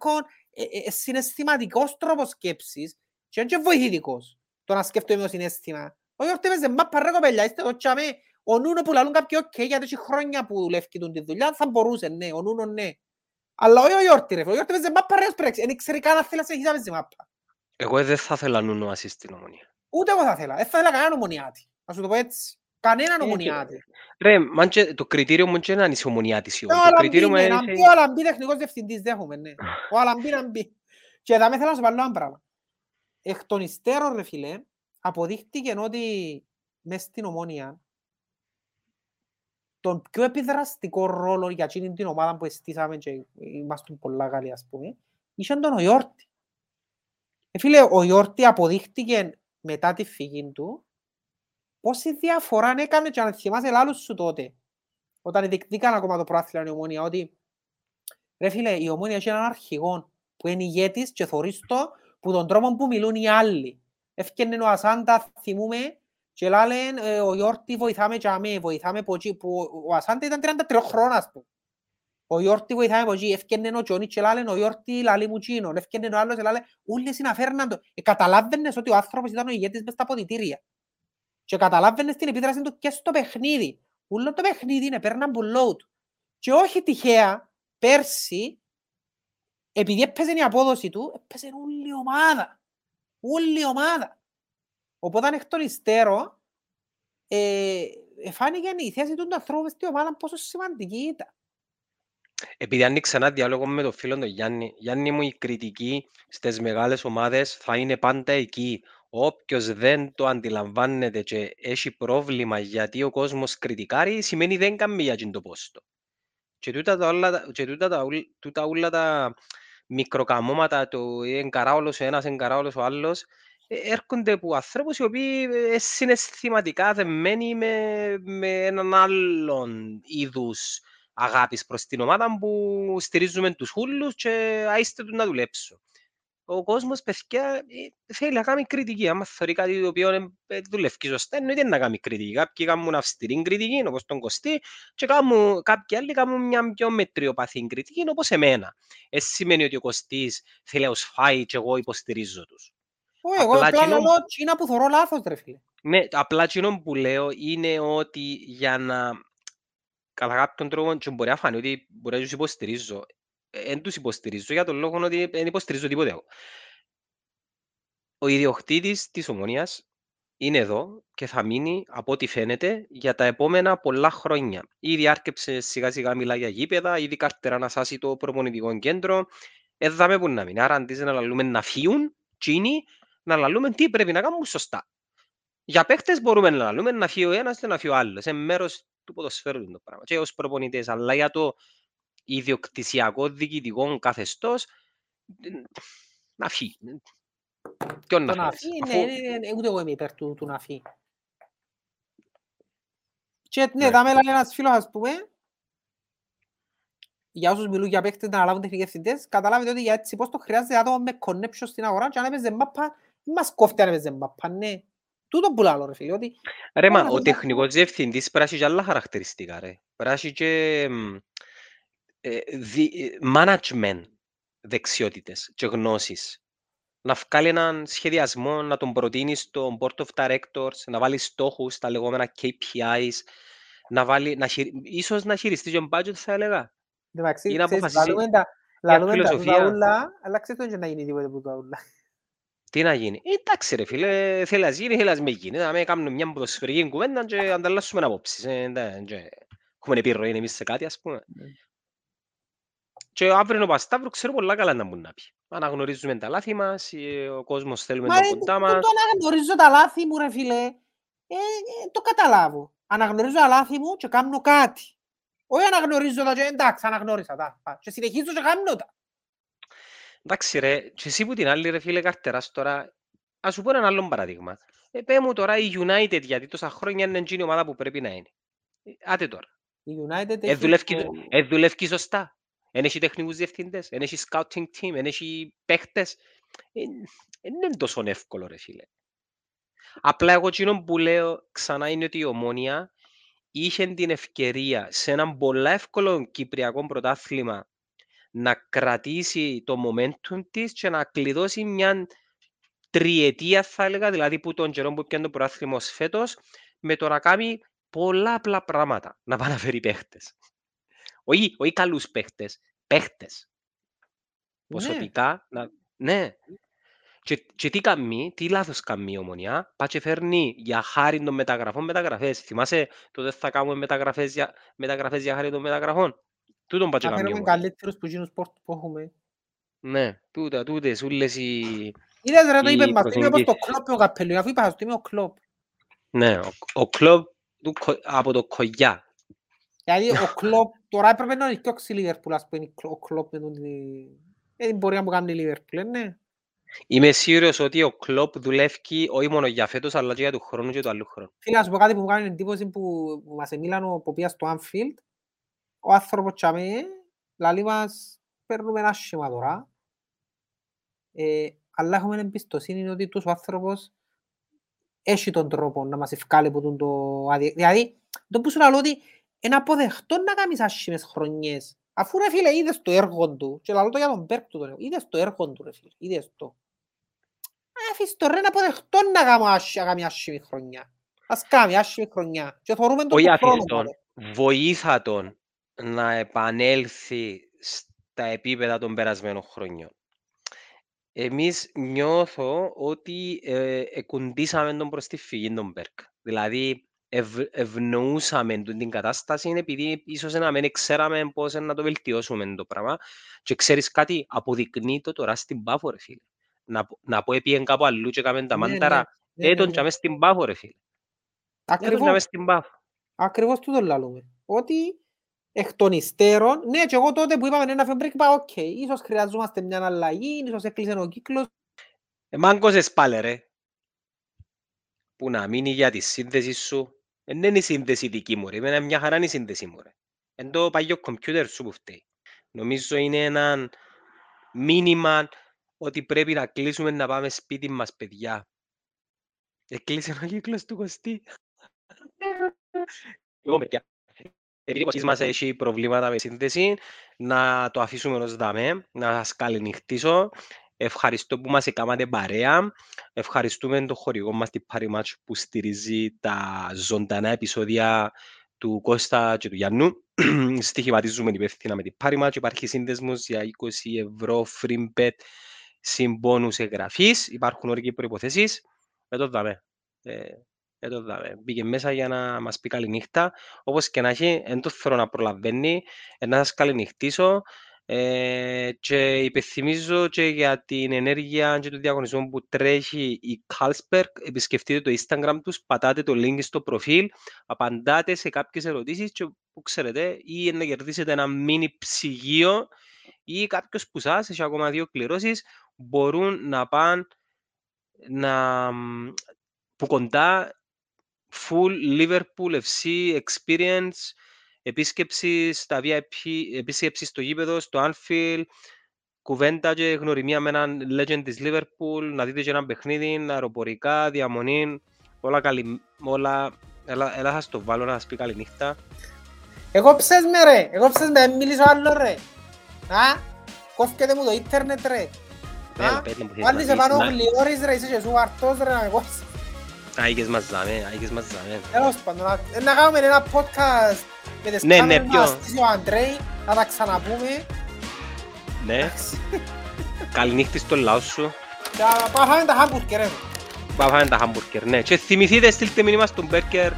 ε, ε, συναισθηματικός τρόπος σκέψης και είναι και βοηθητικός το να σκέφτομαι το συναίσθημα. Ο Γιώργος έπαιζε μάπα ρε κοπέλια, είστε το τσάμε. Ο Νούνο που λαλούν κάποιοι οκ, γιατί έχει χρόνια που δουλεύει τη δουλειά, θα μπορούσε, ναι, ο Νούνο ναι. Αλλά όχι ο Γιώργος ρε, ο Γιώργος έπαιζε μάπα ρε σπρέξ, δεν ξέρει καν αν θέλει να συνεχίσει να παίζει μάπα. Εγώ δεν θα ήθελα Νούνο ασύ στην ομονία. Ούτε εγώ θα ήθελα, δεν θα ήθελα κανέναν ομονιάτη. Να σου το πω έτσι. Κανέναν Ε, ομονιάτη. Ρε, μαν και το κριτήριο μου είναι να είσαι ομονιάτης ή Ο όχι. Το κριτήριο μου Αλαμπή, ναι, να είναι... μπει ο Αλαμπή τεχνικός διευθυντής, δέχομαι, ναι. Ο Αλαμπή να μπει. Και εδώ με θέλω να σου βάλω ένα πράγμα. Εκ των υστέρων, ρε φίλε, αποδείχτηκε ότι μες στην ομόνια τον πιο επιδραστικό ρόλο για εκείνη την ομάδα που εστίσαμε και είμαστε πολλά καλοί, ας πούμε, είχε τον ο Ιόρτη. Ε, φίλε, ο Ιόρτη αποδείχτηκε μετά τη φυγή του πόση διαφορά έκανε και αν θυμάσαι λάλους σου τότε όταν διεκδίκαν ακόμα το πρόθυλα η ομόνια ότι ρε φίλε η ομόνια έχει έναν αρχηγό που είναι ηγέτης και θωρείς το που τον τρόπο που μιλούν οι άλλοι. Έφτιανε ο Ασάντα θυμούμε και λάλεν ε, ο Ιόρτη βοηθάμε και αμέ, βοηθάμε από εκεί που ο Ασάντα ήταν 33 χρόνια ας πούμε. Ο Ιόρτη βοηθάμε από εκεί, έφτιανε ο Τζόνι και λάλεν ο Ιόρτη λαλί μου τσίνο, έφτιανε ο άλλος και λάλε ούλοι συναφέρναν το. Ε, καταλάβαινες ότι ο άνθρωπος ήταν ο ηγέτης μες στα ποδητήρια. Και καταλάβαινες την επίδραση του και στο παιχνίδι. Ούλο το παιχνίδι είναι, παίρναν πουλό του. Και όχι τυχαία, πέρσι, επειδή έπαιζε η απόδοση του, έπαιζε όλη η ομάδα. Όλη η ομάδα. Οπότε εκ των υστέρων, ε, φάνηκε η θέση του ανθρώπου μες στην ομάδα πόσο σημαντική ήταν. Επειδή άνοιξε ένα διάλογο με τον φίλο τον Γιάννη, Γιάννη μου η κριτική στις μεγάλες ομάδες θα είναι πάντα εκεί. Όποιος δεν το αντιλαμβάνεται και έχει πρόβλημα γιατί ο κόσμος κριτικάρει, σημαίνει δεν κάνει για εκείνο το πόστο. Και τούτα τα όλα, και τούτα τα, ούλ- τούτα όλα τα μικροκαμώματα, το εγκαρά όλος ο ένας, εγκαρά όλος ο άλλος, ε, έρχονται από ανθρώπους οι οποίοι ε, συναισθηματικά δεμένοι με, με έναν άλλον είδους αγάπης προς την ομάδα που στηρίζουμε τους χούλους και άιστε τους να δουλέψουν. Ο κόσμος, παιδιά, ε, θέλει να κάνει κριτική. Άμα θεωρεί κάτι το οποίο ε, ε, δουλεύει σωστά, εννοείται να κάνει κριτική. Κάποιοι κάνουν αυστηρή κριτική, όπως τον Κωστή, και κάνουν, κάποιοι άλλοι κάνουν μια πιο μετριοπαθή κριτική, όπως εμένα. Ε, σημαίνει ότι ο Κωστής θέλει να τους φάει και εγώ υποστηρίζω τους. Όχι, εγώ Απλά απλά εκείνο- λέω τσίνα που θωρώ λάθος ρε φίλε. Ναι, απλά εκείνο που λέω είναι ότι για να κατά κάποιον τρόπο και μπορεί να φανεί ότι μπορεί να τους υποστηρίζω. Δεν τους υποστηρίζω για τον λόγο ότι δεν υποστηρίζω τίποτε εγώ. Ο ιδιοκτήτης της Ομονίας είναι εδώ και θα μείνει από ό,τι φαίνεται για τα επόμενα πολλά χρόνια. Ήδη άρκεψε σιγά σιγά μιλά για γήπεδα, ήδη καρτερά να σάσει το προπονητικό κέντρο. Έδαμε που να μείνει. Άρα αντί να λαλούμε να φύγουν, τσίνοι, να λαλούμε τι πρέπει να κάνουμε σωστά. Για παίχτες μπορούμε να λαλούμε να φύγει ο ένας και να φύγει ο άλλος. Είναι μέρος του ποδοσφαίρου το πράγμα. Και ως προπονητές, αλλά για το ιδιοκτησιακό διοικητικό καθεστώς να φύγει. Ποιον να Το να φέρεις, φύγει, αφού- ναι, ναι, ναι, ούτε εγώ είμαι υπέρ του, του να φύγει. Και ναι, Ναι. θα με λέει ένας φίλος, ας πούμε, για όσους μιλούν για παίκτες να αναλάβουν τεχνικοί ευθυντές, καταλάβετε ότι για έτσι πώς το χρειάζεται άτομο με connection στην αγορά και αν έπαιζε μάπα, μη μας κόφτει αν έπαιζε μάπα, ναι. Τούτο που λέω, ρε φίλε, ότι Ρε μα, Όλα ο τα- τεχνικός διευθυντής πρέπει να έχει και άλλα χαρακτηριστικά ρε. Πρέπει να έχει και μ, ε, δι- ε, management δεξιότητες και γνώσεις. Να βγάλει έναν σχεδιασμό, να τον προτείνει στο board of directors, να βάλει στόχους, τα λεγόμενα KPIs, να βάλει, να χειρι... ίσως να χειριστεί και budget θα έλεγα. εντάξει, Ή να ξέρεις, αποφασίσει λαλούμε τα- λαλούμε τα φιλοσοφία. τούτα ούλα, αλλά ξέρεις το και να γίνει τίποτε που τα ούλα. Τι να γίνει. Ε, εντάξει ρε φίλε, θέλεις να γίνει, θέλεις να με γίνει. Να με κάνουμε μια ποδοσφαιρική κουβέντα και ανταλλάσσουμε απόψεις. Ε, εντά- και Έχουμε επιρροή εμείς σε κάτι ας πούμε. Ναι. Και αύριο ο Πασταύρου ξέρω πολλά καλά να μου να πει. Αναγνωρίζουμε τα λάθη μας, ε, ο κόσμος θέλουμε Μα τον ρε, κοντά δεν μας. το αναγνωρίζω τα λάθη μου ρε φίλε. ε, ε, το καταλάβω. Αναγνωρίζω τα λάθη μου και κάνω κάτι. Όχι αναγνωρίζω τα και εντάξει, αναγνώρισα τα. Α, Και συνεχίζω και κάνω τα. Εντάξει ρε, και εσύ που την άλλη ρε φίλε καρτεράς τώρα, ας σου πω ένα άλλο παράδειγμα. Ε, πέ μου τώρα η United γιατί τόσα χρόνια είναι εκείνη η ομάδα που πρέπει να είναι. Ε, Άτε τώρα. Η United Ε, έχει δουλεύει, το- ε, δουλεύει σωστά. Εν έχει τεχνικούς διευθυντές, εν έχει scouting team, εν έχει παίχτες. Δεν είναι τόσο εύκολο ρε φίλε. Απλά εγώ εκείνο που λέω ξανά είναι ότι η Ομόνια είχε την ευκαιρία σε έναν πολλά εύκολο κυπριακό πρωτάθλημα να κρατήσει το momentum της και να κλειδώσει μια τριετία θα έλεγα, δηλαδή που τον καιρό που πιάνει το πρωτάθλημα ως φέτος, με το να κάνει πολλά απλά πράγματα, να πάει να φέρει παίχτες. Όχι, όχι καλούς παίχτες, παίχτες. Ναι. Ποσοτικά, να... ναι. Και, και τι κάνει, τι λάθος κάνει η ομονιά, πάει και φέρνει για χάρη των μεταγραφών μεταγραφές. Θυμάσαι τότε θα κάνουμε μεταγραφές για, μεταγραφές για χάρη των μεταγραφών; Τούτον πάει και Να κάνει η φέρουμε ομονιά. καλύτερους που γίνουν σπορτ που έχουμε. Ναι, τούτα, τούτες, ούλες οι... Είδες ρε το η είπε μας, είμαι όπως το προσεγγίση. κλόπ με ο καπέλο, αφού είπα σας, είμαι ο κλόπ. Ναι, ο, ο κλόπ του, κο- από το κογιά. Δηλαδή ο κλόπ, τώρα έπρεπε να είναι και η Λίβερπουλ, ας πούμε, ο κλόπ με τον... τη- ε, την πορεία που κάνει η Λίβερπουλ, ε, ναι. Είμαι σίγουρος ότι ο κλόπ δουλεύει όχι μόνο για φέτος, αλλά και για του χρόνου και του άλλου χρόνου. Φίλε, να σου πω κάτι που μου κάνει εντύπωση που που μας εμίλαν ο Ποπίας στο Anfield. Ο άνθρωπος τσάμε, λαλεί μας, παίρνουμε ένα σχήμα τώρα. Ε, αλλά έχουμε εμπιστοσύνη ότι τους ο άνθρωπος έχει τον τρόπο να μας ευκάλει που τον το άδειο. Δηλαδή, το που σου λέω ότι είναι αποδεχτό να κάνεις άσχημες χρονιές. Αφού ρε φίλε είδες το έργο του, και λαλώ το για τον Μπέρκ του, τον έχω, είδες το έργο του ρε φίλε, είδες το. Αφήσεις το ρε να αποδεχτώ να κάνω άσχη- να κάνει άσχημη χρονιά. Ας κάνει άσχημη χρονιά. Και θωρούμε τον Όχι του χρόνου αφιστόν, πάλι. βοήθα τον να επανέλθει στα επίπεδα των περασμένων χρονιών. Εμείς νιώθω ότι ε, εκουντήσαμε τον προς τη φυγή τον Μπέρκ. Δηλαδή ευ, ευνοούσαμε τον την κατάσταση επειδή ίσως να μην ξέραμε πώς να το βελτιώσουμε το πράγμα και ξέρεις κάτι, αποδεικνύει το τώρα στην Πάφο ρε φίλε. Να, πο- να πω έπιεν κάπου αλλού και έκαμε τα Ναι, ναι, μάνταρα, ναι, έτον ναι, και ναι. μες στην Πάφο ρε φίλε. Έτον και Ακριβώς. μες στην Πάφο. Ακριβώς τούτο λαλούμε. Ότι εκ των υστέρων, ναι, και εγώ τότε που είπαμε ένα φεμπρίκ, είπα, οκ, ίσως χρειαζόμαστε μια αλλαγή, ίσως έκλεισε ο κύκλος. Ε, μάγκωσες πάλι ρε. Που να μείνει για τη σύνδεση σου. Δεν είναι η σύνδεση δική μου ρε. Εμένα μια χαρά είναι η σύνδεση μου ρε. Εν το παλιό κομπιούτερ σου που φταίει. Νομίζω είναι ένα μήνυμα ότι πρέπει να κλείσουμε να πάμε σπίτι μας παιδιά. Εκλείσε ο κύκλος του Κωστή. Εγώ παιδιά. Επειδή ο Κωστής μας έχει προβλήματα με σύνδεση, να το αφήσουμε ως δαμέ, να σας καληνυχτήσω. Ευχαριστώ που μας έκανατε παρέα. Ευχαριστούμε τον χορηγό μας την Party Match που στηρίζει τα ζωντανά επεισόδια του Κώστα και του Γιάννου. Στοιχηματίζουμε υπεύθυνα με την Party Match. Υπάρχει σύνδεσμος για 20 ευρώ free bet συν πόνους εγγραφής. Υπάρχουν όροι και προϋποθέσεις. Ε, το δάμε. Ε, ε, το δάμε. Μπήκε μέσα για να μας πει καληνύχτα. Όπως και να έχει, δεν το θέλω να προλαβαίνει. Ε, να σας καληνυχτήσω. Ε, και υπενθυμίζω και για την ενέργεια και τον διαγωνισμό που τρέχει η Carlsberg. Επισκεφτείτε το Instagram τους, πατάτε το link στο προφίλ, απαντάτε σε κάποιες ερωτήσεις και που ξέρετε ή να κερδίσετε ένα μίνι ψυγείο ή κάποιος που σας έχει ακόμα δύο κληρώσεις μπορούν να πάνε να, μ, που κοντά full Liverpool FC experience επίσκεψη στα VIP, επίσκεψη στο γήπεδο, στο Anfield, κουβέντα και γνωριμία με έναν legend της Liverpool, να δείτε και ένα παιχνίδι, αεροπορικά, διαμονή, όλα καλή, όλα, έλα, έλα σας το βάλω να σας πει καλή νύχτα. Εγώ ψες με ρε, εγώ ψες με, δεν μιλήσω άλλο ρε. Α, κόφκεται μου το ίντερνετ ρε. Ε, Α, πες μου τι βάλεις να πεις, επάνω να- γλυόρεις ρε, είσαι και σου αρτός ρε να κόψεις. Άικες μας δάμε, άικες μας δάμε. Τέλος πάντων, να- να κάνουμε ένα podcast με τις Ναι, ναι, κάμερες ποιο; να στήσει ο Αντρέι, να τα ξαναπούμε. Ναι, καλή νύχτη στο λαό σου. Και να πάμε φάμε τα χάμπουργκερ ρε. Πάμε φάμε τα χάμπουργκερ, ναι. Και θυμηθείτε, στείλτε μήνυμα στον Μπέρκερ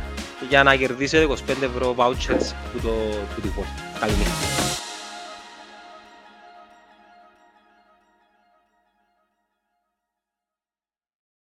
για να κερδίσετε 25 ευρώ vouchers που το, που το Καλή νύχτα.